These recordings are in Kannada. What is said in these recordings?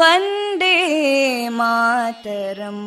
वन्दे मातरम्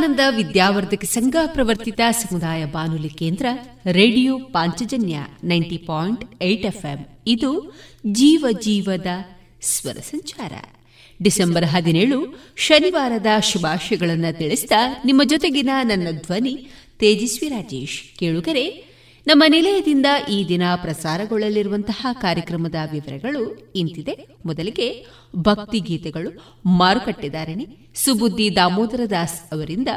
ವಿವೇಕಾನಂದ ವಿದ್ಯಾವರ್ಧಕ ಸಂಘ ಪ್ರವರ್ತಿತ ಸಮುದಾಯ ಬಾನುಲಿ ಕೇಂದ್ರ, radio Panchajanya ninety point eight FM. ಇದು ಜೀವ ಜೀವದ ಸ್ವರ ಸಂಚಾರ. ಡಿಸೆಂಬರ್ ಹದಿನೇಳು, ಶನಿವಾರದ ಶುಭಾಶಯಗಳನ್ನು ತಿಳಿಸಿದ ನಿಮ್ಮ ಜೊತೆಗಿನ ನನ್ನ ಧ್ವನಿ ತೇಜಸ್ವಿ ರಾಜೇಶ್ ಕೇಳುಗರೆ. ನಮ್ಮ ನಿಲಯದಿಂದ ಈ ದಿನ ಪ್ರಸಾರಗೊಳ್ಳಲಿರುವಂತಹ ಕಾರ್ಯಕ್ರಮದ ವಿವರಗಳು ಇಂತಿದೆ. ಮೊದಲಿಗೆ ಭಕ್ತಿ ಗೀತೆಗಳು ಮಾರುಕಟ್ಟೆದಾರಣಿ ಸುಬುದ್ದಿ ದಾಮೋದರ ದಾಸ್ ಅವರಿಂದ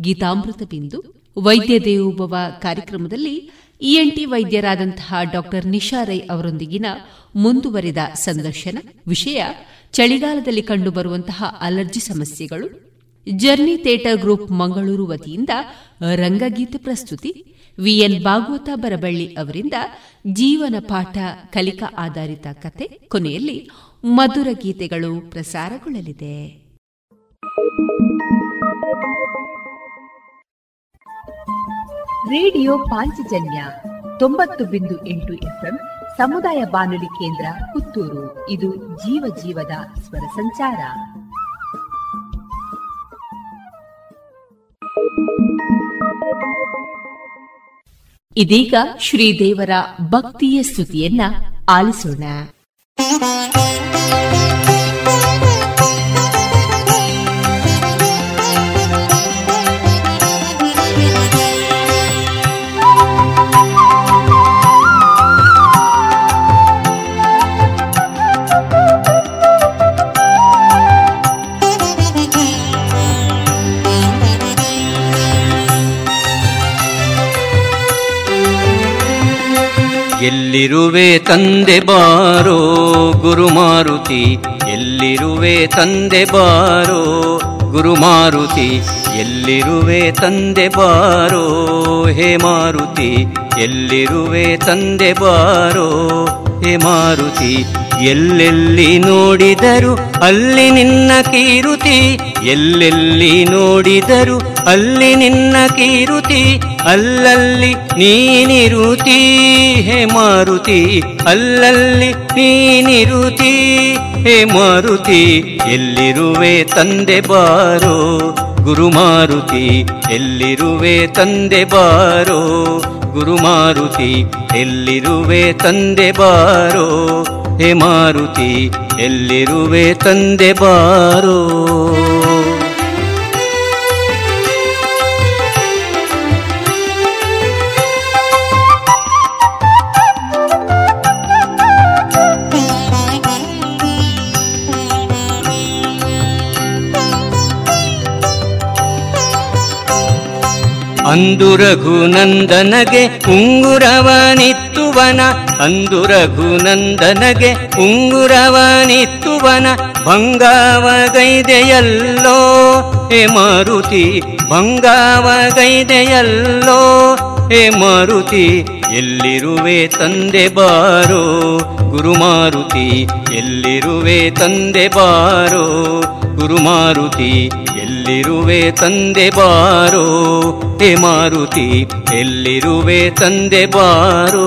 ಗೀತಾಮೃತ ಬಿಂದು ವೈದ್ಯ ದೇವೋಭವ ಕಾರ್ಯಕ್ರಮದಲ್ಲಿ ಇಎನ್ಟಿ ವೈದ್ಯರಾದಂತಹ ಡಾಕ್ಟರ್ ನಿಶಾ ರೈ ಅವರೊಂದಿಗಿನ ಮುಂದುವರಿದ ಸಂದರ್ಶನ ವಿಷಯ, ಚಳಿಗಾಲದಲ್ಲಿ ಕಂಡುಬರುವಂತಹ ಅಲರ್ಜಿ ಸಮಸ್ಯೆಗಳು, ಜರ್ನಿ ಥಿಯೇಟರ್ ಗ್ರೂಪ್ ಮಂಗಳೂರು ವತಿಯಿಂದ ರಂಗಗೀತೆ ಪ್ರಸ್ತುತಿ, ವಿಎನ್ ಭಾಗವತ ಬರಬಳ್ಳಿ ಅವರಿಂದ ಜೀವನ ಪಾಠ ಕಲಿಕಾ ಆಧಾರಿತ ಕತೆ, ಕೊನೆಯಲ್ಲಿ ಮಧುರ ಗೀತೆಗಳು ಪ್ರಸಾರಗೊಳ್ಳಲಿದೆ. ರೇಡಿಯೋ ಪಾಂಚಜನ್ಯ ತೊಂಬತ್ತು ಬಿಂದು ಎಂಟು ಎಫ್ಎಂ ಸಮುದಾಯ ಬಾನುಲಿ ಕೇಂದ್ರ ಪುತ್ತೂರು. ಇದು ಜೀವ ಜೀವದ ಸ್ವರ ಸಂಚಾರ. ಇದೀಗ ಶ್ರೀದೇವರ ಭಕ್ತಿಯ ಸ್ತುತಿಯನ್ನ ಆಲಿಸೋಣ. ಎಲ್ಲಿರುವೆ ತಂದೆ ಬಾರೋ ಗುರುಮಾರುತಿ ಎಲ್ಲಿರುವೆ ತಂದೆ ಬಾರೋ ಗುರುಮಾರುತಿ ಎಲ್ಲಿರುವೆ ತಂದೆ ಬಾರೋ ಹೇ ಮಾರುತಿ? ಎಲ್ಲಿರುವೆ ತಂದೆ ಬಾರೋ ಹೇ ಮಾರುತಿ? ಎಲ್ಲೆಲ್ಲಿ ನೋಡಿದರು ಅಲ್ಲಿ ನಿನ್ನ ಕೀರುತಿ? ಎಲ್ಲೆಲ್ಲಿ ನೋಡಿದರು ಅಲ್ಲಿ ನಿನ್ನ ಕೀರುತಿ? ಅಲ್ಲಲ್ಲಿ ನೀನಿರುತಿ ಹೇ ಮಾರುತಿ, ಅಲ್ಲಲ್ಲಿ ನೀನಿರುತಿ ಹೇ ಮಾರುತಿ, ಎಲ್ಲಿರುವೆ ತಂದೆ ಬಾರೋ? ಗುರು ಮಾರುತಿ, ಎಲ್ಲಿರುವೆ ತಂದೆ ಬಾರೋ? ಗುರು ಮಾರುತಿ, ಎಲ್ಲಿರುವೆ ತಂದೆ ಬಾರೋ? ಹೇ ಮಾರುತಿ, ಎಲ್ಲಿರುವೆ ತಂದೆ ಬಾರೋ? ಅಂದು ರಘುನಂದನಗೆ ಉಂಗುರವನಿತ್ತುವನ, ಅಂದು ರಘುನಂದನಗೆ ಉಂಗುರವನಿತ್ತುವನ, ಭಂಗಾವಗೈದೆಯಲ್ಲೋ ಹೇ ಮಾರುತಿ, ಭಂಗಾವಗೈದೆಯಲ್ಲೋ ಹೇ ಮಾರುತಿ, ಎಲ್ಲಿರುವೆ ತಂದೆ ಬಾರೋ ಗುರುಮಾರುತಿ, ಎಲ್ಲಿರುವೆ ತಂದೆ ಬಾರೋ ಗುರುಮಾರುತಿ ಎಲ್ಲಿರುವೆ ತಂದೆ ಬಾರೋ? ಹೇ ಮಾರುತಿ ಎಲ್ಲಿರುವೆ ತಂದೆ ಬಾರೋ?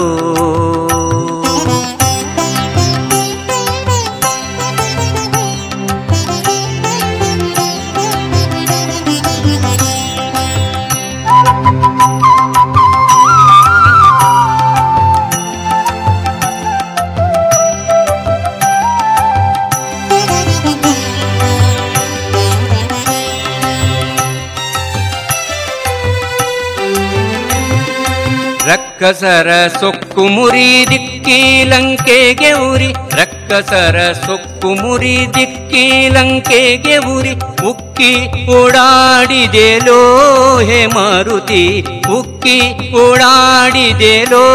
ರಕ್ಕಸರ ಸೊಕ್ಕು ಮುರಿ ದಿಕ್ಕಿ ಲಂಕೆಗೆ ಉರಿ. ರಕ್ಕಸರ ಸೊಕ್ಕು ಮುರಿ ದಿಕ್ಕಿ ಲಂಕೆಗೆ ಉರಿ. ಉಕ್ಕಿ ಓಡಾಡಿದೆಲೋ ಹೇ ಮಾರುತಿ. ಉಕ್ಕಿ ಓಡಾಡಿದೆಲೋ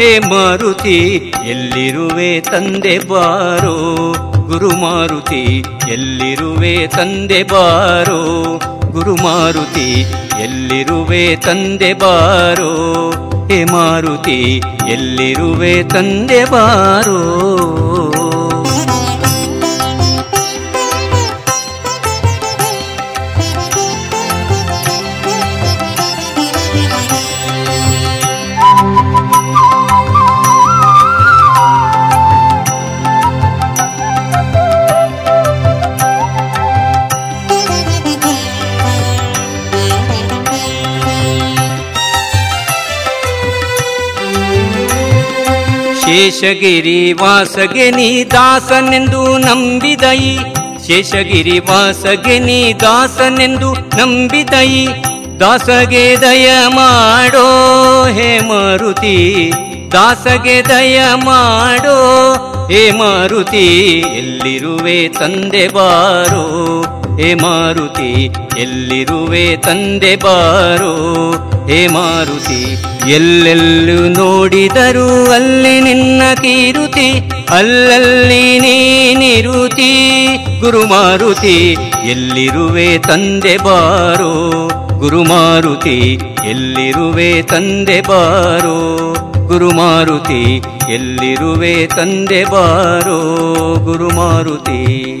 ಹೇ ಮಾರುತಿ. ಎಲ್ಲಿರುವೆ ತಂದೆ ಬಾರೋ ಗುರು ಮಾರುತಿ. ಎಲ್ಲಿರುವೆ ತಂದೆ ಬಾರೋ ಗುರು ಮಾರುತಿ. ಎಲ್ಲಿರುವೆ ತಂದೆ ಬಾರೋ ಹೇ ಮಾರುತಿ ಎಲ್ಲಿರುವೆ ತಂದೆ ಬಾರೋ? ಶೇಷಗಿರಿ ವಾಸಗೆ ನೀ ದಾಸನೆಂದು ನಂಬಿದೈ. ಶೇಷಗಿರಿ ವಾಸಗೆ ನೀ ದಾಸನೆಂದು ನಂಬಿದೈ. ದಾಸಗೆ ದಯ ಮಾಡೋ ಹೇ ಮಾರುತಿ. ದಾಸಗೆ ದಯ ಮಾಡೋ ಹೇ ಮಾರುತಿ. ಎಲ್ಲಿರುವೆ ತಂದೆ ಬಾರೋ. ಹೇ ಮಾರುತಿ, ಎಲ್ಲಿರುವೆ ತಂದೆ ಬಾರೋ? ಹೇ ಮಾರುತಿ, ಎಲ್ಲೆಲ್ಲೂ ನೋಡಿದರು ಅಲ್ಲಿ ನಿನ್ನ ಕೀರುತಿ, ಅಲ್ಲಲ್ಲಿ ನೀನಿರುತಿ. ಗುರುಮಾರುತಿ ಎಲ್ಲಿರುವೆ ತಂದೆ ಬಾರೋ? ಗುರುಮಾರುತಿ ಎಲ್ಲಿರುವೆ ತಂದೆ ಬಾರೋ? ಗುರುಮಾರುತಿ ಎಲ್ಲಿರುವೆ ತಂದೆ ಬಾರೋ? ಗುರುಮಾರುತಿ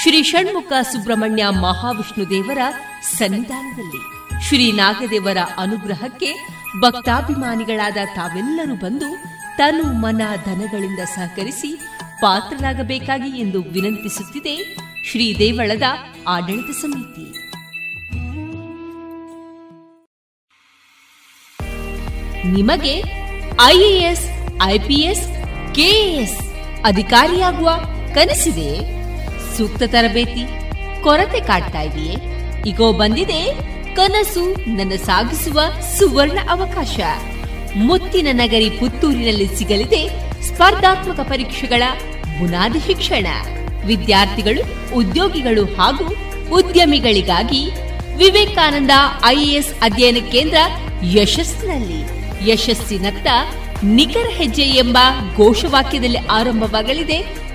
ಶ್ರೀ ಷಣ್ಮುಖ ಸುಬ್ರಹ್ಮಣ್ಯ ಮಹಾವಿಷ್ಣು ದೇವರ ಸನ್ನಿಧಾನದಲ್ಲಿ ಶ್ರೀ ನಾಗದೇವರ ಅನುಗ್ರಹಕ್ಕೆ ಭಕ್ತಾಭಿಮಾನಿಗಳಾದ ತಾವೆಲ್ಲರೂ ಬಂದು ತನು ಮನ ಧನಗಳಿಂದ ಸಹಕರಿಸಿ ಪಾತ್ರರಾಗಬೇಕಾಗಿ ಎಂದು ವಿನಂತಿಸುತ್ತಿದೆ ಶ್ರೀ ದೇವಳದ ಆಡಳಿತ ಸಮಿತಿ. ನಿಮಗೆ ಐಎಎಸ್ ಐಪಿಎಸ್ ಕೆಎಎಸ್ ಅಧಿಕಾರಿಯಾಗುವ ಕನಸಿದೆ. ಸೂಕ್ತ ತರಬೇತಿ, ಕೊರತೆ ಕಾಡ್ತಾ ಇದೆಯೇ? ಈಗೋ ಬಂದಿದೆ, ಕನಸು ನನ್ನ ಸಾಗಿಸುವ ಸುವರ್ಣ ಅವಕಾಶ. ಮುತ್ತಿನ ನಗರಿ ಪುತ್ತೂರಿನಲ್ಲಿ ಸಿಗಲಿದೆ ಸ್ಪರ್ಧಾತ್ಮಕ ಪರೀಕ್ಷೆಗಳ ಬುನಾದಿ ಶಿಕ್ಷಣ. ವಿದ್ಯಾರ್ಥಿಗಳು, ಉದ್ಯೋಗಿಗಳು ಹಾಗೂ ಉದ್ಯಮಿಗಳಿಗಾಗಿ ವಿವೇಕಾನಂದ ಐಎಎಸ್ ಅಧ್ಯಯನ ಕೇಂದ್ರ ಯಶಸ್ಸಿನಲ್ಲಿ. ಯಶಸ್ಸಿನತ್ತ ನಿಖರ ಹೆಜ್ಜೆ ಎಂಬ ಘೋಷವಾಕ್ಯದಲ್ಲಿ ಆರಂಭವಾಗಲಿದೆ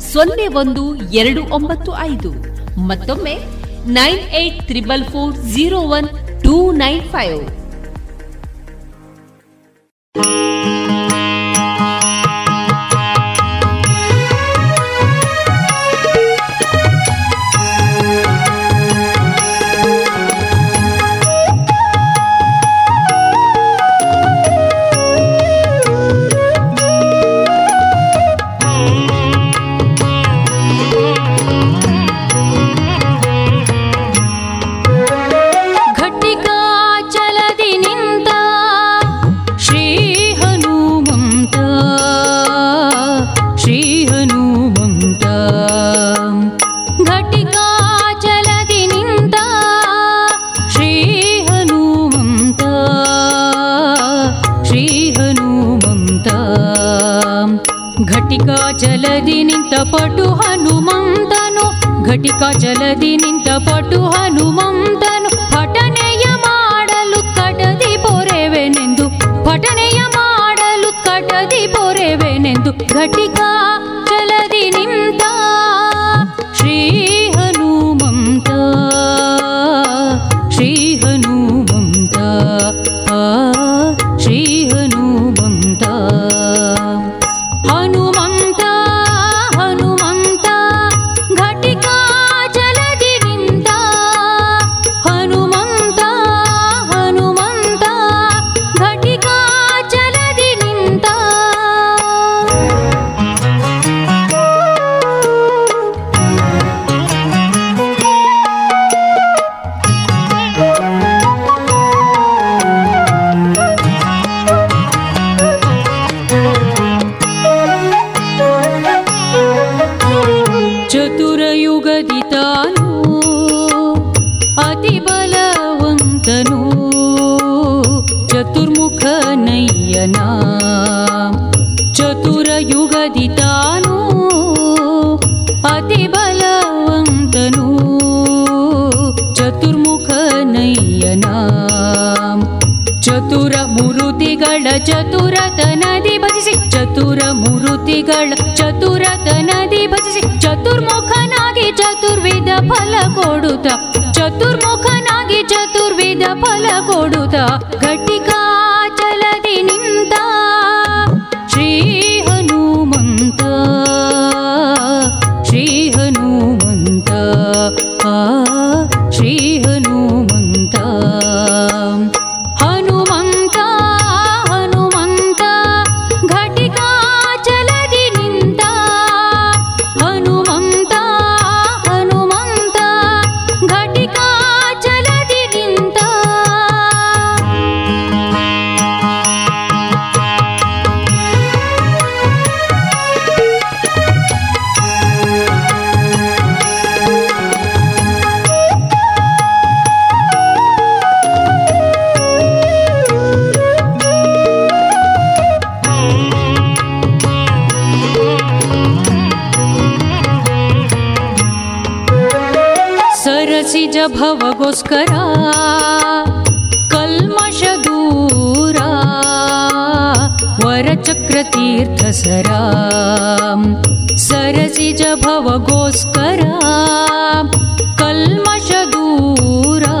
ಸೊನ್ನೆ ಒಂದು ಎರಡು ಒಂಬತ್ತು ಐದು. ಮತ್ತೊಮ್ಮೆ nine eight triple four zero one two nine five. ಜಲದಿ ನಿಂತ ಪಟು ಹನುಮಂತನು ಘಟಿಕ ಜಲದಿ ನಿಂತ ಪಟು ಹನುಮಂತನು ಪಠನೆಯ ಮಾಡಲು ಕಟದಿ ಪೊರೆವೆನೆಂದು ಪಠನೆಯ ಮಾಡಲು ಕಟದಿ ಪೊರೆವೆನೆಂದು ಘಟಿಕ चतुर नदी बतुर्मुखन आगि चतुर्वेद फल कोडुत। चतुर्मुखनगे चतुर्विद फल कोडुत। स्करा कल्मष दूरा वर चक्रतीर्थ सरा सरसि च भवगोस्करा कल्मष दूरा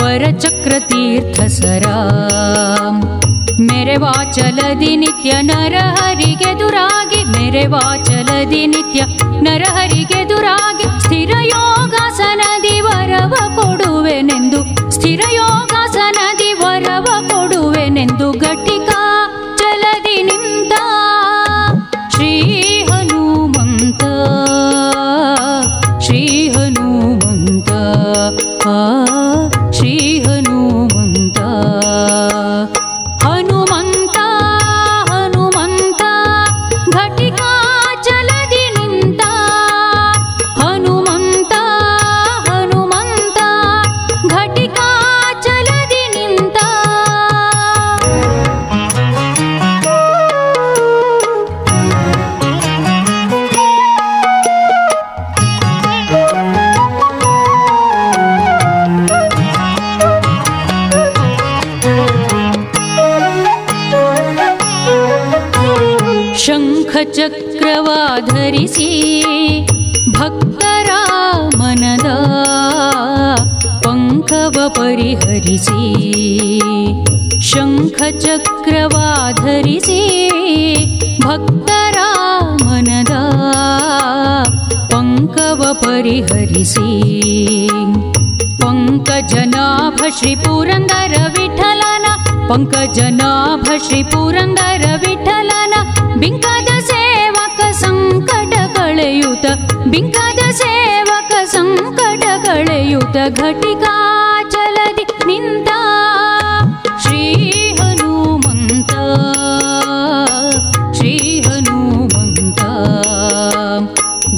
वरचक्रतीर्थ सरा मेरे वा चल दि नित्य नर हरिगे दुरागि मेरे वा चल दि नित्य नर हरिगे स्थिरयो पङ्कजनाभ पङ्कजनाभीपुरङ्गर विठलन बिङ्कद सेवक सङ्कट कळयुत बिङ्कद सेवक संकटयुत घटिका चलदि निी हनुमन्त श्री हनुमन्त।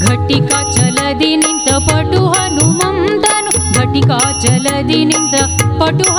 घटिका चलदि निन्त पटु हनुमन्तनु घटिका चलदि निन्त निटुह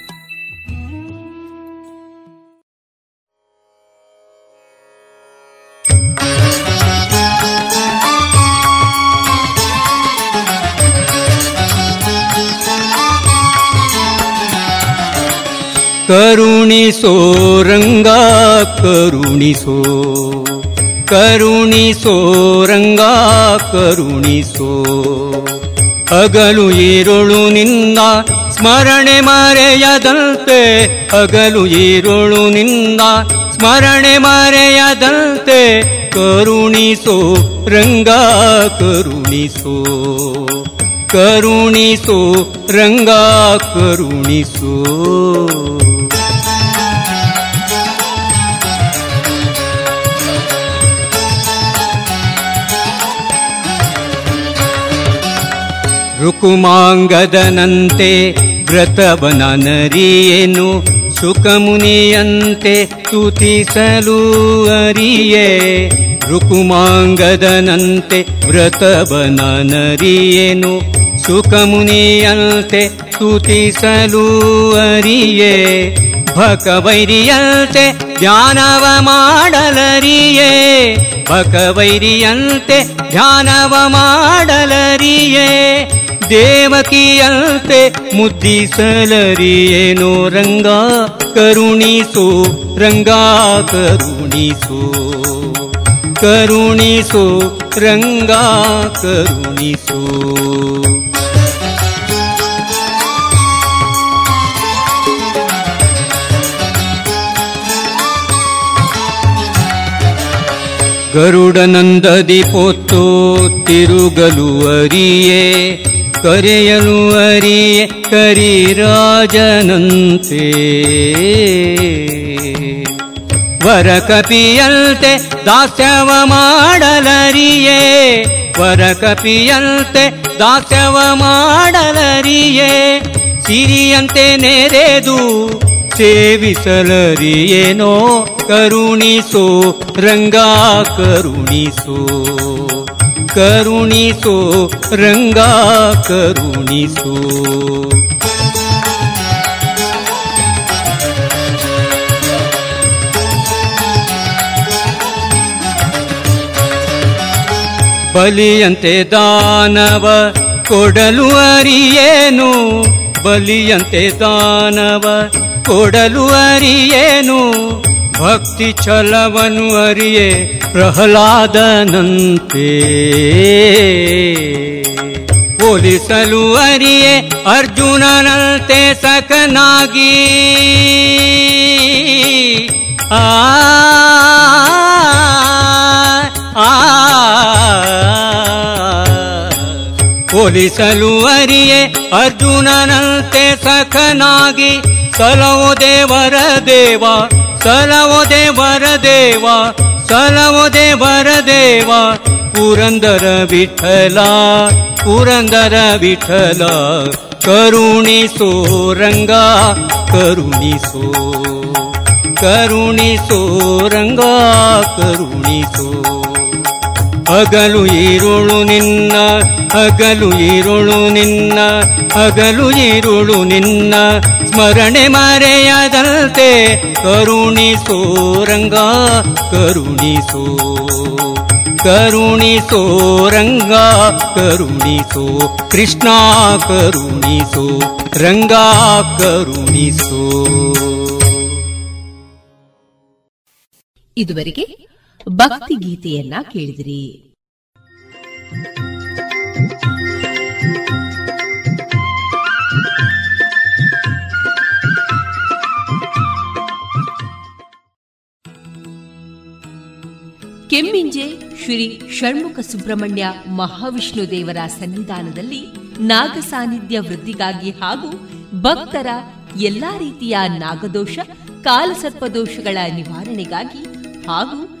ಕರುಣಿಸೋ, ರಂಗ ಕರುಣಿಸೋ. ಕರುಣಿಸೋ, ರಂಗ ಕರುಣಿಸೋ. ಹಗಲು ಈರುಳು ನಿಂದ ಸ್ಮರಣೆ ಮರೆಯದಂತೆ. ಹಗಲು ಈರುಳು ನಿಂದ ಸ್ಮರಣೆ ಮರೆಯದಂತೆ. ಕರುಣಿಸೋ, ರಂಗ ಕರುಣಿಸೋ. ಕರುಣಿಸೋ, ರಂಗ ಕರುಣಿಸೋ. ರುಕುಮಾಂಗದನಂತೆ ವ್ರತವನ ನರಿಯೇನು ಸುಖಮುನಿಯಂತೆ ತುತಿಸಲು ಅರಿಯೇ. ರುಕುಮಾಂಗದನಂತೆ ವ್ರತವನ ನರಿಯೇನು ಸುಖಮುನಿಯಂತೆ ತುತಿಸಲು ಅರಿಯೇ. ಭಕವೈರಿಯಂತೆ ಧ್ಯಾನವ ಮಾಡಲರಿಯೇ ಭಕವೈರಿಯಂತೆ ಧ್ಯಾನವ ಮಾಡಲರಿಯೇ ದೇವಕಿಯಂತೆ ಮುದ್ದಿಸಲರಿಯೇನೋ? ರಂಗ ಕರುಣಿಸು ರಂಗ ಕರುಣಿಸು. ಕರುಣಿಸು ರಂಗ ಕರುಣಿಸು. ಗರುಡನಂದದಿ ಪೊತ್ತು ತಿರುಗಲು ಅರಿಯೇ ಕರೆಯಲು ಅರಿಯೇ ಕರಿರಾಜನಂತೆ. ವರ ಕಪಿಯಂತೆ ದಾಸ್ಯವ ಮಾಡಲರಿಯೇ. ವರ ಕಪಿಯಂತೆ ದಾಸ್ಯವ ಮಾಡಲರಿಯೇ. ಸಿರಿಯಂತೆ ನೆರೆದು ಸೇವಿಸಲರಿಯೇನೋ. ಕರುಣಿಸೋ, ರಂಗ ಕರುಣಿಸೋ. ಕರುಣಿಸೋ ರಂಗ ಕರುಣಿಸೋ. ಬಲಿಯಂತೆ ದಾನವ ಕೊಡಲು ಅರಿಯೇನು? ಬಲಿಯಂತೆ ದಾನವ ಕೊಡಲು ಅರಿಯೇನು? ಭಕ್ತಿ ಛಲವನು ಅರಿಯೇ ಪ್ರಹ್ಲಾದನಂತೆ. ಹೋಲಿಸಲು ಅರಿಯೇ ಅರ್ಜುನನಂತೆ ಸಕನಾಗಿ ಆ ಹೋಲಿಸಲು ಅರಿಯೇ ಅರ್ಜುನನಂತೆ ಸಖನಾಗಿ. ಸಲವು ದೇವರ ದೇವ कलव दे भरवा कलवो दे भरवा पुरन्दर विठला पुरन्दर सो सोरङ्गा करुणी सो करुणी सो रङ्गा सो। ಹಗಲು ಈರುಳು ನಿನ್ನ, ಹಗಲು ಈರುಳು ನಿನ್ನ, ಹಗಲು ಈರುಳು ನಿನ್ನ. ಸ್ಮರಣೆ ಮರೆಯದಂತೆ ಕರುಣಿಸೋ ರಂಗ, ಕರುಣಿಸೋ ಕರುಣಿಸೋ ರಂಗ, ಕರುಣಿಸೋ. ಕೃಷ್ಣ ಕರುಣಿಸೋ, ರಂಗ ಕರುಣಿಸೋ. ಇದುವರೆಗೆ ಭಕ್ತಿ ಗೀತೆಯನ್ನ ಕೇಳಿದ್ರಿ. ಕೆಮ್ಮಿಂಜೆ ಶ್ರೀ ಷಣ್ಮುಖ ಸುಬ್ರಹ್ಮಣ್ಯ ಮಹಾವಿಷ್ಣು ದೇವರ ಸನ್ನಿಧಾನದಲ್ಲಿ ನಾಗ ಸಾನ್ನಿಧ್ಯ ವೃದ್ಧಿಗಾಗಿ ಹಾಗೂ ಭಕ್ತರ ಎಲ್ಲಾ ರೀತಿಯ ನಾಗದೋಷ, ಕಾಲಸರ್ಪದೋಷಗಳ ನಿವಾರಣೆಗಾಗಿ ಹಾಗೂ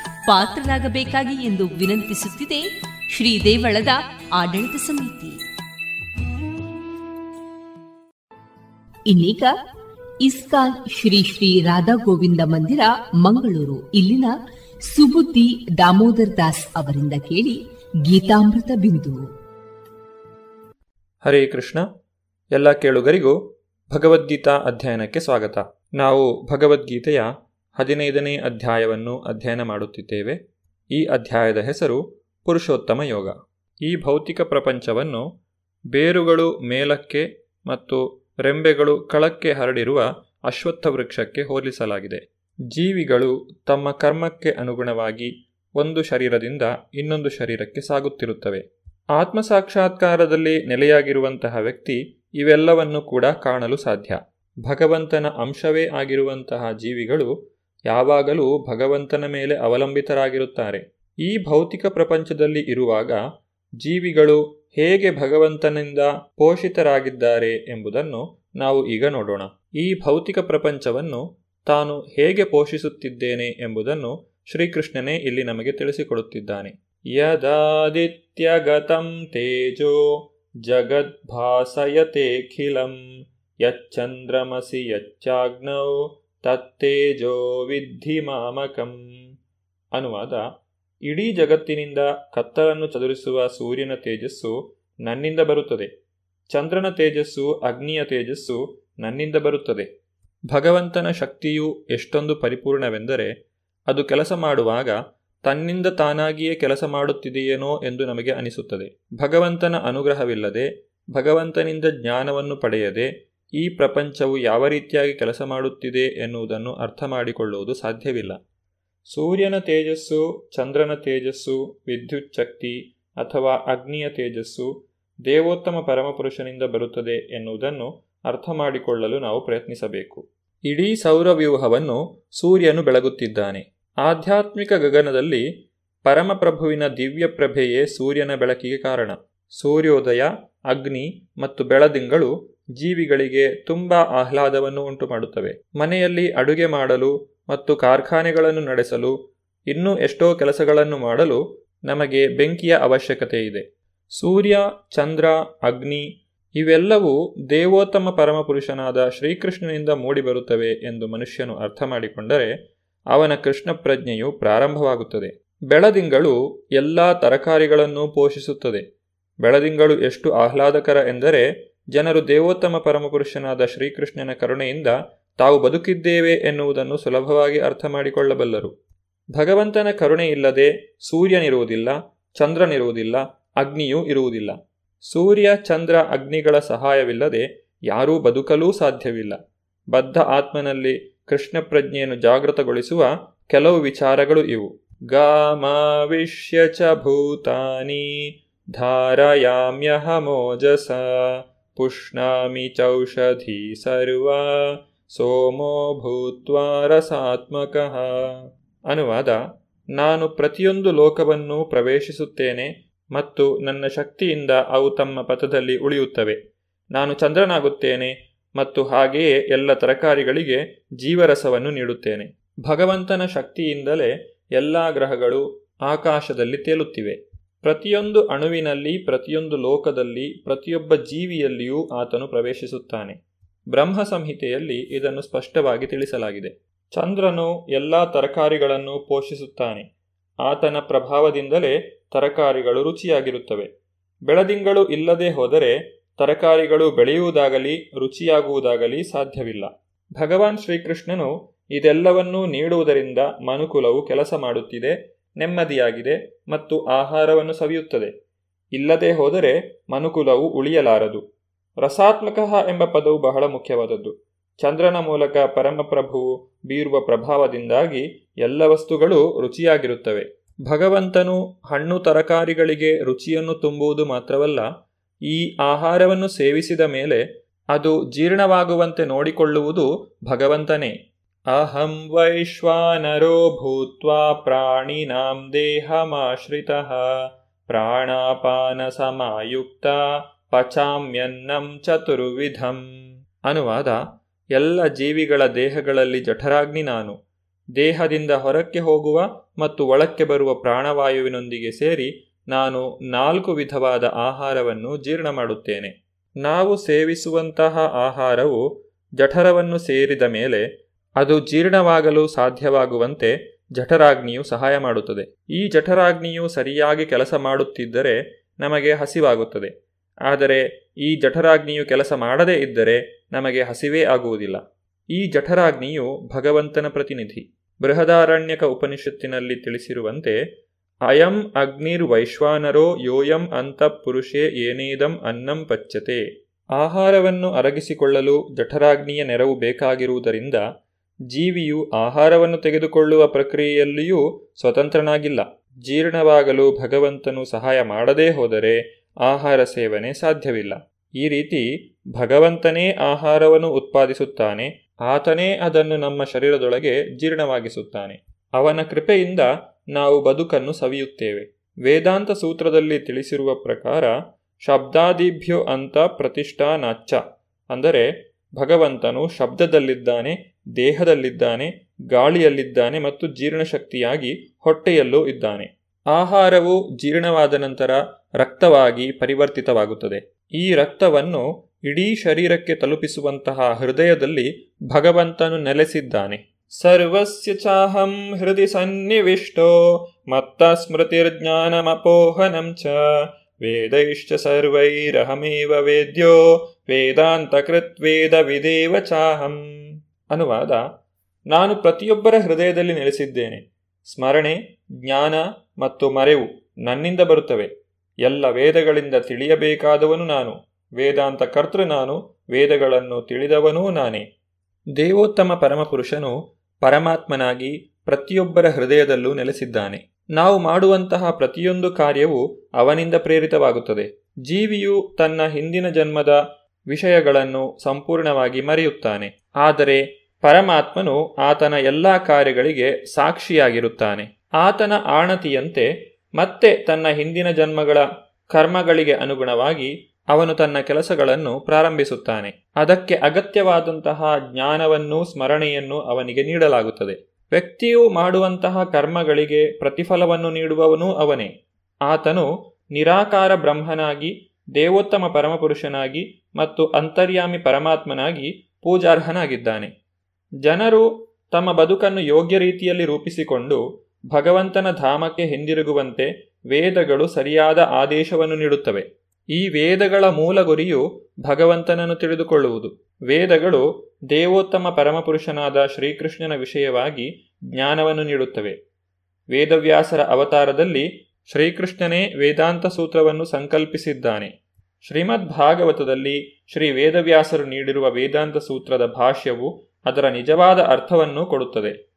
ಪಾತ್ರರಾಗಬೇಕಾಗಿ ಎಂದು ವಿನಂತಿಸುತ್ತಿದೆ ಶ್ರೀ ದೇವಳದ ಆಡಳಿತ ಸಮಿತಿ. ಇನ್ನೀಗ ಇಸ್ಕಾನ್ ಶ್ರೀ ಶ್ರೀ ರಾಧಾ ಗೋವಿಂದ ಮಂದಿರ, ಮಂಗಳೂರು. ಇಲ್ಲಿನ ಸುಬುದ್ದಿ ದಾಮೋದರ್ ದಾಸ್ ಅವರಿಂದ ಕೇಳಿ ಗೀತಾಮೃತ ಬಿಂದು. ಹರೇ ಕೃಷ್ಣ. ಎಲ್ಲ ಕೇಳುಗರಿಗೂ ಭಗವದ್ಗೀತಾ ಅಧ್ಯಯನಕ್ಕೆ ಸ್ವಾಗತ. ನಾವು ಭಗವದ್ಗೀತೆಯ ಹದಿನೈದನೇ ಅಧ್ಯಾಯವನ್ನು ಅಧ್ಯಯನ ಮಾಡುತ್ತಿದ್ದೇವೆ. ಈ ಅಧ್ಯಾಯದ ಹೆಸರು ಪುರುಷೋತ್ತಮ ಯೋಗ. ಈ ಭೌತಿಕ ಪ್ರಪಂಚವನ್ನು ಬೇರುಗಳು ಮೇಲಕ್ಕೆ ಮತ್ತು ರೆಂಬೆಗಳು ಕಳಕ್ಕೆ ಹರಡಿರುವ ಅಶ್ವತ್ಥ ವೃಕ್ಷಕ್ಕೆ ಹೋಲಿಸಲಾಗಿದೆ. ಜೀವಿಗಳು ತಮ್ಮ ಕರ್ಮಕ್ಕೆ ಅನುಗುಣವಾಗಿ ಒಂದು ಶರೀರದಿಂದ ಇನ್ನೊಂದು ಶರೀರಕ್ಕೆ ಸಾಗುತ್ತಿರುತ್ತವೆ. ಆತ್ಮಸಾಕ್ಷಾತ್ಕಾರದಲ್ಲಿ ನೆಲೆಯಾಗಿರುವಂತಹ ವ್ಯಕ್ತಿ ಇವೆಲ್ಲವನ್ನು ಕೂಡ ಕಾಣಲು ಸಾಧ್ಯ. ಭಗವಂತನ ಅಂಶವೇ ಆಗಿರುವಂತಹ ಜೀವಿಗಳು ಯಾವಾಗಲೂ ಭಗವಂತನ ಮೇಲೆ ಅವಲಂಬಿತರಾಗಿರುತ್ತಾರೆ. ಈ ಭೌತಿಕ ಪ್ರಪಂಚದಲ್ಲಿ ಇರುವಾಗ ಜೀವಿಗಳು ಹೇಗೆ ಭಗವಂತನಿಂದ ಪೋಷಿತರಾಗಿದ್ದಾರೆ ಎಂಬುದನ್ನು ನಾವು ಈಗ ನೋಡೋಣ. ಈ ಭೌತಿಕ ಪ್ರಪಂಚವನ್ನು ತಾನು ಹೇಗೆ ಪೋಷಿಸುತ್ತಿದ್ದೇನೆ ಎಂಬುದನ್ನು ಶ್ರೀಕೃಷ್ಣನೇ ಇಲ್ಲಿ ನಮಗೆ ತಿಳಿಸಿಕೊಡುತ್ತಿದ್ದಾನೆ. ಯದಾದಿತ್ಯಗತಂ ತೇಜೋ ಜಗದ್ಭಾಸಯತೆಖಿಲಂ ಯಚ್ಚಂದ್ರಮಸಿ ಯಚ್ಚಾಗ್ನೌ ತತ್ತೇಜೋ ವಿದ್ಧಿ ಮಾಮಕಂ. ಅನುವಾದ, ಇಡೀ ಜಗತ್ತಿನಿಂದ ಕತ್ತಲನ್ನು ಚದುರಿಸುವ ಸೂರ್ಯನ ತೇಜಸ್ಸು ನನ್ನಿಂದ ಬರುತ್ತದೆ. ಚಂದ್ರನ ತೇಜಸ್ಸು ಅಗ್ನಿಯ ತೇಜಸ್ಸು ನನ್ನಿಂದ ಬರುತ್ತದೆ. ಭಗವಂತನ ಶಕ್ತಿಯು ಎಷ್ಟೊಂದು ಪರಿಪೂರ್ಣವೆಂದರೆ, ಅದು ಕೆಲಸ ಮಾಡುವಾಗ ತನ್ನಿಂದ ತಾನಾಗಿಯೇ ಕೆಲಸ ಮಾಡುತ್ತಿದೆಯೇನೋ ಎಂದು ನಮಗೆ ಅನಿಸುತ್ತದೆ. ಭಗವಂತನ ಅನುಗ್ರಹವಿಲ್ಲದೆ, ಭಗವಂತನಿಂದ ಜ್ಞಾನವನ್ನು ಪಡೆಯದೆ ಈ ಪ್ರಪಂಚವು ಯಾವ ರೀತಿಯಾಗಿ ಕೆಲಸ ಮಾಡುತ್ತಿದೆ ಎನ್ನುವುದನ್ನು ಅರ್ಥ ಮಾಡಿಕೊಳ್ಳುವುದು ಸಾಧ್ಯವಿಲ್ಲ. ಸೂರ್ಯನ ತೇಜಸ್ಸು, ಚಂದ್ರನ ತೇಜಸ್ಸು, ವಿದ್ಯುತ್ ಶಕ್ತಿ ಅಥವಾ ಅಗ್ನಿಯ ತೇಜಸ್ಸು ದೇವೋತ್ತಮ ಪರಮಪುರುಷನಿಂದ ಬರುತ್ತದೆ ಎನ್ನುವುದನ್ನು ಅರ್ಥ ಮಾಡಿಕೊಳ್ಳಲು ನಾವು ಪ್ರಯತ್ನಿಸಬೇಕು. ಇಡೀ ಸೌರವ್ಯೂಹವನ್ನು ಸೂರ್ಯನು ಬೆಳಗುತ್ತಿದ್ದಾನೆ. ಆಧ್ಯಾತ್ಮಿಕ ಗಗನದಲ್ಲಿ ಪರಮಪ್ರಭುವಿನ ದಿವ್ಯ ಪ್ರಭೆಯೇ ಸೂರ್ಯನ ಬೆಳಕಿಗೆ ಕಾರಣ. ಸೂರ್ಯೋದಯ, ಅಗ್ನಿ ಮತ್ತು ಬೆಳದಿಂಗಳು ಜೀವಿಗಳಿಗೆ ತುಂಬ ಆಹ್ಲಾದವನ್ನು ಉಂಟುಮಾಡುತ್ತವೆ. ಮನೆಯಲ್ಲಿ ಅಡುಗೆ ಮಾಡಲು ಮತ್ತು ಕಾರ್ಖಾನೆಗಳನ್ನು ನಡೆಸಲು, ಇನ್ನೂ ಎಷ್ಟೋ ಕೆಲಸಗಳನ್ನು ಮಾಡಲು ನಮಗೆ ಬೆಂಕಿಯ ಅವಶ್ಯಕತೆ ಇದೆ. ಸೂರ್ಯ, ಚಂದ್ರ, ಅಗ್ನಿ ಇವೆಲ್ಲವೂ ದೇವೋತ್ತಮ ಪರಮಪುರುಷನಾದ ಶ್ರೀಕೃಷ್ಣನಿಂದ ಮೂಡಿಬರುತ್ತವೆ ಎಂದು ಮನುಷ್ಯನು ಅರ್ಥ ಮಾಡಿಕೊಂಡರೆ ಅವನ ಕೃಷ್ಣ ಪ್ರಜ್ಞೆಯು ಪ್ರಾರಂಭವಾಗುತ್ತದೆ. ಬೆಳದಿಂಗಳು ಎಲ್ಲ ತರಕಾರಿಗಳನ್ನು ಪೋಷಿಸುತ್ತದೆ. ಬೆಳದಿಂಗಳು ಎಷ್ಟು ಆಹ್ಲಾದಕರ ಎಂದರೆ ಜನರು ದೇವೋತ್ತಮ ಪರಮಪುರುಷನಾದ ಶ್ರೀಕೃಷ್ಣನ ಕರುಣೆಯಿಂದ ತಾವು ಬದುಕಿದ್ದೇವೆ ಎನ್ನುವುದನ್ನು ಸುಲಭವಾಗಿ ಅರ್ಥ ಮಾಡಿಕೊಳ್ಳಬಲ್ಲರು ಭಗವಂತನ ಕರುಣೆ ಇಲ್ಲದೆ ಸೂರ್ಯನಿರುವುದಿಲ್ಲ, ಚಂದ್ರನಿರುವುದಿಲ್ಲ, ಅಗ್ನಿಯೂ ಇರುವುದಿಲ್ಲ. ಸೂರ್ಯ, ಚಂದ್ರ, ಅಗ್ನಿಗಳ ಸಹಾಯವಿಲ್ಲದೆ ಯಾರೂ ಬದುಕಲೂ ಸಾಧ್ಯವಿಲ್ಲ. ಬದ್ಧ ಆತ್ಮನಲ್ಲಿ ಕೃಷ್ಣ ಪ್ರಜ್ಞೆಯನ್ನು ಜಾಗೃತಗೊಳಿಸುವ ಕೆಲವು ವಿಚಾರಗಳು ಇವು. ಗಾಮಾವಿಷ್ಯ ಚ ಭೂತಾನಿ ಧಾರಯಾಮ್ಯಹಮೋಜಸ ಪುಷ್ಣಾಮಿ ಚೌಷಧಿ ಸರ್ವ ಸೋಮೋ ಭೂತ್ವಾ ರಸಾತ್ಮಕಃ ಅನುವಾದ ನಾನು ಪ್ರತಿಯೊಂದು ಲೋಕವನ್ನು ಪ್ರವೇಶಿಸುತ್ತೇನೆ ಮತ್ತು ನನ್ನ ಶಕ್ತಿಯಿಂದ ಅವು ತಮ್ಮ ಪಥದಲ್ಲಿ ಉಳಿಯುತ್ತವೆ. ನಾನು ಚಂದ್ರನಾಗುತ್ತೇನೆ ಮತ್ತು ಹಾಗೆಯೇ ಎಲ್ಲ ತರಕಾರಿಗಳಿಗೆ ಜೀವರಸವನ್ನು ನೀಡುತ್ತೇನೆ. ಭಗವಂತನ ಶಕ್ತಿಯಿಂದಲೇ ಎಲ್ಲ ಗ್ರಹಗಳು ಆಕಾಶದಲ್ಲಿ ತೇಲುತ್ತಿವೆ. ಪ್ರತಿಯೊಂದು ಅಣುವಿನಲ್ಲಿ, ಪ್ರತಿಯೊಂದು ಲೋಕದಲ್ಲಿ, ಪ್ರತಿಯೊಬ್ಬ ಜೀವಿಯಲ್ಲಿಯೂ ಆತನು ಪ್ರವೇಶಿಸುತ್ತಾನೆ. ಬ್ರಹ್ಮ ಸಂಹಿತೆಯಲ್ಲಿ ಇದನ್ನು ಸ್ಪಷ್ಟವಾಗಿ ತಿಳಿಸಲಾಗಿದೆ. ಚಂದ್ರನು ಎಲ್ಲ ತರಕಾರಿಗಳನ್ನು ಪೋಷಿಸುತ್ತಾನೆ. ಆತನ ಪ್ರಭಾವದಿಂದಲೇ ತರಕಾರಿಗಳು ರುಚಿಯಾಗಿರುತ್ತವೆ. ಬೆಳದಿಂಗಳು ಇಲ್ಲದೆ ಹೋದರೆ ತರಕಾರಿಗಳು ಬೆಳೆಯುವುದಾಗಲಿ, ರುಚಿಯಾಗುವುದಾಗಲಿ ಸಾಧ್ಯವಿಲ್ಲ. ಭಗವಾನ್ ಶ್ರೀಕೃಷ್ಣನು ಇದೆಲ್ಲವನ್ನೂ ನೀಡುವುದರಿಂದ ಮನುಕುಲವು ಕೆಲಸ ಮಾಡುತ್ತಿದೆ. ನೆಮ್ಮದಿಯಾಗಿದೆ ಮತ್ತು ಆಹಾರವನ್ನು ಸವಿಯುತ್ತದೆ. ಇಲ್ಲದೆ ಹೋದರೆ ಮನುಕುಲವು ಉಳಿಯಲಾರದು. ರಸಾತ್ಮಕ ಎಂಬ ಪದವು ಬಹಳ ಮುಖ್ಯವಾದದ್ದು. ಚಂದ್ರನ ಮೂಲಕ ಪರಮಪ್ರಭುವು ಬೀರುವ ಪ್ರಭಾವದಿಂದಾಗಿ ಎಲ್ಲ ವಸ್ತುಗಳು ರುಚಿಯಾಗಿರುತ್ತವೆ. ಭಗವಂತನು ಹಣ್ಣು ತರಕಾರಿಗಳಿಗೆ ರುಚಿಯನ್ನು ತುಂಬುವುದು ಮಾತ್ರವಲ್ಲ, ಈ ಆಹಾರವನ್ನು ಸೇವಿಸಿದ ಮೇಲೆ ಅದು ಜೀರ್ಣವಾಗುವಂತೆ ನೋಡಿಕೊಳ್ಳುವುದು ಭಗವಂತನೇ. ಅಹಂ ವೈಶ್ವಾನರೋ भूत्वा ಪ್ರಾಣಿನಾಂ ದೇಹಮಾಶ್ರಿತಃ ಪ್ರಾಣಾಪಾನ ಸಮಾಯುಕ್ತ ಪಚಾಮ್ಯನ್ನಂ ಚತುರ್ವಿಧಂ ಅನುವಾದ ಎಲ್ಲ ಜೀವಿಗಳ ದೇಹಗಳಲ್ಲಿ ಜಠರಾಗ್ನಿ ನಾನು. ದೇಹದಿಂದ ಹೊರಕ್ಕೆ ಹೋಗುವ ಮತ್ತು ಒಳಕ್ಕೆ ಬರುವ ಪ್ರಾಣವಾಯುವಿನೊಂದಿಗೆ ಸೇರಿ ನಾನು ನಾಲ್ಕು ವಿಧವಾದ ಆಹಾರವನ್ನು ಜೀರ್ಣ ಮಾಡುತ್ತೇನೆ. ನಾವು ಸೇವಿಸುವಂತಹ ಆಹಾರವು ಜಠರವನ್ನು ಸೇರಿದ ಮೇಲೆ ಅದು ಜೀರ್ಣವಾಗಲು ಸಾಧ್ಯವಾಗುವಂತೆ ಜಠರಾಗ್ನಿಯು ಸಹಾಯ ಮಾಡುತ್ತದೆ. ಈ ಜಠರಾಗ್ನಿಯು ಸರಿಯಾಗಿ ಕೆಲಸ ಮಾಡುತ್ತಿದ್ದರೆ ನಮಗೆ ಹಸಿವಾಗುತ್ತದೆ. ಆದರೆ ಈ ಜಠರಾಗ್ನಿಯು ಕೆಲಸ ಮಾಡದೇ ಇದ್ದರೆ ನಮಗೆ ಹಸಿವೇ ಆಗುವುದಿಲ್ಲ. ಈ ಜಠರಾಗ್ನಿಯು ಭಗವಂತನ ಪ್ರತಿನಿಧಿ. ಬೃಹದಾರಣ್ಯಕ ಉಪನಿಷತ್ತಿನಲ್ಲಿ ತಿಳಿಸಿರುವಂತೆ, ಅಯಂ ಅಗ್ನಿರ್ ವೈಶ್ವಾನರೋ ಯೋಯಂ ಅಂತ ಪುರುಷೇ ಏನೇದಂ ಅನ್ನಂ ಪಚ್ಚತೆ ಆಹಾರವನ್ನು ಅರಗಿಸಿಕೊಳ್ಳಲು ಜಠರಾಗ್ನಿಯ ನೆರವು ಬೇಕಾಗಿರುವುದರಿಂದ ಜೀವಿಯು ಆಹಾರವನ್ನು ತೆಗೆದುಕೊಳ್ಳುವ ಪ್ರಕ್ರಿಯೆಯಲ್ಲಿಯೂ ಸ್ವತಂತ್ರನಾಗಿಲ್ಲ. ಜೀರ್ಣವಾಗಲು ಭಗವಂತನು ಸಹಾಯ ಮಾಡದೇ ಹೋದರೆ ಆಹಾರ ಸೇವನೆ ಸಾಧ್ಯವಿಲ್ಲ. ಈ ರೀತಿ ಭಗವಂತನೇ ಆಹಾರವನ್ನು ಉತ್ಪಾದಿಸುತ್ತಾನೆ, ಆತನೇ ಅದನ್ನು ನಮ್ಮ ಶರೀರದೊಳಗೆ ಜೀರ್ಣವಾಗಿಸುತ್ತಾನೆ. ಅವನ ಕೃಪೆಯಿಂದ ನಾವು ಬದುಕನ್ನು ಸವಿಯುತ್ತೇವೆ. ವೇದಾಂತ ಸೂತ್ರದಲ್ಲಿ ತಿಳಿಸಿರುವ ಪ್ರಕಾರ ಶಬ್ದಾದಿಭ್ಯೋ ಅಂತ ಪ್ರತಿಷ್ಠಾನಾಚ್ಚ ಅಂದರೆ ಭಗವಂತನು ಶಬ್ದದಲ್ಲಿದ್ದಾನೆ ದೇಹದಲ್ಲಿದ್ದಾನೆ, ಗಾಳಿಯಲ್ಲಿದ್ದಾನೆ ಮತ್ತು ಜೀರ್ಣಶಕ್ತಿಯಾಗಿ ಹೊಟ್ಟೆಯಲ್ಲೂ ಇದ್ದಾನೆ. ಆಹಾರವು ಜೀರ್ಣವಾದ ನಂತರ ರಕ್ತವಾಗಿ ಪರಿವರ್ತಿತವಾಗುತ್ತದೆ. ಈ ರಕ್ತವನ್ನು ಇಡೀ ಶರೀರಕ್ಕೆ ತಲುಪಿಸುವಂತಹ ಹೃದಯದಲ್ಲಿ ಭಗವಂತನು ನೆಲೆಸಿದ್ದಾನೆ. ಸರ್ವಸ್ಯ ಚಾಹಂ ಹೃದಯ ಸನ್ನಿವಿಷ್ಟೋ ಮತ್ತ ಸ್ಮೃತಿರ್ಜ್ಞಾನಮಪೋಹನಂ ಚ ವೇದೈಶ್ಚ ಸರ್ವೈರಹಮೇವ ವೇದ್ಯೋ ವೇದಾಂತಕೃತ್ವೇದ ವಿದೇವ ಚಾಹಂ. ಅನುವಾದ, ನಾನು ಪ್ರತಿಯೊಬ್ಬರ ಹೃದಯದಲ್ಲಿ ನೆಲೆಸಿದ್ದೇನೆ. ಸ್ಮರಣೆ, ಜ್ಞಾನ ಮತ್ತು ಮರೆವು ನನ್ನಿಂದ ಬರುತ್ತವೆ. ಎಲ್ಲ ವೇದಗಳಿಂದ ತಿಳಿಯಬೇಕಾದವನು ನಾನು. ವೇದಾಂತ ಕರ್ತೃ ನಾನು, ವೇದಗಳನ್ನು ತಿಳಿದವನೂ ನಾನೇ. ದೇವೋತ್ತಮ ಪರಮಪುರುಷನು ಪರಮಾತ್ಮನಾಗಿ ಪ್ರತಿಯೊಬ್ಬರ ಹೃದಯದಲ್ಲೂ ನೆಲೆಸಿದ್ದಾನೆ. ನಾವು ಮಾಡುವಂತಹ ಪ್ರತಿಯೊಂದು ಕಾರ್ಯವು ಅವನಿಂದ ಪ್ರೇರಿತವಾಗುತ್ತದೆ. ಜೀವಿಯು ತನ್ನ ಹಿಂದಿನ ಜನ್ಮದ ವಿಷಯಗಳನ್ನು ಸಂಪೂರ್ಣವಾಗಿ ಮರೆಯುತ್ತಾನೆ. ಆದರೆ ಪರಮಾತ್ಮನು ಆತನ ಎಲ್ಲ ಕಾರ್ಯಗಳಿಗೆ ಸಾಕ್ಷಿಯಾಗಿರುತ್ತಾನೆ. ಆತನ ಆಣತಿಯಂತೆ ಮತ್ತೆ ತನ್ನ ಹಿಂದಿನ ಜನ್ಮಗಳ ಕರ್ಮಗಳಿಗೆ ಅನುಗುಣವಾಗಿ ಅವನು ತನ್ನ ಕೆಲಸಗಳನ್ನು ಪ್ರಾರಂಭಿಸುತ್ತಾನೆ. ಅದಕ್ಕೆ ಅಗತ್ಯವಾದಂತಹ ಜ್ಞಾನವನ್ನು ಸ್ಮರಣೆಯನ್ನು ಅವನಿಗೆ ನೀಡಲಾಗುತ್ತದೆ. ವ್ಯಕ್ತಿಯು ಮಾಡುವಂತಹ ಕರ್ಮಗಳಿಗೆ ಪ್ರತಿಫಲವನ್ನು ನೀಡುವವನೂ ಅವನೇ. ಆತನು ನಿರಾಕಾರ ಬ್ರಹ್ಮನಾಗಿ, ದೇವೋತ್ತಮ ಪರಮಪುರುಷನಾಗಿ ಮತ್ತು ಅಂತರ್ಯಾಮಿ ಪರಮಾತ್ಮನಾಗಿ ಪೂಜಾರ್ಹನಾಗಿದ್ದಾನೆ. ಜನರು ತಮ್ಮ ಬದುಕನ್ನು ಯೋಗ್ಯ ರೀತಿಯಲ್ಲಿ ರೂಪಿಸಿಕೊಂಡು ಭಗವಂತನ ಧಾಮಕ್ಕೆ ಹಿಂದಿರುಗುವಂತೆ ವೇದಗಳು ಸರಿಯಾದ ಆದೇಶವನ್ನು ನೀಡುತ್ತವೆ. ಈ ವೇದಗಳ ಮೂಲ ಗುರಿಯು ಭಗವಂತನನ್ನು ತಿಳಿದುಕೊಳ್ಳುವುದು. ವೇದಗಳು ದೇವೋತ್ತಮ ಪರಮಪುರುಷನಾದ ಶ್ರೀಕೃಷ್ಣನ ವಿಷಯವಾಗಿ ಜ್ಞಾನವನ್ನು ನೀಡುತ್ತವೆ. ವೇದವ್ಯಾಸರ ಅವತಾರದಲ್ಲಿ ಶ್ರೀಕೃಷ್ಣನೇ ವೇದಾಂತ ಸೂತ್ರವನ್ನು ಸಂಕಲ್ಪಿಸಿದ್ದಾನೆ. ಶ್ರೀಮದ್ ಭಾಗವತದಲ್ಲಿ ಶ್ರೀ ವೇದವ್ಯಾಸರು ನೀಡಿರುವ ವೇದಾಂತ ಸೂತ್ರದ ಭಾಷ್ಯವು ಅದರ ನಿಜವಾದ ಅರ್ಥವನ್ನು ಕೊಡುತ್ತದೆ.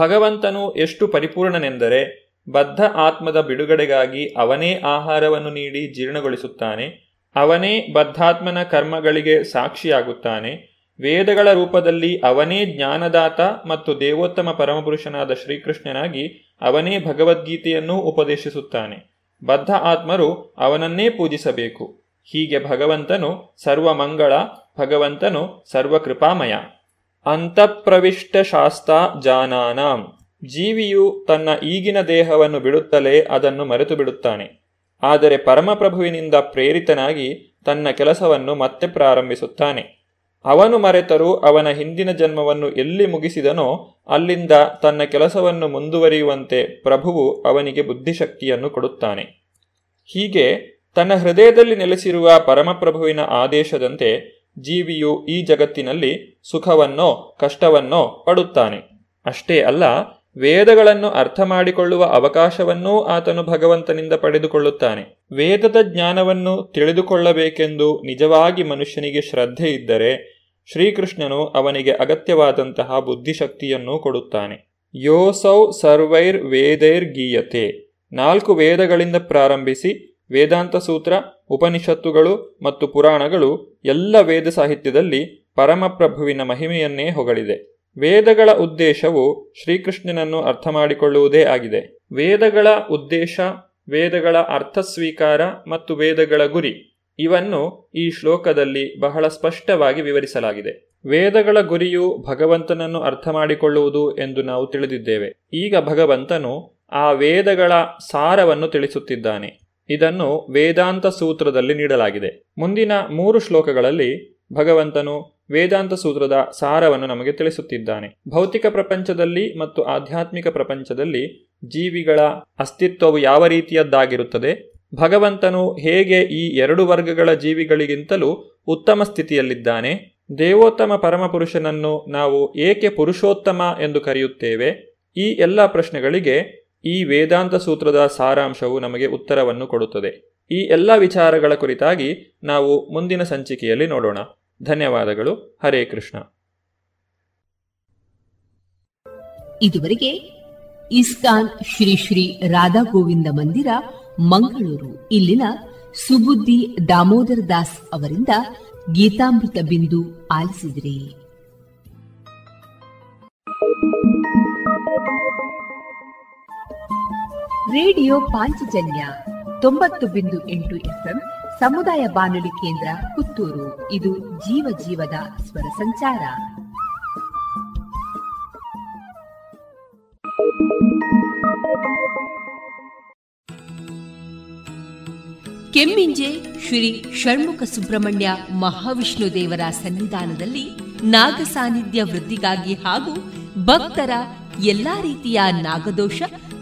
ಭಗವಂತನು ಎಷ್ಟು ಪರಿಪೂರ್ಣನೆಂದರೆ ಬದ್ಧ ಆತ್ಮದ ಬಿಡುಗಡೆಗಾಗಿ ಅವನೇ ಆಹಾರವನ್ನು ನೀಡಿ ಜೀರ್ಣಗೊಳಿಸುತ್ತಾನೆ, ಅವನೇ ಬದ್ಧಾತ್ಮನ ಕರ್ಮಗಳಿಗೆ ಸಾಕ್ಷಿಯಾಗುತ್ತಾನೆ, ವೇದಗಳ ರೂಪದಲ್ಲಿ ಅವನೇ ಜ್ಞಾನದಾತ ಮತ್ತು ದೇವೋತ್ತಮ ಪರಮಪುರುಷನಾದ ಶ್ರೀಕೃಷ್ಣನಾಗಿ ಅವನೇ ಭಗವದ್ಗೀತೆಯನ್ನು ಉಪದೇಶಿಸುತ್ತಾನೆ. ಬದ್ಧ ಆತ್ಮರು ಅವನನ್ನೇ ಪೂಜಿಸಬೇಕು. ಹೀಗೆ ಭಗವಂತನು ಸರ್ವಮಂಗಳ, ಭಗವಂತನು ಸರ್ವಕೃಪಾಮಯ. ಅಂತಃಪ್ರವಿಷ್ಟ ಶಾಸ್ತ ಜಾನಾನಾಂ. ಜೀವಿಯು ತನ್ನ ಈಗಿನ ದೇಹವನ್ನು ಬಿಡುತ್ತಲೇ ಅದನ್ನು ಮರೆತು ಬಿಡುತ್ತಾನೆ ಆದರೆ ಪರಮಪ್ರಭುವಿನಿಂದ ಪ್ರೇರಿತನಾಗಿ ತನ್ನ ಕೆಲಸವನ್ನು ಮತ್ತೆ ಪ್ರಾರಂಭಿಸುತ್ತಾನೆ. ಅವನು ಮರೆತರೂ ಅವನ ಹಿಂದಿನ ಜನ್ಮವನ್ನು ಎಲ್ಲಿ ಮುಗಿಸಿದನೋ ಅಲ್ಲಿಂದ ತನ್ನ ಕೆಲಸವನ್ನು ಮುಂದುವರಿಯುವಂತೆ ಪ್ರಭುವು ಅವನಿಗೆ ಬುದ್ಧಿಶಕ್ತಿಯನ್ನು ಕೊಡುತ್ತಾನೆ. ಹೀಗೆ ತನ್ನ ಹೃದಯದಲ್ಲಿ ನೆಲೆಸಿರುವ ಪರಮಪ್ರಭುವಿನ ಆದೇಶದಂತೆ ಜೀವಿಯು ಈ ಜಗತ್ತಿನಲ್ಲಿ ಸುಖವನ್ನೋ ಕಷ್ಟವನ್ನೋ ಪಡುತ್ತಾನೆ. ಅಷ್ಟೇ ಅಲ್ಲ, ವೇದಗಳನ್ನು ಅರ್ಥ ಮಾಡಿಕೊಳ್ಳುವ ಅವಕಾಶವನ್ನೂ ಆತನು ಭಗವಂತನಿಂದ ಪಡೆದುಕೊಳ್ಳುತ್ತಾನೆ. ವೇದದ ಜ್ಞಾನವನ್ನು ತಿಳಿದುಕೊಳ್ಳಬೇಕೆಂದು ನಿಜವಾಗಿ ಮನುಷ್ಯನಿಗೆ ಶ್ರದ್ಧೆ ಇದ್ದರೆ, ಶ್ರೀಕೃಷ್ಣನು ಅವನಿಗೆ ಅಗತ್ಯವಾದಂತಹ ಬುದ್ಧಿಶಕ್ತಿಯನ್ನು ಕೊಡುತ್ತಾನೆ. ಯೋಸೌ ಸರ್ವೈರ್ ವೇದೈರ್ ಗೀಯತೆ. ನಾಲ್ಕು ವೇದಗಳಿಂದ ಪ್ರಾರಂಭಿಸಿ ವೇದಾಂತ ಸೂತ್ರ, ಉಪನಿಷತ್ತುಗಳು ಮತ್ತು ಪುರಾಣಗಳು ಎಲ್ಲ ವೇದ ಸಾಹಿತ್ಯದಲ್ಲಿ ಪರಮಪ್ರಭುವಿನ ಮಹಿಮೆಯನ್ನೇ ಹೊಗಳಿದೆ. ವೇದಗಳ ಉದ್ದೇಶವು ಶ್ರೀಕೃಷ್ಣನನ್ನು ಅರ್ಥ ಮಾಡಿಕೊಳ್ಳುವುದೇ ಆಗಿದೆ. ವೇದಗಳ ಉದ್ದೇಶ, ವೇದಗಳ ಅರ್ಥ ಸ್ವೀಕಾರ ಮತ್ತು ವೇದಗಳ ಗುರಿ ಇವನ್ನು ಈ ಶ್ಲೋಕದಲ್ಲಿ ಬಹಳ ಸ್ಪಷ್ಟವಾಗಿ ವಿವರಿಸಲಾಗಿದೆ. ವೇದಗಳ ಗುರಿಯು ಭಗವಂತನನ್ನು ಅರ್ಥ ಮಾಡಿಕೊಳ್ಳುವುದು ಎಂದು ನಾವು ತಿಳಿದಿದ್ದೇವೆ. ಈಗ ಭಗವಂತನು ಆ ವೇದಗಳ ಸಾರವನ್ನು ತಿಳಿಸುತ್ತಿದ್ದಾನೆ. ಇದನ್ನು ವೇದಾಂತ ಸೂತ್ರದಲ್ಲಿ ನೀಡಲಾಗಿದೆ. ಮುಂದಿನ ಮೂರು ಶ್ಲೋಕಗಳಲ್ಲಿ ಭಗವಂತನು ವೇದಾಂತ ಸೂತ್ರದ ಸಾರವನ್ನು ನಮಗೆ ತಿಳಿಸುತ್ತಿದ್ದಾನೆ. ಭೌತಿಕ ಪ್ರಪಂಚದಲ್ಲಿ ಮತ್ತು ಆಧ್ಯಾತ್ಮಿಕ ಪ್ರಪಂಚದಲ್ಲಿ ಜೀವಿಗಳ ಅಸ್ತಿತ್ವವು ಯಾವ ರೀತಿಯದ್ದಾಗಿರುತ್ತದೆ? ಭಗವಂತನು ಹೇಗೆ ಈ ಎರಡು ವರ್ಗಗಳ ಜೀವಿಗಳಿಗಿಂತಲೂ ಉತ್ತಮ ಸ್ಥಿತಿಯಲ್ಲಿದ್ದಾನೆ? ದೇವೋತ್ತಮ ಪರಮಪುರುಷನನ್ನು ನಾವು ಏಕೆ ಪುರುಷೋತ್ತಮ ಎಂದು ಕರೆಯುತ್ತೇವೆ? ಈ ಎಲ್ಲ ಪ್ರಶ್ನೆಗಳಿಗೆ ಈ ವೇದಾಂತ ಸೂತ್ರದ ಸಾರಾಂಶವು ನಮಗೆ ಉತ್ತರವನ್ನು ಕೊಡುತ್ತದೆ. ಈ ಎಲ್ಲ ವಿಚಾರಗಳ ಕುರಿತಾಗಿ ನಾವು ಮುಂದಿನ ಸಂಚಿಕೆಯಲ್ಲಿ ನೋಡೋಣ. ಧನ್ಯವಾದಗಳು. ಹರೇ ಕೃಷ್ಣ. ಇದುವರೆಗೆ ಇಸ್ಕಾನ್ ಶ್ರೀ ಶ್ರೀ ರಾಧಾ ಗೋವಿಂದ ಮಂದಿರ, ಮಂಗಳೂರು. ಇಲ್ಲಿನ ಸುಬುದ್ದಿ ದಾಮೋದರ ದಾಸ್ ಅವರಿಂದ ಗೀತಾಮೃತ ಬಿಂದು ಆಲಿಸಿದ್ರಿ. ರೇಡಿಯೋ ಪಾಂಚಜನ್ಯ ತೊಂಬತ್ತು ಬಿಂದು ಎಂಟು ಎಫ್ಎಂ ಸಮುದಾಯ ಬಾನುಲಿ ಕೇಂದ್ರ ಪುತ್ತೂರು. ಇದು ಜೀವ ಜೀವದ ಸ್ವರ ಸಂಚಾರ. ಕೆಮ್ಮಿಂಜೆ ಶ್ರೀ ಷಣ್ಮುಖ ಸುಬ್ರಹ್ಮಣ್ಯ ಮಹಾವಿಷ್ಣು ದೇವರ ಸನ್ನಿಧಾನದಲ್ಲಿ ನಾಗ ಸಾನ್ನಿಧ್ಯ ವೃದ್ಧಿಗಾಗಿ ಹಾಗೂ ಭಕ್ತರ ಎಲ್ಲಾ ರೀತಿಯ ನಾಗದೋಷ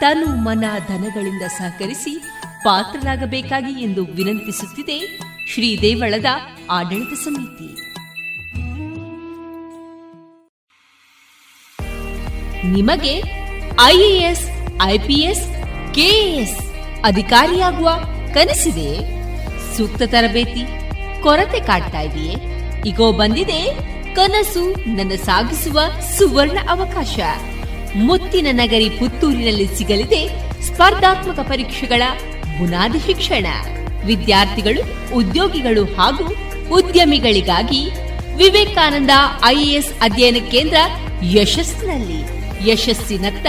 ತನು ಮನ ಧನಗಳಿಂದ ಸಹಕರಿಸಿ ಪಾತ್ರರಾಗಬೇಕಾಗಿ ಎಂದು ವಿನಂತಿಸುತ್ತಿದೆ ಶ್ರೀದೇವಳದ ಆಡಳಿತ ಸಮಿತಿ. ನಿಮಗೆ ಐಎಎಸ್, ಐಪಿಎಸ್, ಕೆಎಎಸ್ ಅಧಿಕಾರಿಯಾಗುವ ಕನಸಿದೆ. ಸೂಕ್ತ ತರಬೇತಿ, ಕೊರತೆ ಕಾಡ್ತಾ ಇದೆಯೇ? ಈಗೋ ಬಂದಿದೆ ಕನಸು ನನ್ನ ಸಾಗಿಸುವ ಸುವರ್ಣ ಅವಕಾಶ. ಮುತ್ತಿನ ನಗರಿ ಪುತ್ತೂರಿನಲ್ಲಿ ಸಿಗಲಿದೆ ಸ್ಪರ್ಧಾತ್ಮಕ ಪರೀಕ್ಷೆಗಳ ಬುನಾದಿ ಶಿಕ್ಷಣ. ವಿದ್ಯಾರ್ಥಿಗಳು, ಉದ್ಯೋಗಿಗಳು ಹಾಗೂ ಉದ್ಯಮಿಗಳಿಗಾಗಿ ವಿವೇಕಾನಂದ ಐಎಎಸ್ ಅಧ್ಯಯನ ಕೇಂದ್ರ ಯಶಸ್ಸಿನಲ್ಲಿ. ಯಶಸ್ಸಿನತ್ತ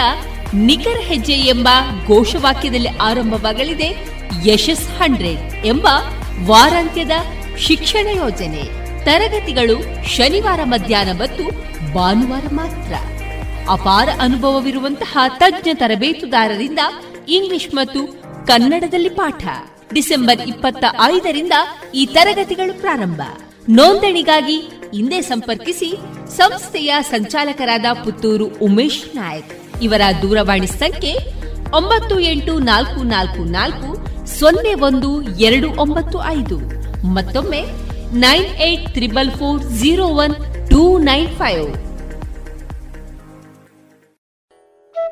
ನಿಖರ ಹೆಜ್ಜೆ ಎಂಬ ಘೋಷವಾಕ್ಯದಲ್ಲಿ ಆರಂಭವಾಗಲಿದೆ ಯಶಸ್ ಹಂಡ್ರೆಡ್ ಎಂಬ ವಾರಾಂತ್ಯದ ಶಿಕ್ಷಣ ಯೋಜನೆ. ತರಗತಿಗಳು ಶನಿವಾರ ಮಧ್ಯಾಹ್ನ ಮತ್ತು ಭಾನುವಾರ ಮಾತ್ರ. ಅಪಾರ ಅನುಭವವಿರುವಂತಹ ತಜ್ಞ ತರಬೇತುದಾರರಿಂದ ಇಂಗ್ಲಿಷ್ ಮತ್ತು ಕನ್ನಡದಲ್ಲಿ ಪಾಠ. ಡಿಸೆಂಬರ್ ಇಪ್ಪತ್ತ ಐದರಿಂದ ಈ ತರಗತಿಗಳು ಪ್ರಾರಂಭ. ನೋಂದಣಿಗಾಗಿ ಹಿಂದೆ ಸಂಪರ್ಕಿಸಿ ಸಂಸ್ಥೆಯ ಸಂಚಾಲಕರಾದ ಪುತ್ತೂರು ಉಮೇಶ್ ನಾಯಕ್. ಇವರ ದೂರವಾಣಿ ಸಂಖ್ಯೆ ಒಂಬತ್ತು ಎಂಟು ನಾಲ್ಕು ನಾಲ್ಕು ನಾಲ್ಕು ಸೊನ್ನೆ ಒಂದು ಎರಡು ಒಂಬತ್ತು ಐದು. ಮತ್ತೊಮ್ಮೆ nine eight triple four zero one two nine five.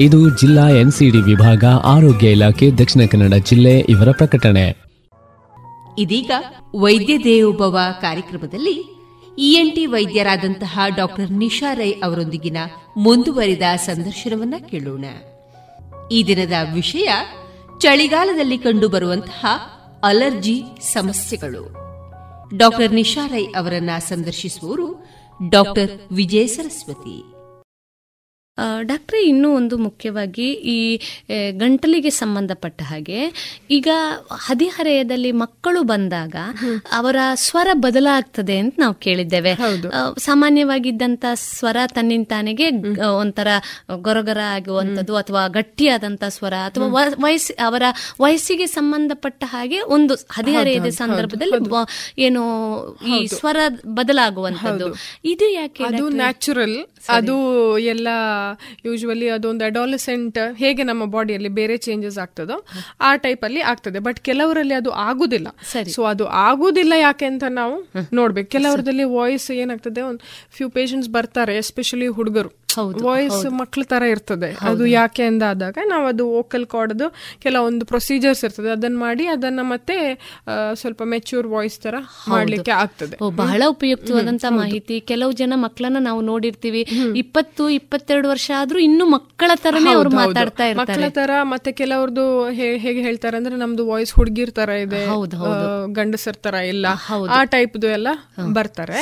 ಇದು ಜಿಲ್ಲಾ ಎನ್ಸಿಡಿ ವಿಭಾಗ ಆರೋಗ್ಯ ಇಲಾಖೆ ದಕ್ಷಿಣ ಕನ್ನಡ ಜಿಲ್ಲೆ ಇವರ ಪ್ರಕಟಣೆ. ಇದೀಗ ವೈದ್ಯ ದೇವೋಭವ ಕಾರ್ಯಕ್ರಮದಲ್ಲಿ ಇಎನ್ಟಿ ವೈದ್ಯರಾದಂತಹ ಡಾಕ್ಟರ್ ನಿಶಾ ರೈ ಅವರೊಂದಿಗಿನ ಮುಂದುವರಿದ ಸಂದರ್ಶನವನ್ನ ಕೇಳೋಣ. ಈ ದಿನದ ವಿಷಯ, ಚಳಿಗಾಲದಲ್ಲಿ ಕಂಡುಬರುವಂತಹ ಅಲರ್ಜಿ ಸಮಸ್ಯೆಗಳು. ಡಾಕ್ಟರ್ ನಿಶಾ ರೈ ಅವರನ್ನ ಸಂದರ್ಶಿಸುವವರು ಡಾಕ್ಟರ್ ವಿಜಯ ಸರಸ್ವತಿ. ಡಾಕ್ಟ್ರೆ ಇನ್ನೂ ಒಂದು ಮುಖ್ಯವಾಗಿ ಈ ಗಂಟಲಿಗೆ ಸಂಬಂಧಪಟ್ಟ ಹಾಗೆ ಈಗ ಹದಿಹರೆಯದಲ್ಲಿ ಮಕ್ಕಳು ಬಂದಾಗ ಅವರ ಸ್ವರ ಬದಲಾಗ್ತದೆ ಅಂತ ನಾವು ಕೇಳಿದ್ದೇವೆ. ಸಾಮಾನ್ಯವಾಗಿದ್ದಂತ ಸ್ವರ ತನ್ನಿಂತಾನೆಗೆ ಒಂಥರ ಗೊರಗೊರ ಆಗುವಂಥದ್ದು ಅಥವಾ ಗಟ್ಟಿಯಾದಂತ ಸ್ವರ ಅಥವಾ ವಯಸ್ಸು ಅವರ ವಯಸ್ಸಿಗೆ ಸಂಬಂಧಪಟ್ಟ ಹಾಗೆ ಒಂದು ಹದಿಹರೆಯದ ಸಂದರ್ಭದಲ್ಲಿ ಏನು ಈ ಸ್ವರ ಬದಲಾಗುವಂಥದ್ದು. ಇದು ಯಾಕೆ ಅದು ನ್ಯಾಚುರಲ್ ಅದು ಎಲ್ಲ ಯೂಶುವಲಿ ಅದೊಂದು ಅಡಾಲಸೆಂಟ್ ಹೇಗೆ ನಮ್ಮ ಬಾಡಿಯಲ್ಲಿ ಬೇರೆ ಚೇಂಜಸ್ ಆಗ್ತದೋ ಆ ಟೈಪ್ ಅಲ್ಲಿ ಆಗ್ತದೆ. ಬಟ್ ಕೆಲವರಲ್ಲಿ ಅದು ಆಗುದಿಲ್ಲ. ಸೊ ಅದು ಆಗುದಿಲ್ಲ ಯಾಕೆ ಅಂತ ನಾವು ನೋಡ್ಬೇಕು. ಕೆಲವರದಲ್ಲಿ ವಾಯ್ಸ್ ಏನಾಗ್ತದೆ? ಒಂದು ಫ್ಯೂ ಪೇಷಂಟ್ಸ್ ಬರ್ತಾರೆ ಎಸ್ಪೆಷಲಿ ಹುಡುಗರು. ವಾಯ್ಸ್ ಮಕ್ಳ ತರ ಇರ್ತದೆ. ಅದು ಯಾಕೆ ಅಂದಾದಾಗ ನಾವು ಅದು ವೋಕಲ್ ಕಾರ್ಡ್ದು ಕೆಲವೊಂದು ಪ್ರೊಸೀಜರ್ಸ್ ಇರ್ತದೆ. ಅದನ್ನ ಮಾಡಿ ಅದನ್ನ ಮತ್ತೆ ಸ್ವಲ್ಪ ಮೆಚ್ಯೂರ್ ವಾಯ್ಸ್ ತರ ಮಾಡ್ಲಿಕ್ಕೆ ಆಗ್ತದೆ. ಬಹಳ ಉಪಯುಕ್ತವಾದಂತ ಮಾಹಿತಿ. ಕೆಲವು ಜನ ಮಕ್ಕಳನ್ನ ನಾವು ನೋಡಿರ್ತೀವಿ. ಇಪ್ಪತ್ತು ಇಪ್ಪತ್ತೆರಡು ವರ್ಷ ಆದ್ರೂ ಇನ್ನು ಮಕ್ಕಳ ತರನೇ ಅವ್ರು ಮಾತಾಡ್ತಾ ಇರ್ತಾರೆ. ಮಕ್ಕಳ ತರ ಮತ್ತೆ ಕೆಲವ್ರದ್ದು ಹೇಗೆ ಹೇಳ್ತಾರೆ ಅಂದ್ರೆ ನಮ್ದು ವಾಯ್ಸ್ ಹುಡುಗಿರ್ ತರ ಇದೆ. ಗಂಡಸರ್ ತರ ಇಲ್ಲ. ಆ ಟೈಪ್ದು ಎಲ್ಲ ಬರ್ತಾರೆ.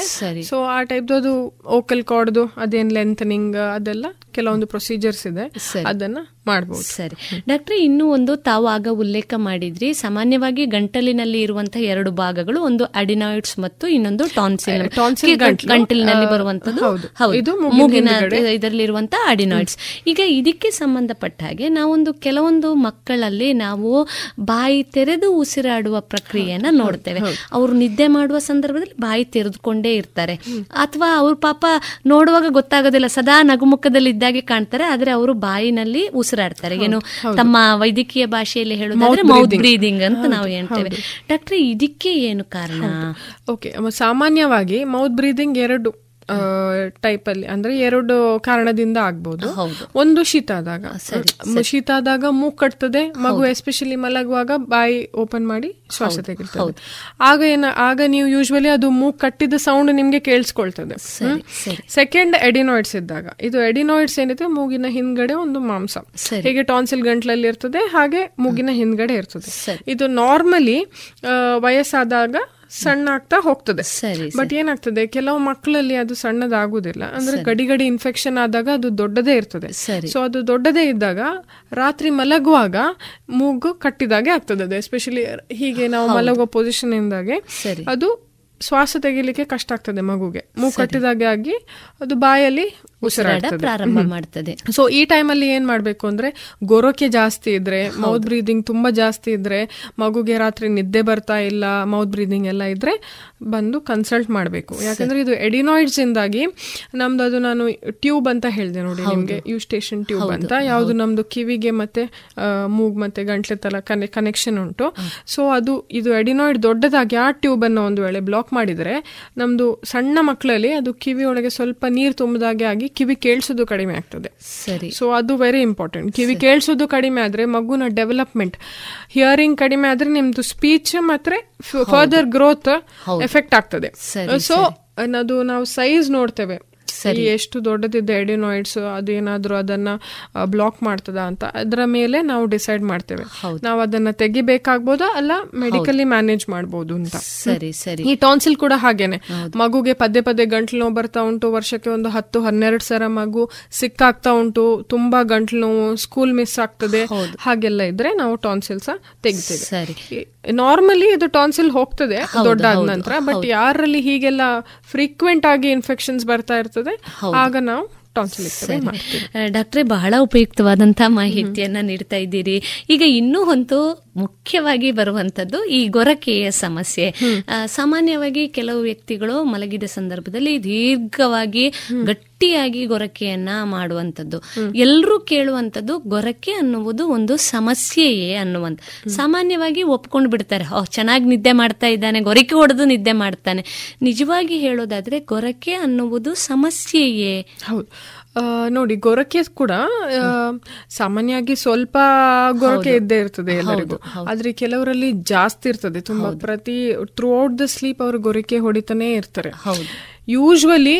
ಸೊ ಆ ಟೈಪ್ದು ಅದು ವೋಕಲ್ ಕಾರ್ಡ್ದು ಅದೇನ್ ಲೆಂಥನಿಂಗ್ ಅದೆಲ್ಲ ಕೆಲವೊಂದು ಪ್ರೊಸೀಜರ್ಸ್ ಇದೆ ಅದನ್ನ ಮಾಡಬಹುದು ಸರಿ. ಡಾಕ್ಟರ್ ಇನ್ನೂ ಒಂದು ತಾವು ಆಗ ಉಲ್ಲೇಖ ಮಾಡಿದ್ರಿ ಸಾಮಾನ್ಯವಾಗಿ ಗಂಟಲಿನಲ್ಲಿ ಇರುವಂತಹ ಎರಡು ಭಾಗಗಳು ಒಂದು ಅಡಿನಾಯ್ಡ್ಸ್ ಮತ್ತು ಇನ್ನೊಂದು ಟಾನ್ಸಿಲ್ ಗಂಟಲಿನಲ್ಲಿ ಬರುವಂತದ್ದು ಇದು ಮೂಗಿನ ಇದರಲ್ಲಿರುವಂತಹ ಅಡಿನಾಯ್ಡ್ಸ್. ಈಗ ಇದಕ್ಕೆ ಸಂಬಂಧಪಟ್ಟ ಹಾಗೆ ನಾವೊಂದು ಕೆಲವೊಂದು ಮಕ್ಕಳಲ್ಲಿ ನಾವು ಬಾಯಿ ತೆರೆದು ಉಸಿರಾಡುವ ಪ್ರಕ್ರಿಯೆಯನ್ನ ನೋಡ್ತೇವೆ. ಅವರು ನಿದ್ದೆ ಮಾಡುವ ಸಂದರ್ಭದಲ್ಲಿ ಬಾಯಿ ತೆರೆದುಕೊಂಡೇ ಇರ್ತಾರೆ. ಅಥವಾ ಅವ್ರ ಪಾಪ ನೋಡುವಾಗ ಗೊತ್ತಾಗೋದಿಲ್ಲ ಸದಾ ನಗುಮುಖದಲ್ಲಿ ಇದ್ದಾಗೆ ಕಾಣ್ತಾರೆ ಆದ್ರೆ ಅವರು ಬಾಯಿನಲ್ಲಿ ಉಸಿರಾಡ್ತಾರೆ. ಏನು ತಮ್ಮ ವೈದ್ಯಕೀಯ ಭಾಷೆಯಲ್ಲಿ ಹೇಳೋದಾದ್ರೆ ಮೌತ್ ಬ್ರೀದಿಂಗ್ ಅಂತ ನಾವು ಹೇಳ್ತೇವೆ. ಡಾಕ್ಟರ್ ಇದಕ್ಕೆ ಏನು ಕಾರಣ? ಓಕೆ ಸಾಮಾನ್ಯವಾಗಿ ಮೌತ್ ಬ್ರೀದಿಂಗ್ ಎರಡು ಟೈಪ್ ಅಲ್ಲಿ. ಅಂದ್ರೆ ಎರಡು ಕಾರಣದಿಂದ ಆಗ್ಬಹುದು ಒಂದು ಶೀತ ಆದಾಗ. ಶೀತ ಆದಾಗ ಮೂಗ್ ಕಟ್ತದೆ ಮಗು ಎಸ್ಪೆಷಲಿ ಮಲಗುವಾಗ ಬಾಯಿ ಓಪನ್ ಮಾಡಿ ಶ್ವಾಸ ತೆಗಿರ್ತದೆ ಆಗ ಏನ ಆಗ ನೀವು ಯೂಶ್ವಲಿ ಅದು ಮೂಗ್ ಕಟ್ಟಿದ ಸೌಂಡ್ ನಿಮ್ಗೆ ಕೇಳಿಸ್ಕೊಳ್ತದೆ. ಸೆಕೆಂಡ್ ಎಡಿನಾಯ್ಡ್ಸ್ ಇದ್ದಾಗ. ಇದು ಎಡಿನಾಯ್ಡ್ಸ್ ಏನಿದೆ ಮೂಗಿನ ಹಿಂದ್ಗಡೆ ಒಂದು ಮಾಂಸ. ಹೀಗೆ ಟಾನ್ಸಿಲ್ ಗಂಟ್ಲಲ್ಲಿ ಇರ್ತದೆ ಹಾಗೆ ಮೂಗಿನ ಹಿಂದ್ಗಡೆ ಇರ್ತದೆ. ಇದು ನಾರ್ಮಲಿ ವಯಸ್ಸಾದಾಗ ಸಣ್ಣ ಆಗ್ತಾ ಹೋಗ್ತದೆ. ಬಟ್ ಏನಾಗ್ತದೆ ಕೆಲವು ಮಕ್ಕಳಲ್ಲಿ ಅದು ಸಣ್ಣದಾಗುದಿಲ್ಲ. ಅಂದ್ರೆ ಗಡಿ ಗಡಿ ಇನ್ಫೆಕ್ಷನ್ ಆದಾಗ ಅದು ದೊಡ್ಡದೇ ಇರ್ತದೆ. ಸೊ ಅದು ದೊಡ್ಡದೇ ಇದ್ದಾಗ ರಾತ್ರಿ ಮಲಗುವಾಗ ಮೂಗು ಕಟ್ಟಿದಾಗೆ ಆಗ್ತದೆ ಅದು ಎಸ್ಪೆಷಲಿ ಹೀಗೆ ನಾವು ಮಲಗುವ ಪೊಸಿಷನ್ ಇಂದಾಗೆ. ಅದು ಶ್ವಾಸ ತೆಗಿಲಿಕ್ಕೆ ಕಷ್ಟ ಆಗ್ತದೆ ಮಗುಗೆ. ಮೂಗು ಕಟ್ಟಿದಾಗೆ ಆಗಿ ಅದು ಬಾಯಲ್ಲಿ ಉಸಿರಾಟ ಪ್ರಾರಂಭ ಮಾಡ್ತದೆ. ಸೊ ಈ ಟೈಮಲ್ಲಿ ಏನ್ ಮಾಡ್ಬೇಕು ಅಂದ್ರೆ ಗೊರೋಕೆ ಜಾಸ್ತಿ ಇದ್ರೆ ಮೌತ್ ಬ್ರೀದಿಂಗ್ ತುಂಬಾ ಜಾಸ್ತಿ ಇದ್ರೆ ಮಗುಗೆ ರಾತ್ರಿ ನಿದ್ದೆ ಬರ್ತಾ ಇಲ್ಲ ಮೌತ್ ಬ್ರೀದಿಂಗ್ ಎಲ್ಲ ಇದ್ರೆ ಬಂದು ಕನ್ಸಲ್ಟ್ ಮಾಡಬೇಕು. ಯಾಕಂದ್ರೆ ಇದು ಎಡಿನಾಯ್ಡ್ಸ್ ಇಂದಾಗಿ ನಮ್ದು ಅದು ನಾನು ಟ್ಯೂಬ್ ಅಂತ ಹೇಳಿದೆ ನೋಡಿ ನಿಮ್ಗೆ ಯು ಸ್ಟೇಷನ್ ಟ್ಯೂಬ್ ಅಂತ. ಯಾವುದು ನಮ್ದು ಕಿವಿಗೆ ಮತ್ತೆ ಮೂಗ್ ಮತ್ತೆ ಗಂಟ್ಲೆ ತಲ ಕನೆಕ್ಷನ್ ಉಂಟು. ಸೊ ಅದು ಇದು ಎಡಿನಾಯ್ಡ್ ದೊಡ್ಡದಾಗಿ ಆ ಟ್ಯೂಬ್ ಅನ್ನು ಒಂದು ವೇಳೆ ಬ್ಲಾಕ್ ಮಾಡಿದ್ರೆ ನಮ್ದು ಸಣ್ಣ ಮಕ್ಕಳಲ್ಲಿ ಅದು ಕಿವಿ ಒಳಗೆ ಸ್ವಲ್ಪ ನೀರು ತುಂಬದಾಗೆ ಆಗಿ ಕಿವಿ ಕೇಳಿಸೋದು ಕಡಿಮೆ ಆಗ್ತದೆ. ಸರಿ. ಸೊ ಅದು ವೆರಿ ಇಂಪಾರ್ಟೆಂಟ್ ಕಿವಿ ಕೇಳಿಸೋದು ಕಡಿಮೆ ಆದರೆ ಮಗುನ ಡೆವಲಪ್ಮೆಂಟ್ ಹಿಯರಿಂಗ್ ಕಡಿಮೆ ಆದರೆ ನಿಮ್ಮದು ಸ್ಪೀಚ್ ಮಾತ್ರ ಫರ್ದರ್ ಗ್ರೋತ್ ಎಫೆಕ್ಟ್ ಆಗ್ತದೆ. ಸೊ ಅದು ನಾವು ಸೈಜ್ ನೋಡ್ತೇವೆ. ಎಷ್ಟು ದೊಡ್ಡದಿದೆ ಎಡಿನಾಯ್ಡ್ಸ್ ಏನಾದರೂ ಅದನ್ನ ಬ್ಲಾಕ್ ಮಾಡ್ತದ ಅಂತ ಅದರ ಮೇಲೆ ನಾವು ಡಿಸೈಡ್ ಮಾಡ್ತೇವೆ. ನಾವು ಅದನ್ನ ತೆಗಿಬೇಕಾಗ್ಬೋದಾ ಅಲ್ಲ ಮೆಡಿಕಲಿ ಮ್ಯಾನೇಜ್ ಮಾಡ್ಬೋದು ಅಂತ. ಸರಿ ಸರಿ. ಈ ಟಾನ್ಸಿಲ್ ಕೂಡ ಹಾಗೇನೆ. ಮಗುಗೆ ಪದೇ ಪದೇ ಗಂಟ್ಲು ನೋವು ಬರ್ತಾ ಉಂಟು ವರ್ಷಕ್ಕೆ ಒಂದು ಹತ್ತು ಹನ್ನೆರಡು ಸರ ಮಗು ಸಿಕ್ಕಾಗ್ತಾ ಉಂಟು ತುಂಬಾ ಗಂಟ್ಲು ನೋವು ಸ್ಕೂಲ್ ಮಿಸ್ ಆಗ್ತದೆ ಹಾಗೆಲ್ಲ ಇದ್ರೆ ನಾವು ಟಾನ್ಸಿಲ್ಸ್ ತೆಗಿತೇವೆ. ಸರಿ. ನಾರ್ಮಲಿ ಇದು ಟಾನ್ಸಿಲ್ ಹೋಗ್ತದೆ ದೊಡ್ಡಾದ ನಂತರ ಬಟ್ ಯಾರಲ್ಲಿ ಹೀಗೆಲ್ಲ ಫ್ರೀಕ್ವೆಂಟ್ ಆಗಿ ಇನ್ಫೆಕ್ಷನ್ಸ್ ಬರ್ತಾ ಇರ್ತದೆ ಆಗ ನಾವು ಡಾಕ್ಟ್ರೆ ಬಹಳ ಉಪಯುಕ್ತವಾದಂತಹ ಮಾಹಿತಿಯನ್ನ ನೀಡ್ತಾ ಇದ್ದೀರಿ. ಈಗ ಇನ್ನೂ ಒಂದು ಮುಖ್ಯವಾಗಿ ಬರುವಂತದ್ದು ಈ ಗೊರಕೆಯ ಸಮಸ್ಯೆ. ಸಾಮಾನ್ಯವಾಗಿ ಕೆಲವು ವ್ಯಕ್ತಿಗಳು ಮಲಗಿದ ಸಂದರ್ಭದಲ್ಲಿ ದೀರ್ಘವಾಗಿ ಗಟ್ಟಿಯಾಗಿ ಗೊರಕೆಯನ್ನ ಮಾಡುವಂತದ್ದು. ಎಲ್ಲರೂ ಕೇಳುವಂತದ್ದು ಗೊರಕೆ ಅನ್ನುವುದು ಒಂದು ಸಮಸ್ಯೆಯೇ ಅನ್ನುವಂತ. ಸಾಮಾನ್ಯವಾಗಿ ಒಪ್ಕೊಂಡು ಬಿಡ್ತಾರೆ. ಓಹ್ ಚೆನ್ನಾಗಿ ನಿದ್ದೆ ಮಾಡ್ತಾ ಇದ್ದಾನೆ ಗೊರಕೆ ಹೊಡೆದು ನಿದ್ದೆ ಮಾಡ್ತಾನೆ. ನಿಜವಾಗಿ ಹೇಳೋದಾದ್ರೆ ಗೊರಕೆ ಅನ್ನುವುದು ಸಮಸ್ಯೆಯೇ. ಹೌದು. ನೋಡಿ ಗೊರಕೆ ಕೂಡ ಸಾಮಾನ್ಯವಾಗಿ ಸ್ವಲ್ಪ ಗೊರಕೆ ಇದ್ದೇ ಇರ್ತದೆ ಎಲ್ಲರಿಗೂ. ಆದ್ರೆ ಕೆಲವರಲ್ಲಿ ಜಾಸ್ತಿ ಇರ್ತದೆ. ತುಂಬಾ ಪ್ರತಿ ಥ್ರೂ ಔಟ್ ದ ಸ್ಲೀಪ್ ಅವರು ಗೊರಕೆ ಹೊಡಿತಾನೆ ಇರ್ತಾರೆ. ಯೂಶ್ವಲಿ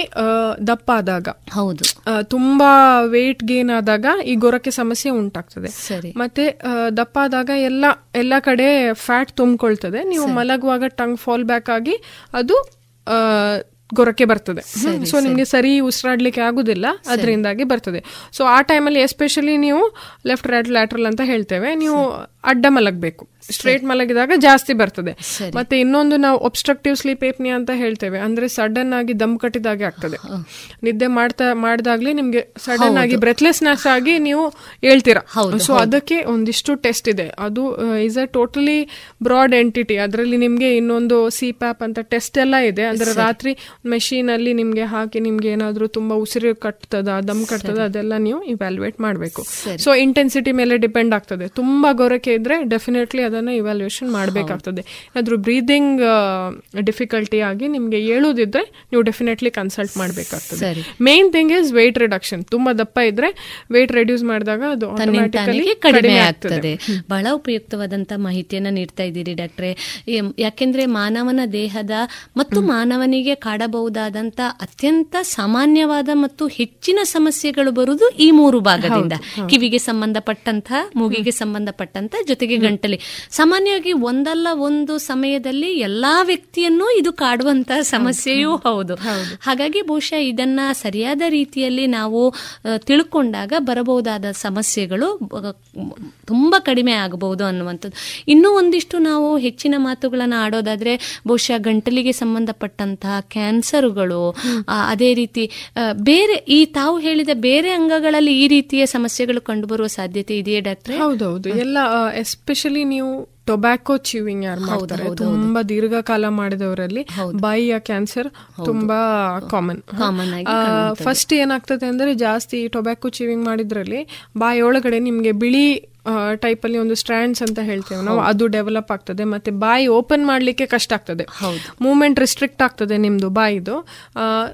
ದಪ್ಪ ಆದಾಗ ಹೌದು. ತುಂಬಾ ವೇಟ್ ಗೇನ್ ಆದಾಗ ಈ ಗೊರಕೆ ಸಮಸ್ಯೆ ಉಂಟಾಗ್ತದೆ. ಮತ್ತೆ ದಪ್ಪ ಆದಾಗ ಎಲ್ಲ ಎಲ್ಲ ಕಡೆ ಫ್ಯಾಟ್ ತುಂಬಿಕೊಳ್ತದೆ. ನೀವು ಮಲಗುವಾಗ ಟಂಗ್ ಫಾಲ್ ಬ್ಯಾಕ್ ಆಗಿ ಅದು ಗೊರಕೆ ಬರ್ತದೆ. ಸೊ ನಿಮಗೆ ಸರಿ ಉಸಿರಾಡ್ಲಿಕ್ಕೆ ಆಗುದಿಲ್ಲ ಅದರಿಂದಾಗಿ ಬರ್ತದೆ. ಸೊ ಆ ಟೈಮಲ್ಲಿ ಎಸ್ಪೆಷಲಿ ನೀವು ಲೆಫ್ಟ್ ರೈಟ್ ಲ್ಯಾಟ್ರಲ್ ಅಂತ ಹೇಳ್ತೇವೆ. ನೀವು ಅಡ್ಡ ಮಲಗಬೇಕು. ಸ್ಟ್ರೇಟ್ ಮಲಗಿದಾಗ ಜಾಸ್ತಿ ಬರ್ತದೆ. ಮತ್ತೆ ಇನ್ನೊಂದು ನಾವು ಒಬ್ಸ್ಟ್ರಕ್ಟಿವ್ ಸ್ಲೀಪ್ ಏಪ್ನಿ ಅಂತ ಹೇಳ್ತೇವೆ. ಅಂದ್ರೆ ಸಡನ್ ಆಗಿ ದಮ್ ಕಟ್ಟಿದಾಗೆ ಆಗ್ತದೆ. ನಿದ್ದೆ ಮಾಡ್ತಾ ಮಾಡಿದಾಗ್ಲಿ ನಿಮ್ಗೆ ಸಡನ್ ಆಗಿ ಬ್ರೆತ್ಲೆಸ್ನೆಸ್ ಆಗಿ ನೀವು ಹೇಳ್ತೀರಾ? ಸೊ ಅದಕ್ಕೆ ಒಂದಿಷ್ಟು ಟೆಸ್ಟ್ ಇದೆ. ಅದು is a totally broad entity ಅದರಲ್ಲಿ ನಿಮ್ಗೆ ಇನ್ನೊಂದು ಸಿ ಪ್ಯಾಪ್ ಅಂತ ಟೆಸ್ಟ್ ಎಲ್ಲ ಇದೆ. ಅಂದ್ರೆ ರಾತ್ರಿ ಮೆಷಿನ್ ಅಲ್ಲಿ ನಿಮ್ಗೆ ಹಾಕಿ ನಿಮ್ಗೆ ಏನಾದ್ರೂ ತುಂಬಾ ಉಸಿರು ಕಟ್ತದ ದಮ್ ಕಟ್ತದ ಅದೆಲ್ಲ ನೀವು ಇವ್ಯಾಲ್ಯುಯೇಟ್ ಮಾಡಬೇಕು. ಸೊ ಇಂಟೆನ್ಸಿಟಿ ಮೇಲೆ ಡಿಪೆಂಡ್ ಆಗ್ತದೆ. ತುಂಬಾ ಗೊರಕೆ ಇದ್ರೆ ಡೆಫಿನೆಟ್ಲಿ ಅದನ್ನ ಇವ್ಯಾಲ್ಯೂಯೇಷನ್ ಮಾಡಬೇಕಾಗ್ತದೆ. ಏನಾದರೂ ಬ್ರೀದಿಂಗ್ ಡಿಫಿಕಲ್ಟಿ ಆಗಿ ನಿಮಗೆ ಹೇಳೋದಿದ್ರೆ ನೀವು ಡೆಫಿನೆಟ್ಲಿ ಕನ್ಸಲ್ಟ್ ಮಾಡಬೇಕಾಗ್ತದೆ. Main thing is weight reduction ತುಂಬಾ ದಪ್ಪ ಇದ್ರೆ ವೆಯ್ಟ್ ರೆಡ್ಯೂಸ್ ಮಾಡಿದಾಗ ಅದು ಕಡಿಮೆ ಆಗ್ತದೆ. ಬಹಳ ಉಪಯುಕ್ತವಾದಂತಹ ಮಾಹಿತಿಯನ್ನ ನೀಡ್ತಾ ಇದ್ದೀರಿ ಡಾಕ್ಟ್ರೆ. ಯಾಕೆಂದ್ರೆ ಮಾನವನ ದೇಹದ ಮತ್ತು ಮಾನವನಿಗೆ ಕಾಡಬಹುದಾದಂತಹ ಅತ್ಯಂತ ಸಾಮಾನ್ಯವಾದ ಮತ್ತು ಹೆಚ್ಚಿನ ಸಮಸ್ಯೆಗಳು ಬರುವುದು ಈ ಮೂರು ಭಾಗದಿಂದ. ಕಿವಿಗೆ ಸಂಬಂಧಪಟ್ಟಂತಹ ಮೂಗಿಗೆ ಸಂಬಂಧಪಟ್ಟಂತ ಜೊತೆಗೆ ಗಂಟಲಿ. ಸಾಮಾನ್ಯವಾಗಿ ಒಂದಲ್ಲ ಒಂದು ಸಮಯದಲ್ಲಿ ಎಲ್ಲಾ ವ್ಯಕ್ತಿಯನ್ನು ಇದು ಕಾಡುವಂತಹ ಸಮಸ್ಯೆಯೂ ಹೌದು. ಹಾಗಾಗಿ ಬಹುಶಃ ಇದನ್ನ ಸರಿಯಾದ ರೀತಿಯಲ್ಲಿ ನಾವು ತಿಳ್ಕೊಂಡಾಗ ಬರಬಹುದಾದ ಸಮಸ್ಯೆಗಳು ತುಂಬಾ ಕಡಿಮೆ ಆಗಬಹುದು ಅನ್ನುವಂಥದ್ದು. ಇನ್ನೂ ಒಂದಿಷ್ಟು ನಾವು ಹೆಚ್ಚಿನ ಮಾತುಗಳನ್ನು ಆಡೋದಾದ್ರೆ ಬಹುಶಃ ಗಂಟಲಿಗೆ ಸಂಬಂಧಪಟ್ಟಂತಹ ಕ್ಯಾನ್ಸರ್ಗಳು ಅದೇ ರೀತಿ ಬೇರೆ ಈ ತಾವು ಹೇಳಿದ ಬೇರೆ ಅಂಗಗಳಲ್ಲಿ ಈ ರೀತಿಯ ಸಮಸ್ಯೆಗಳು ಕಂಡುಬರುವ ಸಾಧ್ಯತೆ ಇದೆಯೇ ಡಾಕ್ಟರ್? ಹೌದೌದು. ಎಲ್ಲ ಎಸ್ಪೆಷಲಿ ನೀವು know ಟೊಬ್ಯಾಕೋ ಚೀವಿಂಗ್ ಯಾರು ಮಾಡ್ತಾರೆ. ತುಂಬಾ ದೀರ್ಘಕಾಲ ಮಾಡಿದವರಲ್ಲಿ ಬಾಯಿಯ ಕ್ಯಾನ್ಸರ್ ತುಂಬಾ ಕಾಮನ್ ಫಸ್ಟ್ ಏನಾಗ್ತದೆ ಅಂದ್ರೆ ಜಾಸ್ತಿ ಟೊಬ್ಯಾಕೊ ಚೀವಿಂಗ್ ಮಾಡಿದ್ರಲ್ಲಿ ಬಾಯಿ ಒಳಗಡೆ ನಿಮ್ಗೆ ಬಿಳಿ ಟೈಪ್ ಅಲ್ಲಿ ಒಂದು ಸ್ಟ್ರಾಂಡ್ಸ್ ಅಂತ ಹೇಳ್ತೇವೆ ನಾವು ಅದು ಡೆವಲಪ್ ಆಗ್ತದೆ. ಮತ್ತೆ ಬಾಯಿ ಓಪನ್ ಮಾಡ್ಲಿಕ್ಕೆ ಕಷ್ಟ ಆಗ್ತದೆ. ಮೂವ್ಮೆಂಟ್ ರಿಸ್ಟ್ರಿಕ್ಟ್ ಆಗ್ತದೆ ನಿಮ್ದು ಬಾಯಿದು.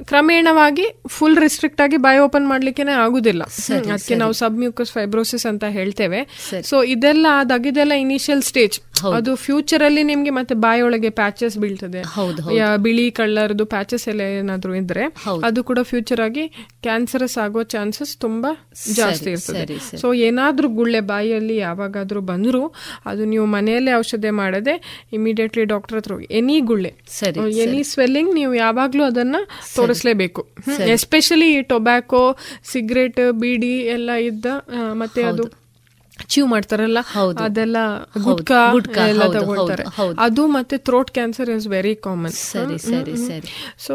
ಕ್ರಮೇಣವಾಗಿ ಫುಲ್ ರಿಸ್ಟ್ರಿಕ್ಟ್ ಆಗಿ ಬಾಯಿ ಓಪನ್ ಮಾಡ್ಲಿಕ್ಕೆ ಆಗುದಿಲ್ಲ. ಅದಕ್ಕೆ ನಾವು ಸಬ್ ಮ್ಯೂಕಸ್ ಫೈಬ್ರೋಸಿಸ್ ಅಂತ ಹೇಳ್ತೇವೆ. ಸೊ ಇದೆಲ್ಲ ಆದಾಗ ಇದೆಲ್ಲ ಇನಿಷಿಯಲ್ ಸ್ಟೇಜ್ ಅದು ಫ್ಯೂಚರ್ ಅಲ್ಲಿ ನಿಮ್ಗೆ ಮತ್ತೆ ಬಾಯೊಳಗೆ ಪ್ಯಾಚಸ್ ಬೀಳ್ತದೆ. ಬಿಳಿ ಕಳ್ಳರ್ದು ಪ್ಯಾಚಸ್ ಎಲ್ಲ ಏನಾದ್ರು ಇದ್ರೆ ಅದು ಕೂಡ ಫ್ಯೂಚರ್ ಆಗಿ ಕ್ಯಾನ್ಸರಸ್ ಆಗೋ ಚಾನ್ಸಸ್ ತುಂಬಾ ಜಾಸ್ತಿ ಇರ್ತದೆ. ಸೊ ಏನಾದ್ರೂ ಗುಳ್ಳೆ ಬಾಯಿಯಲ್ಲಿ ಯಾವಾಗಾದ್ರೂ ಬಂದ್ರು ಅದು ನೀವು ಮನೆಯಲ್ಲೇ ಔಷಧಿ ಮಾಡದೆ ಇಮಿಡಿಯೇಟ್ಲಿ ಡಾಕ್ಟರ್ ಹತ್ರ ಎನಿ ಗುಳ್ಳೆ. ಎನಿ ಸ್ವೆಲ್ಲಿಂಗ್ ನೀವು ಯಾವಾಗ್ಲೂ ಅದನ್ನ ತೋರಿಸ್ಲೇಬೇಕು. ಎಸ್ಪೆಷಲಿ ಟೊಬ್ಯಾಕೋ ಸಿಗರೇಟ್ ಬೀಡಿ ಎಲ್ಲ ಇದ್ದ ಮತ್ತೆ ಅದು ಚೀವ್ ಮಾಡ್ತಾರಲ್ಲ? ಅದೆಲ್ಲ ಗುಟ್ಕಾ ಎಲ್ಲ ತಗೊಳ್ತಾರೆ. ಅದು ಮತ್ತೆ throat cancer is very common ಸರಿ ಸರಿ ಸರಿ. ಸೊ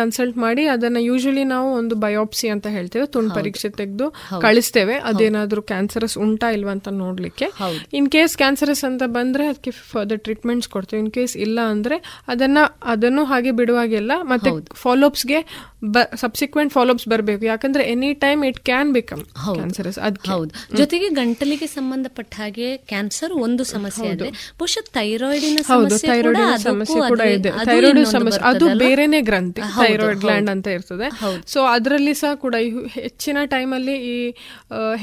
ಕನ್ಸಲ್ಟ್ ಮಾಡಿ ಅದನ್ನ ಯೂಶಲಿ ನಾವು ಒಂದು ಬಯೋಪ್ಸಿ ಅಂತ ಹೇಳ್ತೇವೆ. ತುಂಡು ಪರೀಕ್ಷೆ ತೆಗೆದು ಕಳಿಸ್ತೇವೆ. ಅದೇನಾದ್ರೂ ಕ್ಯಾನ್ಸರಸ್ ಉಂಟಾ ಇಲ್ವಾ ಅಂತ ನೋಡ್ಲಿಕ್ಕೆ. ಇನ್ ಕೇಸ್ ಕ್ಯಾನ್ಸರಸ್ ಅಂತ ಬಂದ್ರೆ ಅದಕ್ಕೆ ಫರ್ದರ್ ಟ್ರೀಟ್ಮೆಂಟ್ಸ್ ಕೊಡ್ತೇವೆ. ಇನ್ ಕೇಸ್ ಇಲ್ಲ ಅಂದ್ರೆ ಅದನ್ನ ಅದನ್ನು ಹಾಗೆ ಬಿಡುವಾಗೆಲ್ಲ ಮತ್ತೆ ಫಾಲೋಪ್ಸ್ಗೆ ಸಬ್ಸಿಕ್ವೆಂಟ್ ಫಾಲೋಪ್ಸ್ ಬರಬೇಕು. ಯಾಕಂದ್ರೆ any time it can become cancerous ಹೌದು. ಜೊತೆಗೆ ಗಂಟಲಿಗೆ ಸಂಬಂಧಪಟ್ಟ ಹಾಗೆ ಕ್ಯಾನ್ಸರ್ ಒಂದು ಸಮಸ್ಯೆ ಇದೆ ಬಹುಶಃ ಥೈರಾಯ್ಡಿನ ಸಮಸ್ಯೆ ಕೂಡ ಇದೆ. ಥೈರಾಯ್ಡ್ ಸಮಸ್ಯೆ ಅದು ಬೇರೆನೆ ಗ್ರಂಥಿ ಥೈರಾಯ್ಡ್ ಗ್ಲ್ಯಾಂಡ್ ಅಂತ ಇರ್ತದೆ. ಸೊ ಅದರಲ್ಲಿ ಸಹ ಕೂಡ ಹೆಚ್ಚಿನ ಟೈಮ್ ಅಲ್ಲಿ ಈ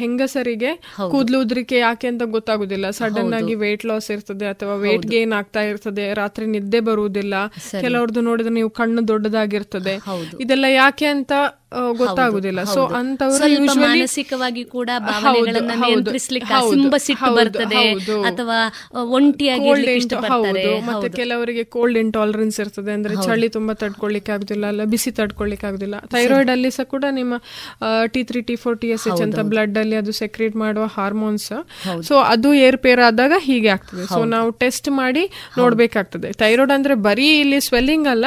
ಹೆಂಗಸರಿಗೆ ಕೂದಲು ಉದ್ರಿಕೆ ಯಾಕೆ ಅಂತ ಗೊತ್ತಾಗುದಿಲ್ಲ. ಸಡನ್ ಆಗಿ ವೇಟ್ ಲಾಸ್ ಇರ್ತದೆ ಅಥವಾ ವೇಟ್ ಗೇನ್ ಆಗ್ತಾ ಇರ್ತದೆ. ರಾತ್ರಿ ನಿದ್ದೆ ಬರುವುದಿಲ್ಲ. ಕೆಲವ್ರದ್ದು ನೋಡಿದ್ರೆ ನೀವು ಕಣ್ಣು ದೊಡ್ಡದಾಗಿರ್ತದೆ. ಇದೆಲ್ಲ ಯಾಕೆ ಅಂತ ಗೊತ್ತಾಗುದಿಲ್ಲ. ಸೊ ಅಂತವರು ಮಾನಸಿಕವಾಗಿ ಕೂಡ ಭಾವನೆಗಳನ್ನ ನಿಯಂತ್ರಿಸಲಿಕ್ಕೆ ತುಂಬಾ ಸಿಟ್ಟು ಬರ್ತದೆ ಅಥವಾ ಒಂಟಿಯಾಗಿ ಹೌದು ಮತ್ತೆ ಕೆಲವರಿಗೆ ಕೋಲ್ಡ್ ಇಂಟಾಲರೆನ್ಸ್ ಇರ್ತದೆ ಅಂದ್ರೆ ಚಳಿ ತುಂಬಾ ತಡ್ಕೊಳ್ಳಿಕ್ಕೆ ಆಗುದಿಲ್ಲ ಅಲ್ಲ ಬಿಸಿ ತಡ್ಕೊಳ್ಳಿಕ್ಕೆ ಆಗುದಿಲ್ಲ. ಥೈರಾಯ್ಡ್ ಅಲ್ಲಿ ಸಹ ಕೂಡ ನಿಮ್ಮ T three T four T S H ಅಂತ ಬ್ಲಡ್ ಅಲ್ಲಿ ಅದು ಸೆಕ್ರೇಟ್ ಮಾಡುವ ಹಾರ್ಮೋನ್ಸ್ ಸೊ ಅದು ಏರ್ಪೇರ್ ಆದಾಗ ಹೀಗೆ ಆಗ್ತದೆ. ಸೊ ನಾವು ಟೆಸ್ಟ್ ಮಾಡಿ ನೋಡ್ಬೇಕಾಗ್ತದೆ. ಥೈರಾಯ್ಡ್ ಅಂದ್ರೆ ಬರೀ ಇಲ್ಲಿ ಸ್ವೆಲ್ಲಿಂಗ್ ಅಲ್ಲ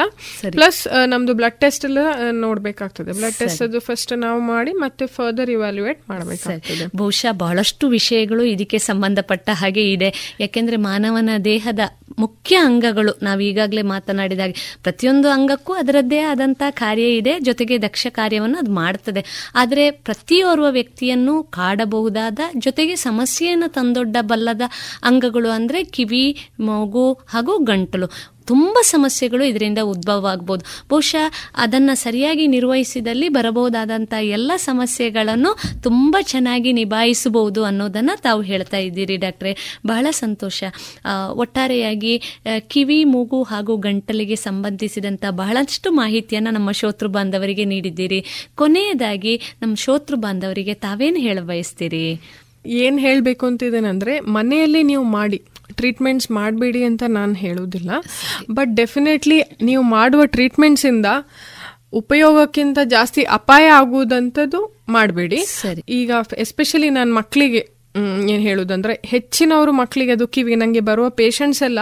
ಪ್ಲಸ್ ನಮ್ದು ಬ್ಲಡ್ ಟೆಸ್ಟ್ ಎಲ್ಲ ನೋಡ್ಬೇಕಾಗ್ತದೆ. ಬ್ಲಡ್ ಟೆಸ್ಟ್ ಅದು ಫಸ್ಟ್ ನಾವು ಮಾಡಿ ಮತ್ತೆ ಫರ್ದರ್ ಇವ್ಯಾಲ್ಯೂಯೇಟ್ ಮಾಡಬೇಕಾಗ್ತದೆ ಬಹುಶಃ ಬಹಳಷ್ಟು ವಿಷಯಗಳು ಇದಕ್ಕೆ ಸಂಬಂಧಪಟ್ಟ ಹಾಗೆ ಇದೆ. ಯಾಕೆಂದ್ರೆ ಮಾನವನ ದೇಹದ ಮುಖ್ಯ ಅಂಗಗಳು, ನಾವು ಈಗಾಗಲೇ ಮಾತನಾಡಿದಾಗ ಪ್ರತಿಯೊಂದು ಅಂಗಕ್ಕೂ ಅದರದ್ದೇ ಆದಂತಹ ಕಾರ್ಯ ಇದೆ, ಜೊತೆಗೆ ದಕ್ಷ ಕಾರ್ಯವನ್ನು ಅದು ಮಾಡ್ತದೆ. ಆದರೆ ಪ್ರತಿಯೋರ್ವ ವ್ಯಕ್ತಿಯನ್ನು ಕಾಡಬಹುದಾದ, ಜೊತೆಗೆ ಸಮಸ್ಯೆಯನ್ನು ತಂದೊಡ್ಡಬಲ್ಲದ ಅಂಗಗಳು ಅಂದ್ರೆ ಕಿವಿ, ಮೂಗು ಹಾಗೂ ಗಂಟಲು. ತುಂಬ ಸಮಸ್ಯೆಗಳು ಇದರಿಂದ ಉದ್ಭವ ಆಗ್ಬೋದು. ಬಹುಶಃ ಅದನ್ನು ಸರಿಯಾಗಿ ನಿರ್ವಹಿಸಿದಲ್ಲಿ ಬರಬಹುದಾದಂಥ ಎಲ್ಲ ಸಮಸ್ಯೆಗಳನ್ನು ತುಂಬ ಚೆನ್ನಾಗಿ ನಿಭಾಯಿಸಬಹುದು ಅನ್ನೋದನ್ನು ತಾವು ಹೇಳ್ತಾ ಇದ್ದೀರಿ ಡಾಕ್ಟ್ರೆ. ಬಹಳ ಸಂತೋಷ. ಒಟ್ಟಾರೆಯಾಗಿ ಕಿವಿ, ಮೂಗು ಹಾಗೂ ಗಂಟಲಿಗೆ ಸಂಬಂಧಿಸಿದಂಥ ಬಹಳಷ್ಟು ಮಾಹಿತಿಯನ್ನು ನಮ್ಮ ಶೋತೃ ಬಾಂಧವರಿಗೆ ನೀಡಿದ್ದೀರಿ. ಕೊನೆಯದಾಗಿ, ನಮ್ಮ ಶೋತೃ ಬಾಂಧವರಿಗೆ ತಾವೇನು ಹೇಳ ಬಯಸ್ತೀರಿ ಏನು ಹೇಳಬೇಕು ಅಂತಿದ್ದೇನೆಂದ್ರೆ, ಮನೆಯಲ್ಲಿ ನೀವು ಮಾಡಿ ಟ್ರೀಟ್ಮೆಂಟ್ಸ್ ಮಾಡಬೇಡಿ ಅಂತ ನಾನು ಹೇಳೋದಿಲ್ಲ ಬಟ್ ಡೆಫಿನೆಟ್ಲಿ ನೀವು ಮಾಡುವ ಟ್ರೀಟ್ಮೆಂಟ್ಸಿಂದ ಉಪಯೋಗಕ್ಕಿಂತ ಜಾಸ್ತಿ ಅಪಾಯ ಆಗುವುದಂಥದ್ದು ಮಾಡಬೇಡಿ. ಸರಿ. ಈಗ ಎಸ್ಪೆಷಲಿ ನಾನು ಮಕ್ಕಳಿಗೆ ಏನ್ ಹೇಳುದಂದ್ರೆ ಹೆಚ್ಚಿನವರು ಮಕ್ಕಳಿಗೆ ಅದು ಕಿವಿಗೆ ನಂಗೆ ಬರುವ ಪೇಷಂಟ್ಸ್ ಎಲ್ಲ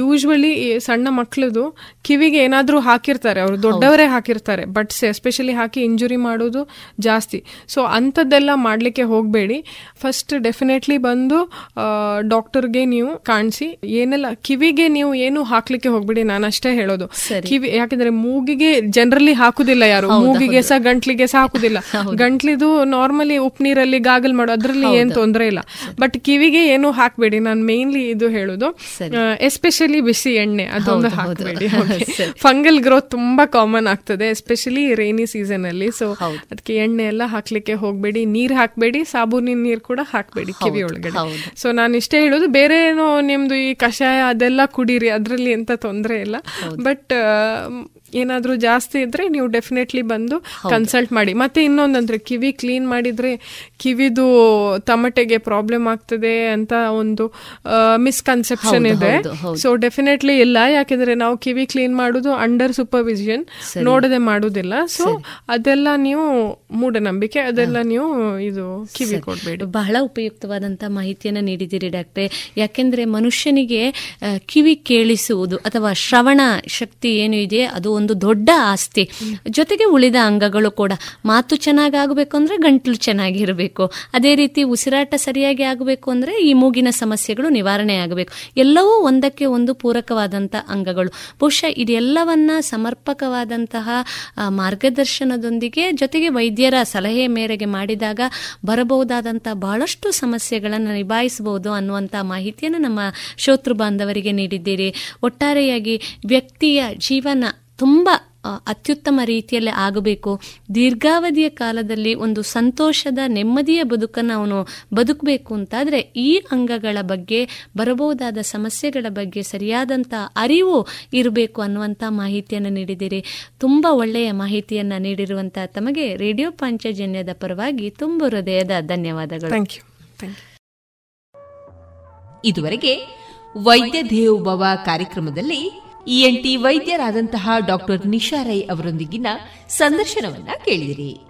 ಯೂಶ್ವಲಿ ಸಣ್ಣ ಮಕ್ಕಳದು ಕಿವಿಗೆ ಏನಾದ್ರೂ ಹಾಕಿರ್ತಾರೆ ಅವರು ದೊಡ್ಡವರೇ ಹಾಕಿರ್ತಾರೆ ಬಟ್ ಎಸ್ಪೆಷಲಿ ಹಾಕಿ ಇಂಜುರಿ ಮಾಡೋದು ಜಾಸ್ತಿ. ಸೊ ಅಂಥದ್ದೆಲ್ಲ ಮಾಡ್ಲಿಕ್ಕೆ ಹೋಗಬೇಡಿ. ಫಸ್ಟ್ ಡೆಫಿನೆಟ್ಲಿ ಬಂದು ಡಾಕ್ಟರ್ಗೆ ನೀವು ಕಾಣಿಸಿ. ಏನೆಲ್ಲ ಕಿವಿಗೆ ನೀವು ಏನು ಹಾಕ್ಲಿಕ್ಕೆ ಹೋಗ್ಬೇಡಿ ನಾನು ಅಷ್ಟೇ ಹೇಳೋದು. ಕಿವಿ ಯಾಕಂದ್ರೆ ಮೂಗಿಗೆ ಜನರಲಿ ಹಾಕುದಿಲ್ಲ ಯಾರು. ಮೂಗಿಗೆ ಸಹ ಗಂಟ್ಲಿಗೆ ಸಹ ಹಾಕುದಿಲ್ಲ. ಗಂಟ್ಲಿದು ನಾರ್ಮಲಿ ಉಪ್ಪು ನೀರಲ್ಲಿ ಗಾಗಲ್ ಮಾಡೋ. ಅದ್ರಲ್ಲಿ ಏನ್ ತೊಂದರೆ ತೊಂದರೆ ಇಲ್ಲ. ಬಟ್ ಕಿವಿಗೆ ಏನು ಹಾಕ್ಬೇಡಿ. ನಾನು ಮೇನ್ಲಿ ಇದು ಹೇಳುದು ಎಸ್ಪೆಷಲಿ ಬಿಸಿ ಎಣ್ಣೆ ಅದೊಂದು ಹಾಕಬೇಡಿ. ಫಂಗಲ್ ಗ್ರೋತ್ ತುಂಬಾ ಕಾಮನ್ ಆಗ್ತದೆ ಎಸ್ಪೆಷಲಿ ರೈನಿ ಸೀಸನ್ ಅಲ್ಲಿ. ಸೊ ಅದಕ್ಕೆ ಎಣ್ಣೆ ಎಲ್ಲ ಹಾಕ್ಲಿಕ್ಕೆ ಹೋಗ್ಬೇಡಿ. ನೀರ್ ಹಾಕ್ಬೇಡಿ ಸಾಬೂನಿನ ನೀರ್ ಕೂಡ ಹಾಕ್ಬೇಡಿ ಕಿವಿ ಒಳಗಡೆ. ಸೊ ನಾನು ಇಷ್ಟೇ ಹೇಳುದು ಬೇರೆ ಏನೋ ನಿಮ್ದು ಈ ಕಷಾಯ ಅದೆಲ್ಲ ಕುಡೀರಿ ಅದ್ರಲ್ಲಿ ಎಂತ ತೊಂದರೆ ಇಲ್ಲ. ಬಟ್ ಏನಾದ್ರೂ ಜಾಸ್ತಿ ಇದ್ರೆ ನೀವು ಡೆಫಿನೆಟ್ಲಿ ಬಂದು ಕನ್ಸಲ್ಟ್ ಮಾಡಿ. ಮತ್ತೆ ಇನ್ನೊಂದಂದ್ರೆ ಕಿವಿ ಕ್ಲೀನ್ ಮಾಡಿದ್ರೆ ಕಿವಿದು ತಮಟೆಗೆ ಪ್ರಾಬ್ಲಮ್ ಆಗ್ತದೆ ಅಂತ ಒಂದು ಮಿಸ್ಕನ್ಸೆಪ್ಷನ್ ಇದೆ. ಸೊ ಡೆಫಿನೆಟ್ಲಿ ಇಲ್ಲ. ಯಾಕೆಂದ್ರೆ ನಾವು ಕಿವಿ ಕ್ಲೀನ್ ಮಾಡೋದು ಅಂಡರ್ ಸೂಪರ್ವಿಷನ್ ನೋಡದೆ ಮಾಡುದಿಲ್ಲ. ಸೊ ಅದೆಲ್ಲ ನೀವು ಮೂಢನಂಬಿಕೆ ಅದೆಲ್ಲ ನೀವು ಇದು ಕಿವಿ ಕೊಡ್ಬೇಡಿ. ಬಹಳ ಉಪಯುಕ್ತವಾದಂತ ಮಾಹಿತಿಯನ್ನ ನೀಡಿದ್ದೀರಿ ಡಾಕ್ಟ್ರೆ. ಯಾಕೆಂದ್ರೆ ಮನುಷ್ಯನಿಗೆ ಕಿವಿ ಕೇಳಿಸುವುದು ಅಥವಾ ಶ್ರವಣ ಶಕ್ತಿ ಏನು ಇದೆ ಅದು ಒಂದು ದೊಡ್ಡ ಆಸ್ತಿ. ಜೊತೆಗೆ ಉಳಿದ ಅಂಗಗಳು ಕೂಡ. ಮಾತು ಚೆನ್ನಾಗಿ ಆಗಬೇಕು ಅಂದ್ರೆ ಗಂಟ್ಲು ಚೆನ್ನಾಗಿರಬೇಕು ಅದೇ ರೀತಿ ಉಸಿರಾಟ ಸರಿಯಾಗಿ ಆಗಬೇಕು ಅಂದರೆ ಈ ಮೂಗಿನ ಸಮಸ್ಯೆಗಳು ನಿವಾರಣೆ ಆಗಬೇಕು. ಎಲ್ಲವೂ ಒಂದಕ್ಕೆ ಒಂದು ಪೂರಕವಾದಂಥ ಅಂಗಗಳು. ಬಹುಶಃ ಇದೆಲ್ಲವನ್ನ ಸಮರ್ಪಕವಾದಂತಹ ಮಾರ್ಗದರ್ಶನದೊಂದಿಗೆ ಜೊತೆಗೆ ವೈದ್ಯರ ಸಲಹೆ ಮೇರೆಗೆ ಮಾಡಿದಾಗ ಬರಬಹುದಾದಂಥ ಬಹಳಷ್ಟು ಸಮಸ್ಯೆಗಳನ್ನು ನಿಭಾಯಿಸಬಹುದು ಅನ್ನುವಂಥ ಮಾಹಿತಿಯನ್ನು ನಮ್ಮ ಶೋತೃ ಬಾಂಧವರಿಗೆ ನೀಡಿದ್ದೀರಿ. ಒಟ್ಟಾರೆಯಾಗಿ ವ್ಯಕ್ತಿಯ ಜೀವನ ತುಂಬ ಅತ್ಯುತ್ತಮ ರೀತಿಯಲ್ಲಿ ಆಗಬೇಕು. ದೀರ್ಘಾವಧಿಯ ಕಾಲದಲ್ಲಿ ಒಂದು ಸಂತೋಷದ ನೆಮ್ಮದಿಯ ಬದುಕನ್ನು ಅವನು ಬದುಕಬೇಕು ಅಂತಾದರೆ ಈ ಅಂಗಗಳ ಬಗ್ಗೆ ಬರಬಹುದಾದ ಸಮಸ್ಯೆಗಳ ಬಗ್ಗೆ ಸರಿಯಾದಂಥ ಅರಿವು ಇರಬೇಕು ಅನ್ನುವಂಥ ಮಾಹಿತಿಯನ್ನು ನೀಡಿದ್ದೀರಿ. ತುಂಬ ಒಳ್ಳೆಯ ಮಾಹಿತಿಯನ್ನು ನೀಡಿರುವಂಥ ತಮಗೆ ರೇಡಿಯೋ ಪಾಂಚಜನ್ಯದ ಪರವಾಗಿ ತುಂಬ ಹೃದಯದ ಧನ್ಯವಾದಗಳು. ಇದುವರೆಗೆ ವೈದ್ಯ ದೇವೋಭವ ಕಾರ್ಯಕ್ರಮದಲ್ಲಿ ಇಎನ್ಟಿ ವೈದ್ಯರಾದಂತಹ ಡಾಕ್ಟರ್ ನಿಶಾ ರೈ ಅವರೊಂದಿಗಿನ ಸಂದರ್ಶನವನ್ನ ಕೇಳಿದಿರಿ.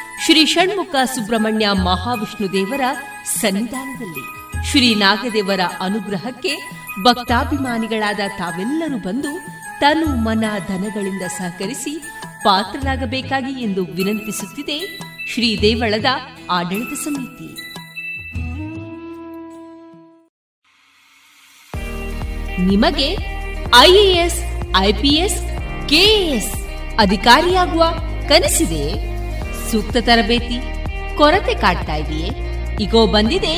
ಶ್ರೀ ಷಣ್ಮುಖ ಸುಬ್ರಹ್ಮಣ್ಯ ಮಹಾವಿಷ್ಣು ದೇವರ ಸನ್ನಿಧಾನದಲ್ಲಿ ಶ್ರೀ ನಾಗದೇವರ ಅನುಗ್ರಹಕ್ಕೆ ಭಕ್ತಾಭಿಮಾನಿಗಳಾದ ತಾವೆಲ್ಲರೂ ಬಂದು ತನು ಮನ ಧನಗಳಿಂದ ಸಹಕರಿಸಿ ಪಾತ್ರರಾಗಬೇಕಾಗಿ ಎಂದು ವಿನಂತಿಸುತ್ತಿದೆ ಶ್ರೀ ದೇವಳದ ಆಡಳಿತ ಸಮಿತಿ. ನಿಮಗೆ ಐಎಎಸ್ ಐಪಿಎಸ್ ಕೆಎಎಸ್ ಅಧಿಕಾರಿಯಾಗುವ ಕನಸಿದೆ. ಸೂಕ್ತ ತರಬೇತಿ, ಕೊರತೆ ಕಾಡ್ತಾ ಇದೆಯೇ? ಈಗೋ ಬಂದಿದೆ,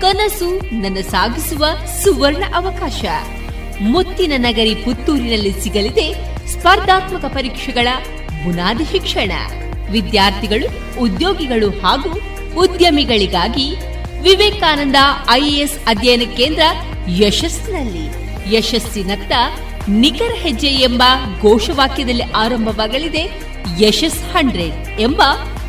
ಕನಸು ನನ್ನ ಸಾಗಿಸುವ ಸುವರ್ಣ ಅವಕಾಶ. ಮುತ್ತಿನ ನಗರಿ ಪುತ್ತೂರಿನಲ್ಲಿ ಸಿಗಲಿದೆ ಸ್ಪರ್ಧಾತ್ಮಕ ಪರೀಕ್ಷೆಗಳ ಬುನಾದಿ ಶಿಕ್ಷಣ. ವಿದ್ಯಾರ್ಥಿಗಳು, ಉದ್ಯೋಗಿಗಳು ಹಾಗೂ ಉದ್ಯಮಿಗಳಿಗಾಗಿ ವಿವೇಕಾನಂದ ಐಎಎಸ್ ಅಧ್ಯಯನ ಕೇಂದ್ರ ಯಶಸ್ಸಿನಲ್ಲಿ. ಯಶಸ್ಸಿನತ್ತ ನಿಖರ ಹೆಜ್ಜೆ ಎಂಬ ಘೋಷವಾಕ್ಯದಲ್ಲಿ ಆರಂಭವಾಗಲಿದೆ, ಯಶಸ್ ಹಂಡ್ರೆಡ್ ಎಂಬ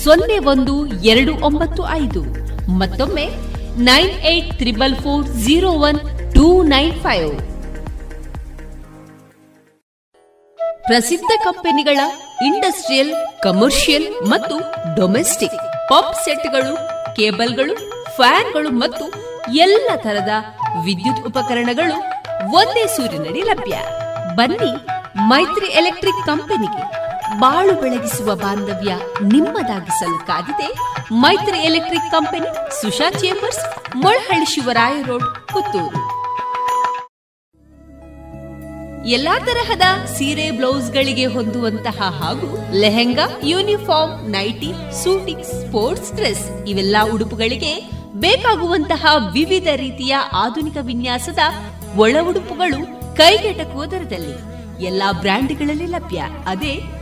ಸೊನ್ನೆ ಒಂದು ಎರಡು ಒಂಬತ್ತು ಐದು. ಮತ್ತೊಮ್ಮೆ nine eight triple four zero one two nine five. ಪ್ರಸಿದ್ಧ ಕಂಪನಿಗಳ ಇಂಡಸ್ಟ್ರಿಯಲ್, ಕಮರ್ಷಿಯಲ್ ಮತ್ತು ಡೊಮೆಸ್ಟಿಕ್. ಪಂಪ್ ಸೆಟ್ಗಳು, ಕೇಬಲ್ಗಳು, ಫ್ಯಾನ್ಗಳು ಮತ್ತು ಎಲ್ಲ ತರದ ವಿದ್ಯುತ್ ಉಪಕರಣಗಳು ಒಂದೇ ಸೂರಿನಡಿ ಲಭ್ಯ. ಬನ್ನಿ ಮೈತ್ರಿ ಎಲೆಕ್ಟ್ರಿಕ್ ಕಂಪನಿಗೆ. ಬಾಳು ಬೆಳಗಿಸುವ ಬಾಂಧವ್ಯ ನಿಮ್ಮದಾಗಿಸಲು ಕಾದಿದೆ Maitri electric company, Susha chambers, Molahalli Shivaraya road, Puttur. ಎಲ್ಲಾ ತರಹದ ಸೀರೆ ಬ್ಲೌಸ್ಗಳಿಗೆ ಹೊಂದುವಂತಹ ಹಾಗೂ lehenga, uniform, nighty, suiting, sports dress ಇವೆಲ್ಲ ಉಡುಪುಗಳಿಗೆ ಬೇಕಾಗುವಂತಹ ವಿವಿಧ ರೀತಿಯ ಆಧುನಿಕ ವಿನ್ಯಾಸದ ಒಳ ಉಡುಪುಗಳು ಕೈಗೆಟಕುವ ದರದಲ್ಲಿ ಎಲ್ಲಾ ಬ್ರ್ಯಾಂಡ್ಗಳಲ್ಲಿ ಲಭ್ಯ. ಅದೇ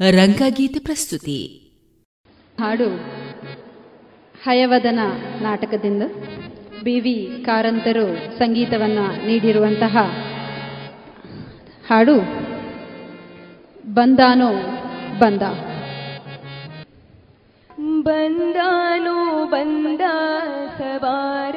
ರಂಗಗೀತೆ ಪ್ರಸ್ತುತಿ. ಹಾಡು ಹಯವದನ ನಾಟಕದಿಂದ ಬಿ ವಿ ಕಾರಂತರು ಸಂಗೀತವನ್ನು ನೀಡಿರುವಂತಹ ಹಾಡು ಬಂದಾನೋ ಬಂದ. ಬಂದಾನೋ ಬಂದ ಸವಾರ.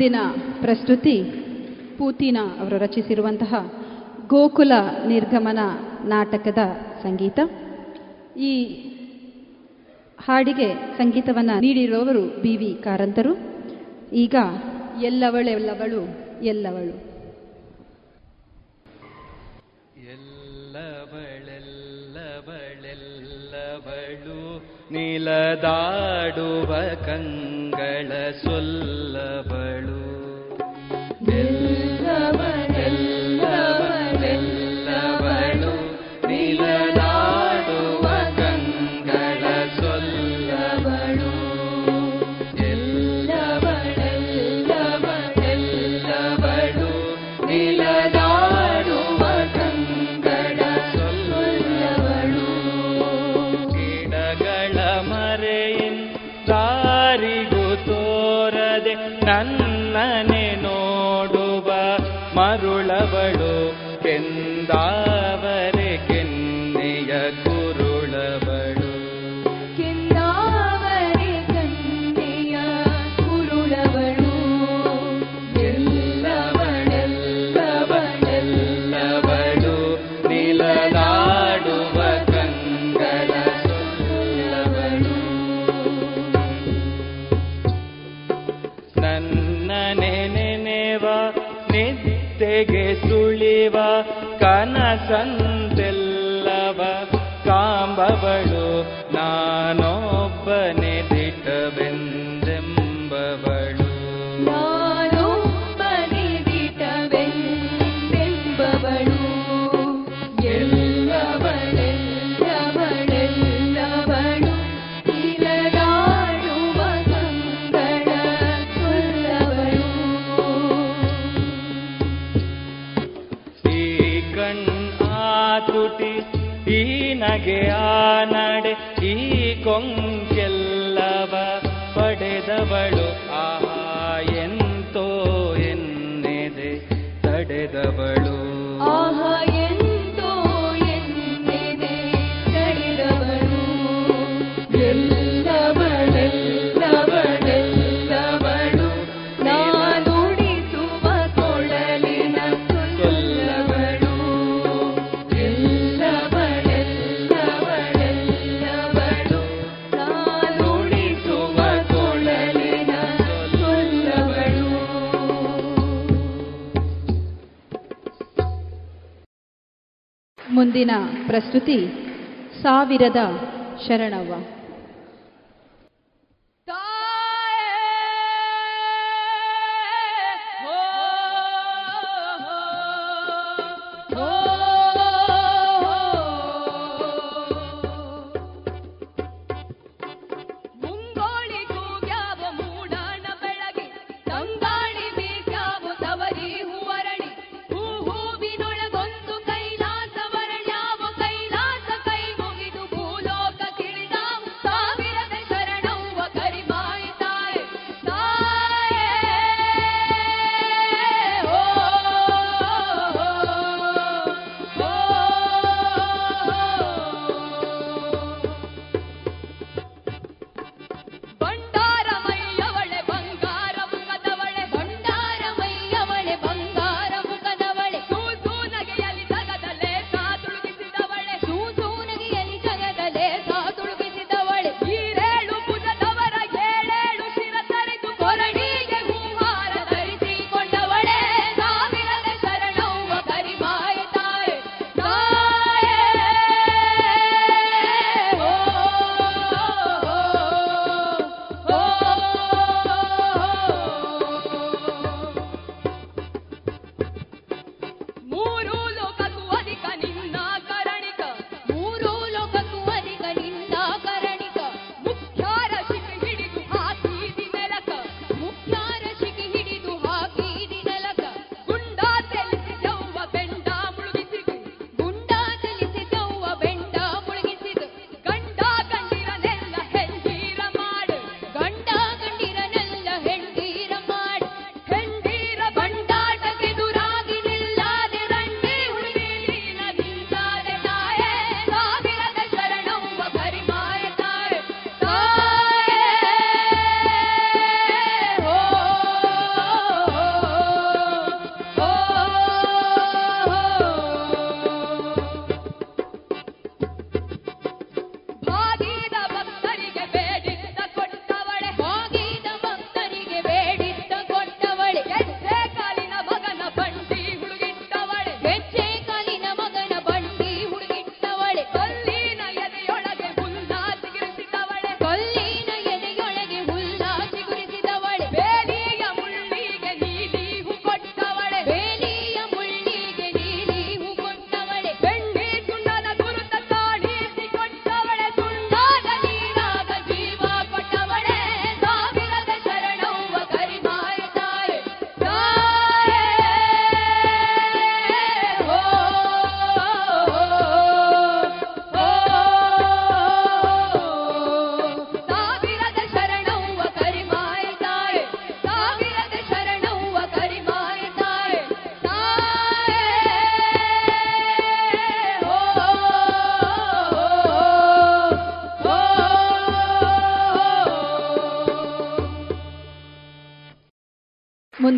ದಿನ ಪ್ರಸ್ತುತಿ ಪೂತಿನ ಅವರು ರಚಿಸಿರುವಂತಹ ಗೋಕುಲ ನಿರ್ಗಮನ ನಾಟಕದ ಸಂಗೀತ. ಈ ಹಾಡಿಗೆ ಸಂಗೀತವನ್ನು ನೀಡಿರುವವರು ಬಿ ವಿ ಕಾರಂತರು. ಈಗ ಎಲ್ಲವಳೆಲ್ಲವಳು ಎಲ್ಲವಳು. ಎಲ್ಲವಳೆಲ್ಲವಳೆಲ್ಲವಳು ನೀಲದಾಡುವ ಕಂಗಳ ಸೊಲ್ಲವಳು. Bill ಸ್ತುತಿ ಸಾವಿರದ ಶರಣವ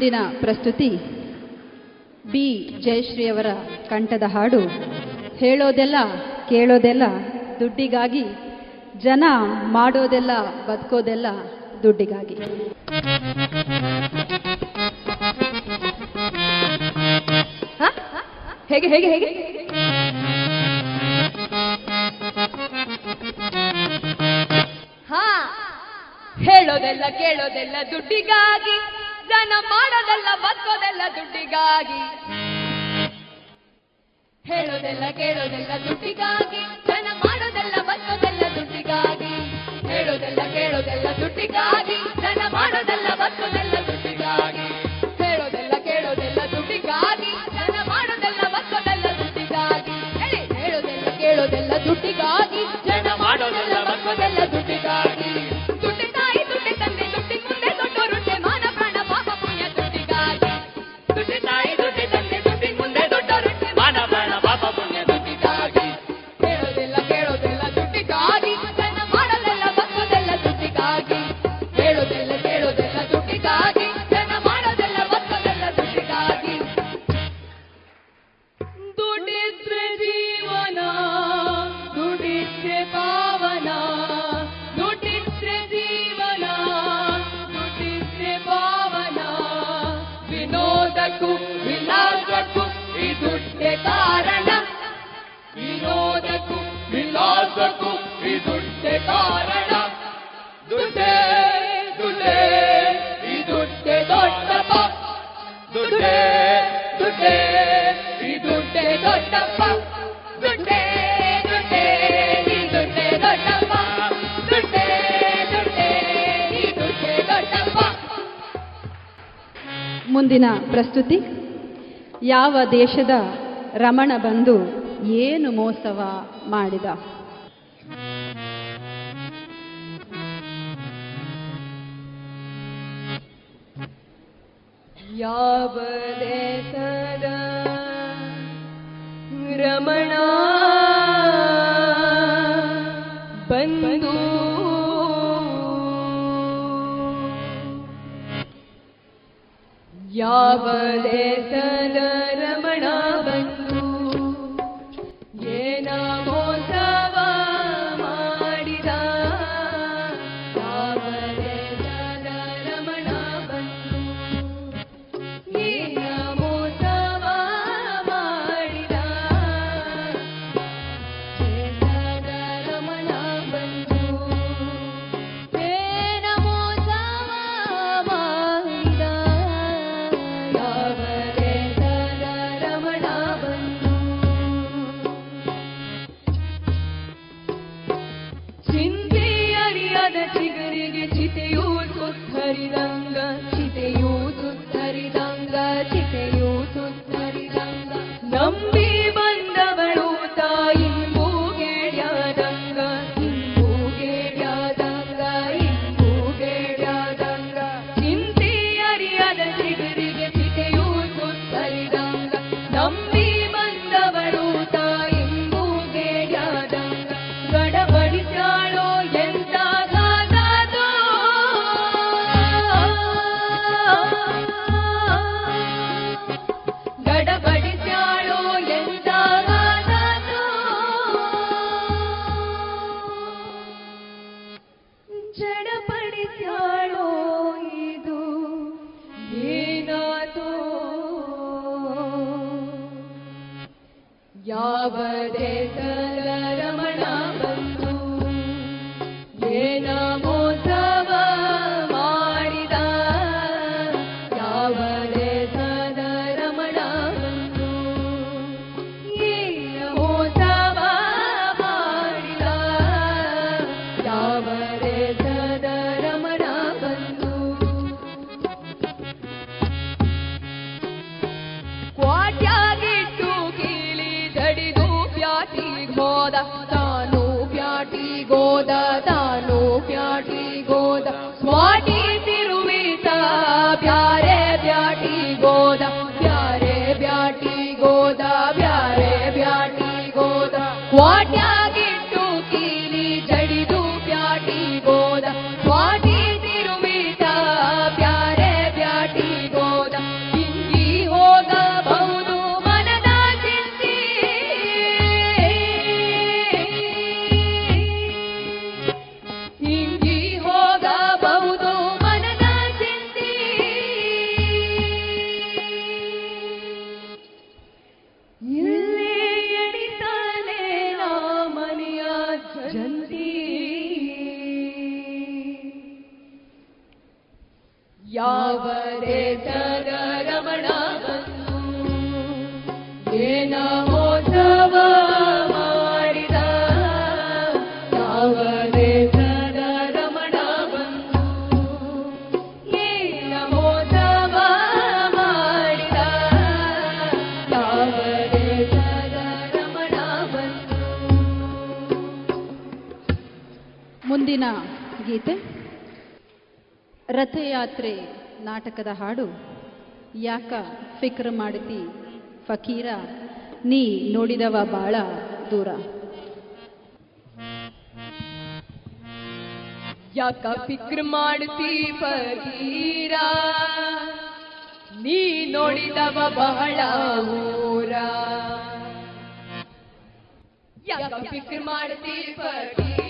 ಮುಂದಿನ ಪ್ರಸ್ತುತಿ. ಬಿ. ಜಯಶ್ರೀಯವರ ಕಂಠದ ಹಾಡು. ಹೇಳೋದೆಲ್ಲ ಕೇಳೋದೆಲ್ಲ ದುಡ್ಡಿಗಾಗಿ, ಜನ ಮಾಡೋದೆಲ್ಲ ಬದುಕೋದೆಲ್ಲ ದುಡ್ಡಿಗಾಗಿ. ಹೇಗೆ ಹೇಗೆ ಹೇಗೆ? ಹಾ. ಹೇಳೋದೆಲ್ಲ ಕೇಳೋದೆಲ್ಲ ದುಡ್ಡಿಗಾಗಿ ಜೀವನ ಮಾಡೋದೆಲ್ಲ, ಬದುಕೋದೆಲ್ಲ ದುಡ್ಡಿಗಾಗಿ. ಹೇಳೋದೆಲ್ಲ, ಕೇಳೋದೆಲ್ಲ ದುಡ್ಡಿಗಾಗಿ. ಜನ ಮಾಡೋದೆಲ್ಲ, ಬದುಕೋದೆಲ್ಲ ದುಡ್ಡಿಗಾಗಿ. ಹೇಳೋದೆಲ್ಲ, ಕೇಳೋದೆಲ್ಲ ದುಡ್ಡಿಗಾಗಿ. ಜನ ಮಾಡೋದೆಲ್ಲ, ಬದುಕೋದೆಲ್ಲ ದುಡ್ಡಿಗಾಗಿ. ಹೇಳೋದೆಲ್ಲ, ಕೇಳೋದೆಲ್ಲ ದುಡ್ಡಿಗಾಗಿ. ಜನ ಮಾಡೋದೆಲ್ಲ, ಬದುಕೋದೆಲ್ಲ ದುಡ್ಡಿಗಾಗಿ. ಹೇಳೋದೆಲ್ಲ, ಕೇಳೋದೆಲ್ಲ ದುಡ್ಡಿಗಾಗಿ. ಜನ ಮಾಡೋದೆಲ್ಲ, ಬದುಕೋದೆಲ್ಲ ಮುಂದಿನ ಪ್ರಸ್ತುತಿ ಯಾವ ದೇಶದ ರಮಣ ಬಂದು ಏನು ಮೋಸವ ಮಾಡಿದ? ಯಾವ ದೇಶದ ರಮಣ वरे रमणा ರಥಯಾತ್ರೆ ನಾಟಕದ ಹಾಡು. ಯಾಕ ಫಿಕ್ರ ಮಾಡತಿ ಫಕೀರ? ನೀ ನೋಡಿದವ ಬಾಳ ದೂರ. ಯಾಕ ಫಿಕ್ರ ಮಾಡುತ್ತಿ ಫಕೀರ? ನೀ ನೋಡಿದವ ಬಹಳ ಊರ ಯಾಕ ಫಿಕ್ರ ಮಾಡುತ್ತಿ ಫಕೀರ?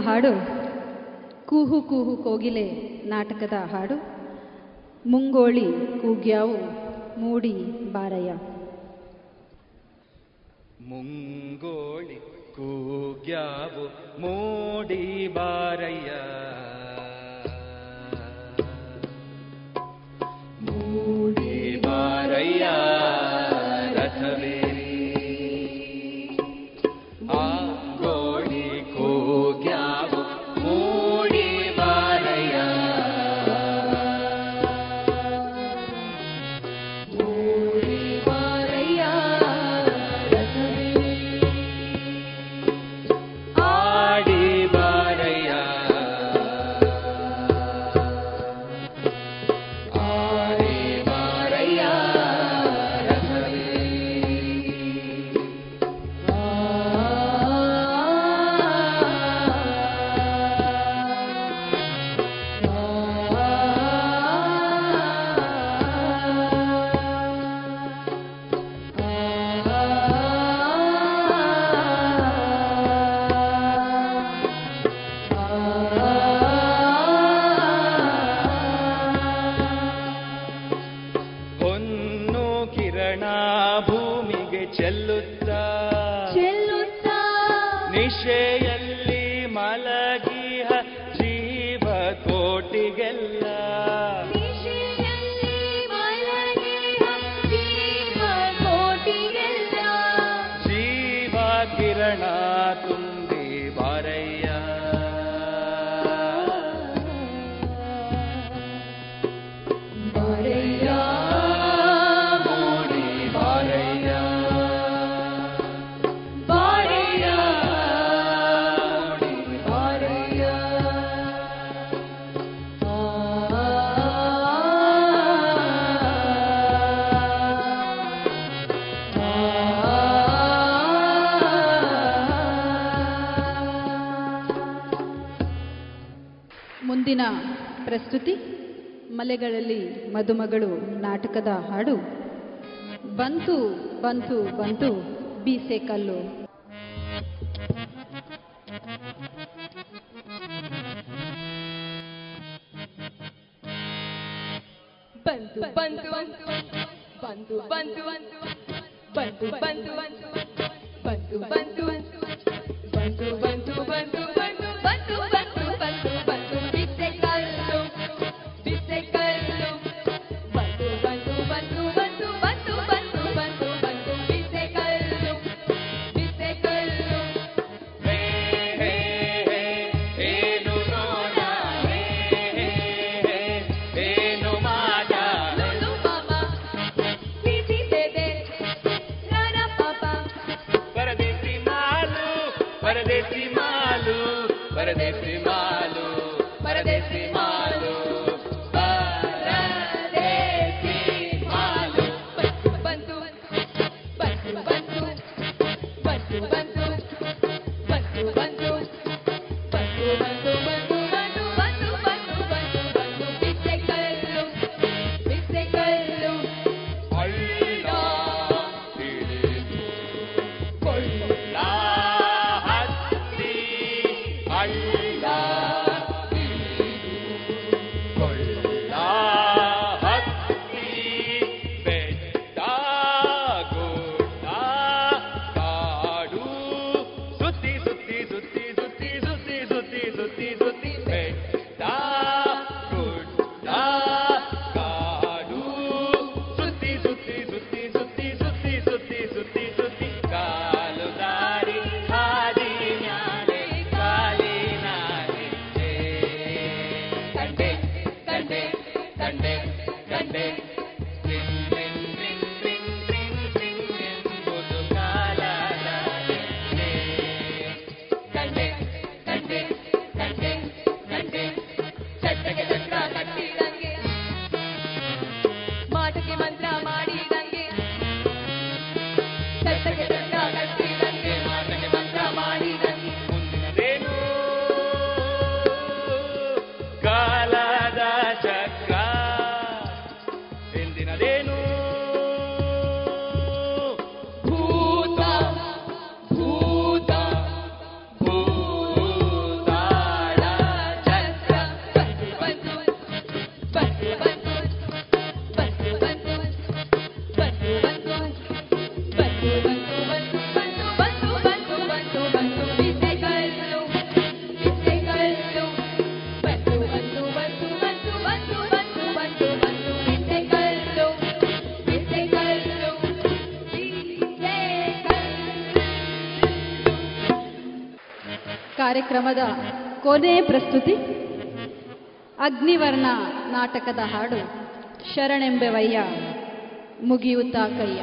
ಹಾಡು. ಕೂಹು ಕೂಹು ಕೋಗಿಲೆ ನಾಟಕದ ಹಾಡು. ಮುಂಗೋಳಿ ಕೂಗ್ಯಾವು ಮೂಡಿ ಬಾರಯ್ಯ. ಮುಂಗೋಳಿ ಕೂಗ್ಯಾವು ಮೂಡಿ ಬಾರಯ್ಯ. ಪ್ರಸ್ತುತಿ ಮಲೆಗಳಲ್ಲಿ ಮದುಮಗಳು ನಾಟಕದ ಹಾಡು. ಬಂತು ಬಂತು ಬಂತು ಬೀಸೆ ಕಲ್ಲು. ಕಾರ್ಯಕ್ರಮದ ಕೊನೆ ಪ್ರಸ್ತುತಿ ಅಗ್ನಿವರ್ಣ ನಾಟಕದ ಹಾಡು ಶರಣೆಂಬೆವಯ್ಯ ಮುಗಿಯುತ್ತಾ ಕೈಯ.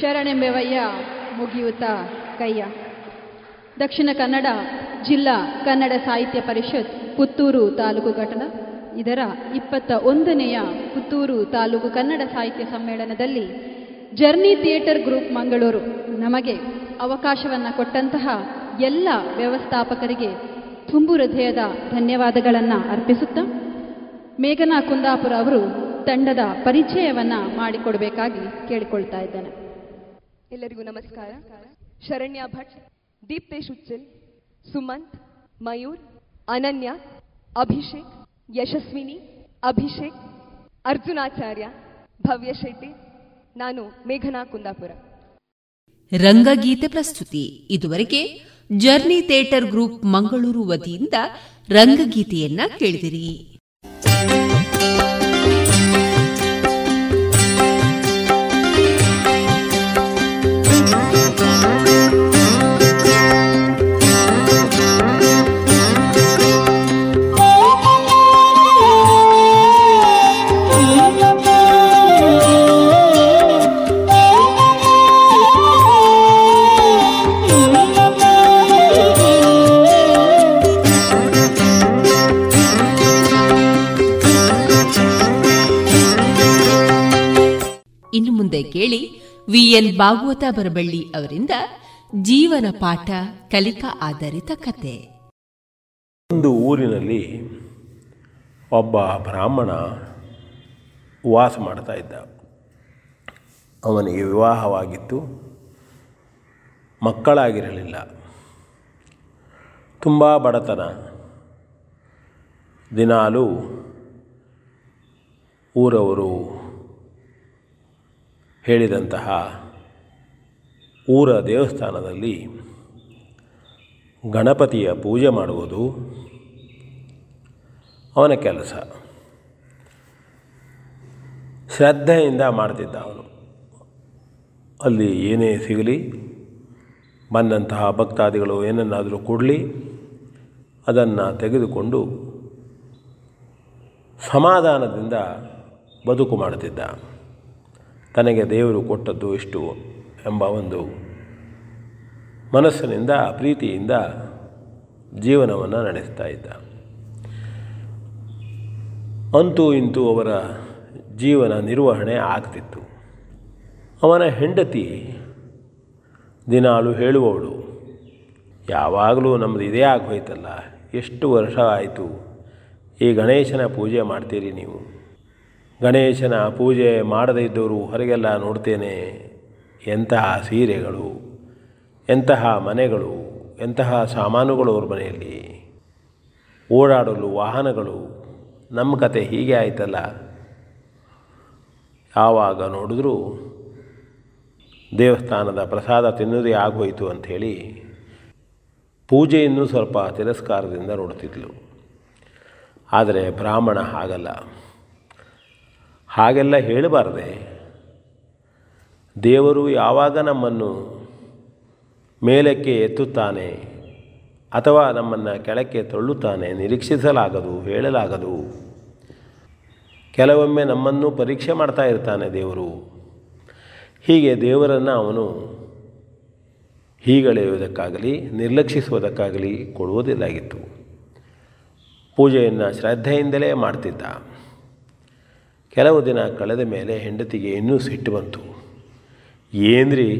ಶರಣೆಂಬೆವಯ್ಯ ಮುಗಿಯುತ್ತ ಕೈಯ. ದಕ್ಷಿಣ ಕನ್ನಡ ಜಿಲ್ಲಾ ಕನ್ನಡ ಸಾಹಿತ್ಯ ಪರಿಷತ್, ಪುತ್ತೂರು ತಾಲೂಕು ಘಟನ. ಇದರ ಇಪ್ಪತ್ತ ಒಂದನೆಯ ಪುತ್ತೂರು ತಾಲೂಕು ಕನ್ನಡ ಸಾಹಿತ್ಯ ಸಮ್ಮೇಳನದಲ್ಲಿ ಜರ್ನಿ ಥಿಯೇಟರ್ ಗ್ರೂಪ್ ಮಂಗಳೂರು ನಮಗೆ ಅವಕಾಶವನ್ನು ಕೊಟ್ಟಂತಹ ಎಲ್ಲ ವ್ಯವಸ್ಥಾಪಕರಿಗೆ ತುಂಬು ಹೃದಯದ ಧನ್ಯವಾದಗಳನ್ನು ಅರ್ಪಿಸುತ್ತಾ, ಮೇಘನಾ ಕುಂದಾಪುರ ಅವರು ತಂಡದ ಪರಿಚಯವನ್ನು ಮಾಡಿಕೊಡಬೇಕಾಗಿ ಕೇಳಿಕೊಳ್ತಾ ಇದ್ದೇನೆ. ಎಲ್ಲರಿಗೂ ನಮಸ್ಕಾರ. ಶರಣ್ಯ ಭಟ್, ದೀಪ್ತೇಶ್ ಉಚ್ಚಲ್, ಸುಮಂತ್, ಮಯೂರ್, ಅನನ್ಯ, ಅಭಿಷೇಕ್, ಯಶಸ್ವಿನಿ, ಅಭಿಷೇಕ್, ಅರ್ಜುನಾಚಾರ್ಯ, ಭವ್ಯ ಶೆಟ್ಟಿ, ನಾನು ಮೇಘನಾ ಕುಂದಾಪುರ. ರಂಗಗೀತೆ ಪ್ರಸ್ತುತಿ. ಇದುವರೆಗೆ ಜರ್ನಿ ಥಿಯೇಟರ್ ಗ್ರೂಪ್ ಮಂಗಳೂರು ವತಿಯಿಂದ ರಂಗಗೀತೆಯನ್ನ ಕೇಳಿದಿರಿ. ಕೇಳಿ ವಿಎನ್ ಭಾಗವತ ಬರಬಳ್ಳಿ ಅವರಿಂದ ಜೀವನ ಪಾಠ ಕಲಿಕಾ ಆಧಾರಿತ ಕತೆ. ಒಂದು ಊರಿನಲ್ಲಿ ಒಬ್ಬ ಬ್ರಾಹ್ಮಣ ವಾಸ ಮಾಡ್ತಾ ಇದ್ದ. ಅವನಿಗೆ ವಿವಾಹವಾಗಿತ್ತು. ಮಕ್ಕಳಾಗಿರಲಿಲ್ಲ. ತುಂಬ ಬಡತನ. ದಿನಾಲೂ ಊರವರು ಹೇಳಿದಂತಹ ಊರ ದೇವಸ್ಥಾನದಲ್ಲಿ ಗಣಪತಿಯ ಪೂಜೆ ಮಾಡುವುದು ಅವನ ಕೆಲಸ. ಶ್ರದ್ಧೆಯಿಂದ ಮಾಡ್ತಿದ್ದ ಅವನು. ಅಲ್ಲಿ ಏನೇ ಸಿಗಲಿ, ಬಂದಂತಹ ಭಕ್ತಾದಿಗಳು ಏನನ್ನಾದರೂ ಕೊಡಲಿ, ಅದನ್ನು ತೆಗೆದುಕೊಂಡು ಸಮಾಧಾನದಿಂದ ಬದುಕು ಮಾಡುತ್ತಿದ್ದ ತನಗೆ ದೇವರು ಕೊಟ್ಟದ್ದು ಇಷ್ಟು ಎಂಬ ಒಂದು ಮನಸ್ಸಿನಿಂದ, ಪ್ರೀತಿಯಿಂದ ಜೀವನವನ್ನು ನಡೆಸ್ತಾ ಇದ್ದ. ಅಂತೂ ಇಂತೂ ಅವರ ಜೀವನ ನಿರ್ವಹಣೆ ಆಗ್ತಿತ್ತು. ಅವನ ಹೆಂಡತಿ ದಿನಾಲು ಹೇಳುವವಳು, ಯಾವಾಗಲೂ ನಮ್ಮದು ಇದೇ ಆಗೋಯ್ತಲ್ಲ, ಎಷ್ಟು ವರ್ಷ ಆಯಿತು, ಈ ಗಣೇಶನ ಪೂಜೆ ಮಾಡ್ತೀರಿ ನೀವು? ಗಣೇಶನ ಪೂಜೆ ಮಾಡದೇ ಇದ್ದವರು ಹೊರಗೆಲ್ಲ ನೋಡ್ತೇನೆ. ಎಂತಹ ಸೀರೆಗಳು, ಎಂತಹ ಮನೆಗಳು, ಎಂತಹ ಸಾಮಾನುಗಳು ಅವ್ರ ಮನೆಯಲ್ಲಿ. ಓಡಾಡಲು ವಾಹನಗಳು ನಮ್ಮ ಕತೆ ಹೀಗೆ ಆಯ್ತಲ್ಲ. ಯಾವಾಗ ನೋಡಿದ್ರೂ ದೇವಸ್ಥಾನದ ಪ್ರಸಾದ ತಿನ್ನೋದೇ ಆಗೋಯಿತು ಅಂಥೇಳಿ ಪೂಜೆಯನ್ನು ಸ್ವಲ್ಪ ತಿರಸ್ಕಾರದಿಂದ ನೋಡ್ತಿದ್ಲು. ಆದರೆ ಬ್ರಾಹ್ಮಣ ಹಾಗಲ್ಲ. ಹಾಗೆಲ್ಲ ಹೇಳಬಾರ್ದೆ. ದೇವರು ಯಾವಾಗ ನಮ್ಮನ್ನು ಮೇಲಕ್ಕೆ ಎತ್ತುತ್ತಾನೆ ಅಥವಾ ನಮ್ಮನ್ನು ಕೆಳಕ್ಕೆ ತಳ್ಳುತ್ತಾನೆ ನಿರೀಕ್ಷಿಸಲಾಗದು, ಹೇಳಲಾಗದು. ಕೆಲವೊಮ್ಮೆ ನಮ್ಮನ್ನು ಪರೀಕ್ಷೆ ಮಾಡ್ತಾ ಇರ್ತಾನೆ ದೇವರು. ಹೀಗೆ ದೇವರನ್ನು ಅವನು ಹೀಗಳೆಯುವುದಕ್ಕಾಗಲಿ, ನಿರ್ಲಕ್ಷಿಸುವುದಕ್ಕಾಗಲಿ ಕೊಡುವುದಿಲ್ಲಾಗಿತ್ತು ಪೂಜೆಯನ್ನು ಶ್ರದ್ಧೆಯಿಂದಲೇ ಮಾಡ್ತಿದ್ದ. ಕೆಲವು ದಿನ ಕಳೆದ ಮೇಲೆ ಹೆಂಡತಿಗೆ ಇನ್ನೂ ಸಿಟ್ಟು ಬಂತು. ಏನ್ರಿ?